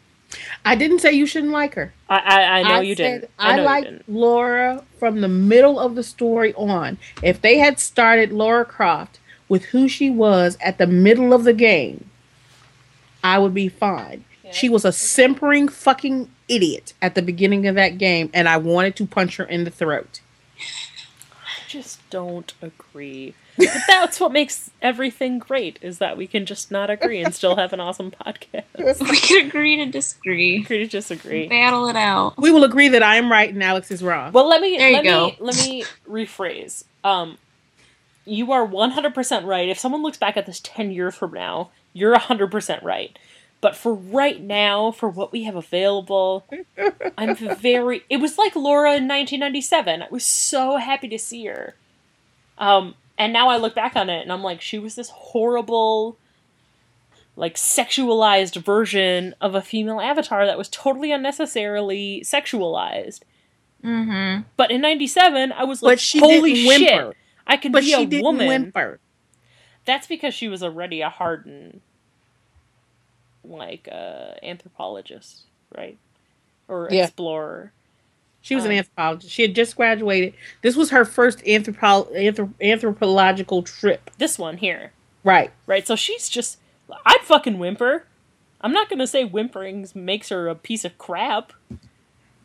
I didn't say you shouldn't like her. I I, I know you said didn't. I, you like. Lara from the middle of the story on. If they had started Lara Croft with who she was at the middle of the game, I would be fine. Yeah. She was a simpering fucking idiot at the beginning of that game, and I wanted to punch her in the throat. I just don't agree. But that's what makes everything great is that we can just not agree and still have an awesome podcast. we can agree to disagree. Agree to disagree. Battle it out. We will agree that I am right and Alex is wrong. Well, let me There you let go. me let me rephrase. Um, you are one hundred percent right. If someone looks back at this ten years from now, you're hundred percent right. But for right now, for what we have available, <laughs> I'm very. It was like Lara in 1997. I was so happy to see her. Um, and now I look back on it and I'm like, she was this horrible, like sexualized version of a female avatar that was totally unnecessarily sexualized. Mm-hmm. But in '97, I was like, "Holy shit! I can But be she a didn't woman." whimper. That's because she was already a hardened, like, uh, anthropologist, right? Or Yeah. explorer. She was an Um, anthropologist. She had just graduated. This was her first anthropo- anthrop- anthropological trip. This one here, Right. right? So she's just, I'd fucking whimper. I'm not gonna say whimpering makes her a piece of crap.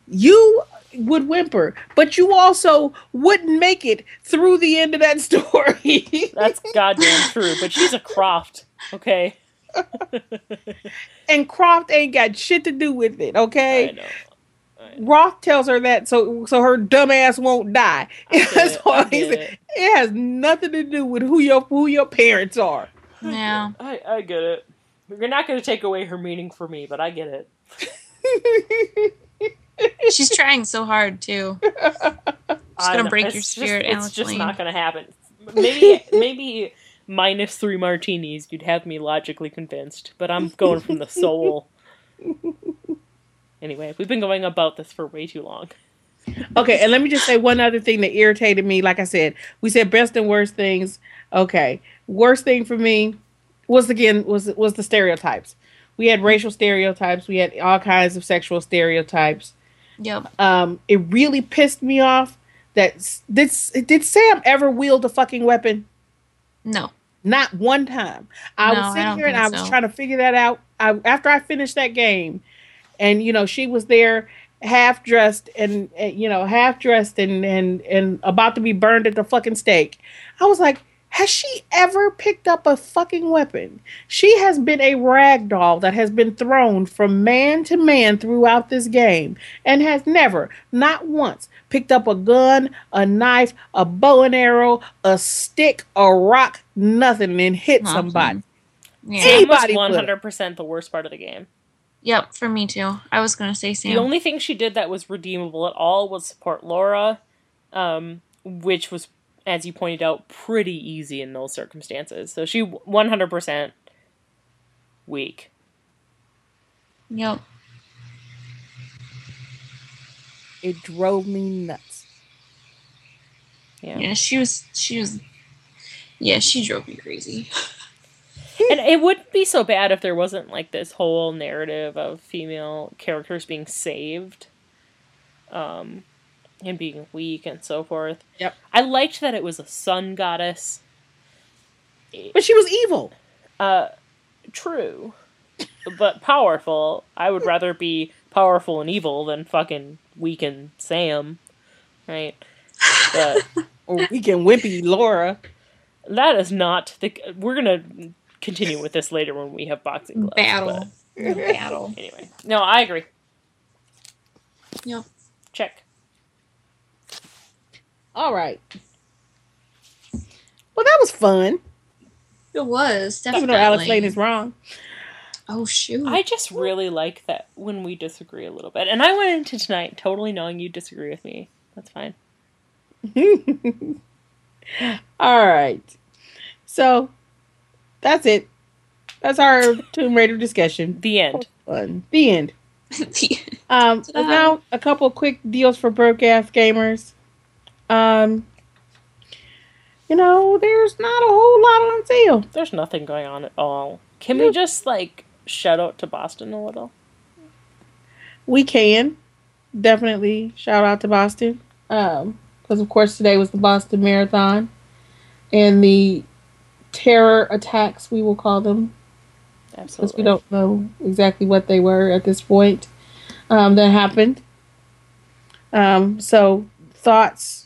You would whimper, but you also wouldn't make it through the end of that <laughs> story. That's goddamn true. But she's a Croft, okay? <laughs> and Croft ain't got shit to do with it, I okay? know. Roth tells her that so so her dumb ass won't die. <laughs> That's it, all he said. it. It has nothing to do with who your who your parents are. Yeah. I, I get it. You're not gonna take away her meaning for me, but I get it. <laughs> She's trying so hard, too. I gonna break It's your just- spirit, It's just Layne. not gonna happen. Maybe maybe minus three martinis, you'd have me logically convinced. But I'm going from the soul. <laughs> Anyway, we've been going about this for way too long. Okay, and let me just say one other thing that irritated me. Like I said, we said best and worst things. Okay, worst thing for me was again was was the stereotypes. We had racial stereotypes. We had all kinds of sexual stereotypes. Yep. Um, it really pissed me off that s- did did Sam ever wield a fucking weapon? No. Not one time. I No, was sitting don't here and I was so. trying to figure that out. I, after I finished that game, and you know she was there, half dressed and, and you know half dressed and and and about to be burned at the fucking stake. I was like, has she ever picked up a fucking weapon? She has been a rag doll that has been thrown from man to man throughout this game and has never, not once, picked up a gun, a knife, a bow and arrow, a stick, a rock, nothing, and hit Nothing. somebody. Yeah. Was Anybody one would. hundred percent the worst part of the game. Yep, for me too. I was gonna say Sam. The only thing she did that was redeemable at all was support Lara, um, which was, as you pointed out, pretty easy in those circumstances. So she one hundred percent weak. Yep. It drove me nuts. Yeah. Yeah, she was. She was. Yeah, she drove me crazy. and it wouldn't be so bad if there wasn't like this whole narrative of female characters being saved um and being weak and so forth Yep. i liked that it was a sun goddess But she was evil. uh true but powerful i would rather be powerful and evil than fucking weak and sam right but <laughs> Or we can wimpy Lara. that is not the we're gonna continue with this later when we have boxing gloves, Battle. but- Battle. Anyway, no, I agree. Yep. Check. All right. Well, that was fun. It was definitely. Even though Alex Layne is wrong. Oh shoot! I just really like that when we disagree a little bit. And I went into tonight totally knowing you disagree with me. That's fine. <laughs> All right. So that's it. That's our Tomb Raider discussion. The end. Fun. The end. <laughs> The- Um, now a couple quick deals for broke ass gamers. Um, you know, there's not a whole lot on sale. There's nothing going on at all. Can we just like shout out to Boston a little? We can definitely shout out to Boston. Um, because of course today was the Boston Marathon, and the terror attacks we will call them because we don't know exactly what they were at this point um, that happened. Um, so, thoughts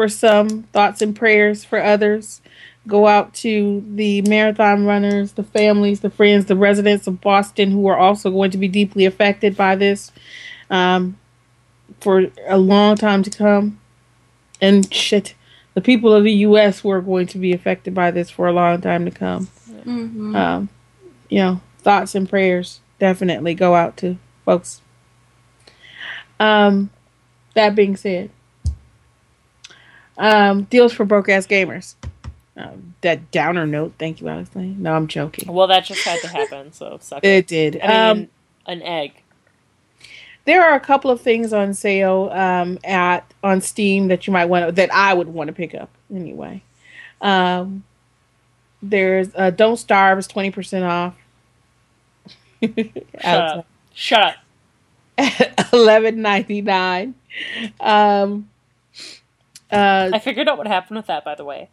for some, thoughts and prayers for others go out to the marathon runners, the families, the friends, the residents of Boston who are also going to be deeply affected by this um, for a long time to come. And shit, the people of the U.S. who are going to be affected by this for a long time to come Mhm. um, you know, thoughts and prayers definitely go out to folks. Um, that being said, um, deals for broke ass gamers. Um, that downer note. Thank you, Alex Layne. No, I'm joking. Well, that just had to happen, so suck it. It did. I mean, um, an egg. there are a couple of things on sale um, at on Steam that you might want that I would want to pick up anyway. Um, there's uh, Don't Starve is twenty percent off. <laughs> Shut up. Shut up. <laughs> eleven ninety nine. Um, uh, I figured out what happened with that, by the way.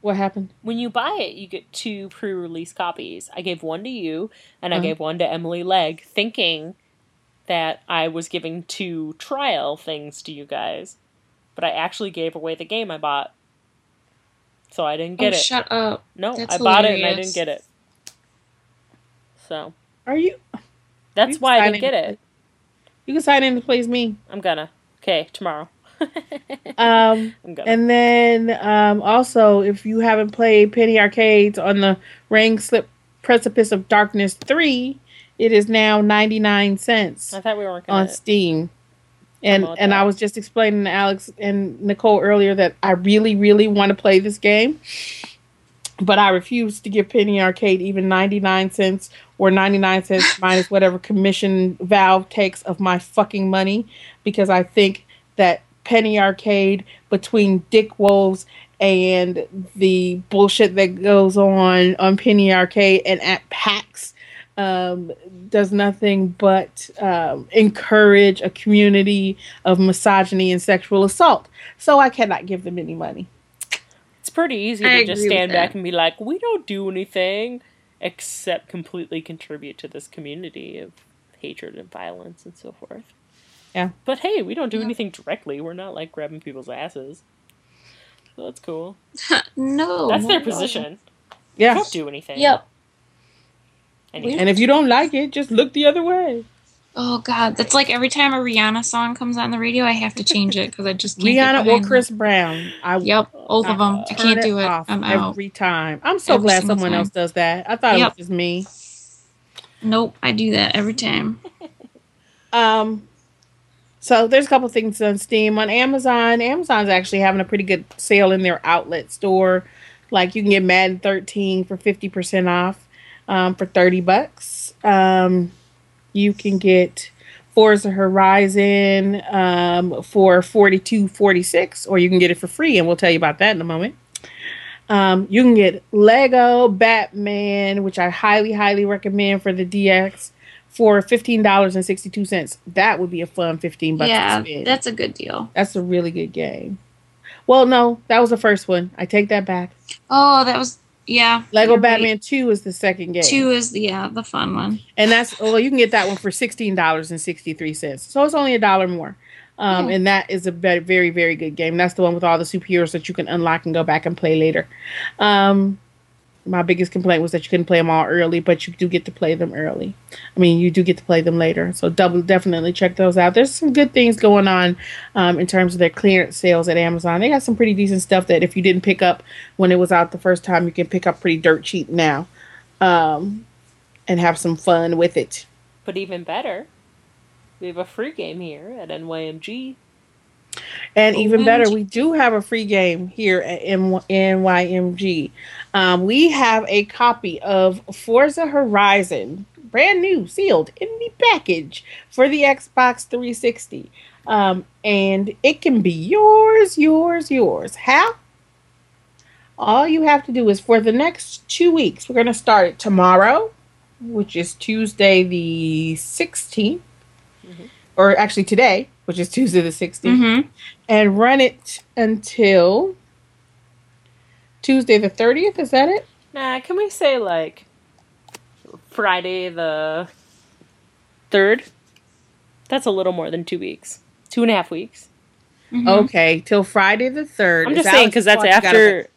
what happened? When you buy it, you get two pre release copies. I gave one to you, and I Uh-huh. gave one to Emily Legg, thinking that I was giving two trial things to you guys. But I actually gave away the game I bought. So I didn't get oh, it. shut up! no, That's I bought it and I didn't get it. So Are you? that's You why I didn't in. get it. You can sign in to please me. I'm gonna. Okay, tomorrow. <laughs> Um, and then um, also, if you haven't played Penny Arcades on the Rain-Slick Precipice of Darkness three, it is now ninety nine cents. I thought we gonna. on Steam. And and. I was just explaining to Alex and Nicole earlier that I really, really want to play this game. But I refuse to give Penny Arcade even 99 cents or 99 cents <laughs> minus whatever commission Valve takes of my fucking money because I think that Penny Arcade between Dick Wolves and the bullshit that goes on on Penny Arcade and at PAX um, does nothing but um, encourage a community of misogyny and sexual assault. So I cannot give them any money. It's pretty easy I to just stand back and be like, we don't do anything except completely contribute to this community of hatred and violence and so forth. Yeah. But hey, we don't do Yeah. anything directly. We're not like grabbing people's asses. So that's cool. <laughs> no, That's their not at position. Yeah. Don't do anything. Yep. Anyway. And if you don't like it, just look the other way. Oh god, that's like every time a Rihanna song comes on the radio, I have to change it because I just can't. get Rihanna or Chris Brown. I. Yep, both of them. I can't do it. off I'm out. every time. I'm so Every glad someone time. else does that. I thought it was just me. Nope, I do that every time. <laughs> Um, so there's a couple things on Steam. On Amazon, Amazon's actually having a pretty good sale in their outlet store. Like you can get Madden 13 for 50% off um, for 30 bucks. Um, you can get Forza Horizon um, for 42.46 or you can get it for free and we'll tell you about that in a moment. Um, you can get Lego Batman, which I highly, highly recommend for the DX for fifteen dollars and sixty two cents. That would be a fun fifteen bucks yeah, that's a good deal. That's a really good game. Well, no, that was the first one. I take that back. Oh, that was yeah. Lego you're right. Batman Two is the second game, Two is the yeah the fun one. and that's well, you can get that one for sixteen dollars and sixty three cents. So it's only a dollar more. Um, Yeah. And that is a very, very, very good game. That's the one with all the superheroes that you can unlock and go back and play later. Um, my biggest complaint was that you couldn't play them all early, but you do get to play them early. I mean, you do get to play them later. So double definitely check those out. There's some good things going on um, in terms of their clearance sales at Amazon. They got some pretty decent stuff that if you didn't pick up when it was out the first time, you can pick up pretty dirt cheap now, um, and have some fun with it. But even better, we have a free game here at NYMG. And even better, we do have a free game here at M- NYMG. Um, we have a copy of Forza Horizon, brand new, sealed in the package for the Xbox 360. Um, and it can be yours, yours, yours. How? All you have to do is for the next two weeks, we're going to start it tomorrow, which is Tuesday the 16th, or actually today, which is Tuesday the 16th, Mm-hmm. and run it until Tuesday the 30th. Is that it? Nah, can we say like Friday the third? That's a little more than two weeks. Two and a half weeks. Okay, till Friday the 3rd. I'm Is just saying because that's Clark, you gotta- after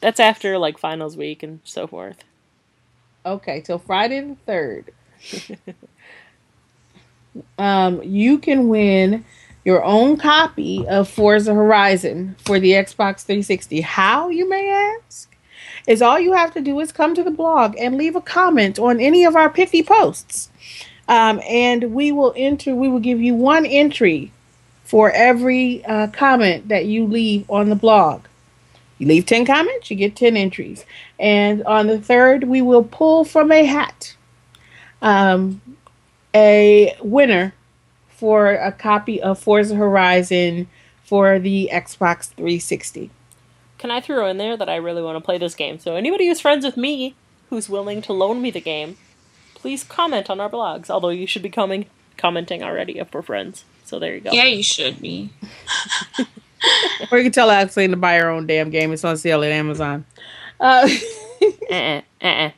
that's after like finals week and so forth. Okay, till Friday the third. <laughs> um, you can win your own copy of Forza Horizon for the Xbox 360. How, you may ask? Is all you have to do is come to the blog and leave a comment on any of our pithy posts. Um, and we will enter, we will give you one entry for every uh, comment that you leave on the blog. You leave 10 comments, you get 10 entries. And on the third, we will pull from a hat um, a winner for a copy of Forza Horizon for the Xbox 360. Can I throw in there that I really want to play this game? So anybody who's friends with me who's willing to loan me the game, please comment on our blogs. Although you should be coming commenting already if we're friends. So there you go. Yeah, you should be. <laughs> Or you can tell Alex Layne to buy her own damn game. It's on sale at Amazon. Uh, <laughs> Uh-uh, uh-uh.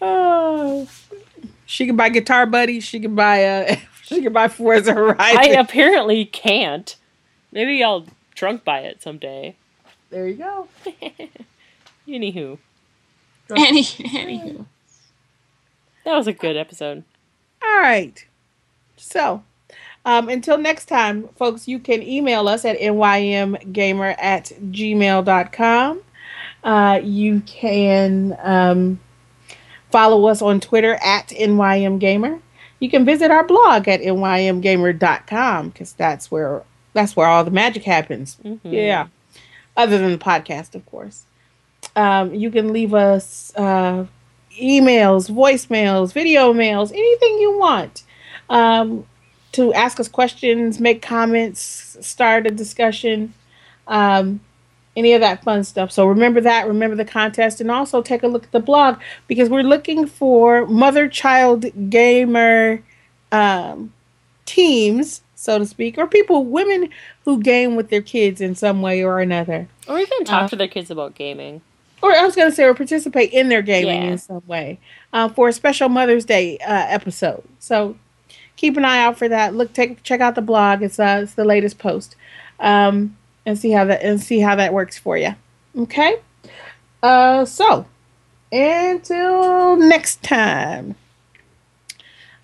oh. She can buy Guitar Buddy. She can buy uh, <laughs> she can buy Forza Horizon. I apparently can't. Maybe I'll drunk buy it someday. there you go. <laughs> Anywho, Any, anywho. that was a good episode. All right. So, um, until next time, folks, you can email us at nymgamer at gmail.com. Uh, you can um, follow us on Twitter at nymgamer. You can visit our blog at nymgamer.com because that's where that's where all the magic happens. Mhm. Yeah. Other than the podcast, of course. Um, you can leave us uh, emails, voicemails, video mails, anything you want um, to ask us questions, make comments, start a discussion, um, any of that fun stuff. So remember that, remember the contest, and also take a look at the blog because we're looking for mother child gamer um, teams, so to speak, or people, women who game with their kids in some way or another. Or even talk Uh, to their kids about gaming. Or I was going to say, or participate in their gaming Yeah. in some way uh, for a special Mother's Day uh, episode. So keep an eye out for that. Look, take check out the blog. It's uh, it's the latest post, um, and see how that and see how that works for you. Okay. Uh, so until next time.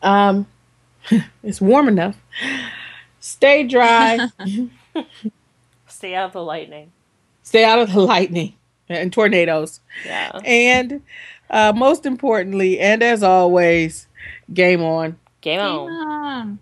Um, <laughs> it's warm enough. Stay dry. <laughs> Stay out of the lightning. Stay out of the lightning and tornadoes. Yeah. And uh, most importantly, and as always, game on. Game on. Um, I'll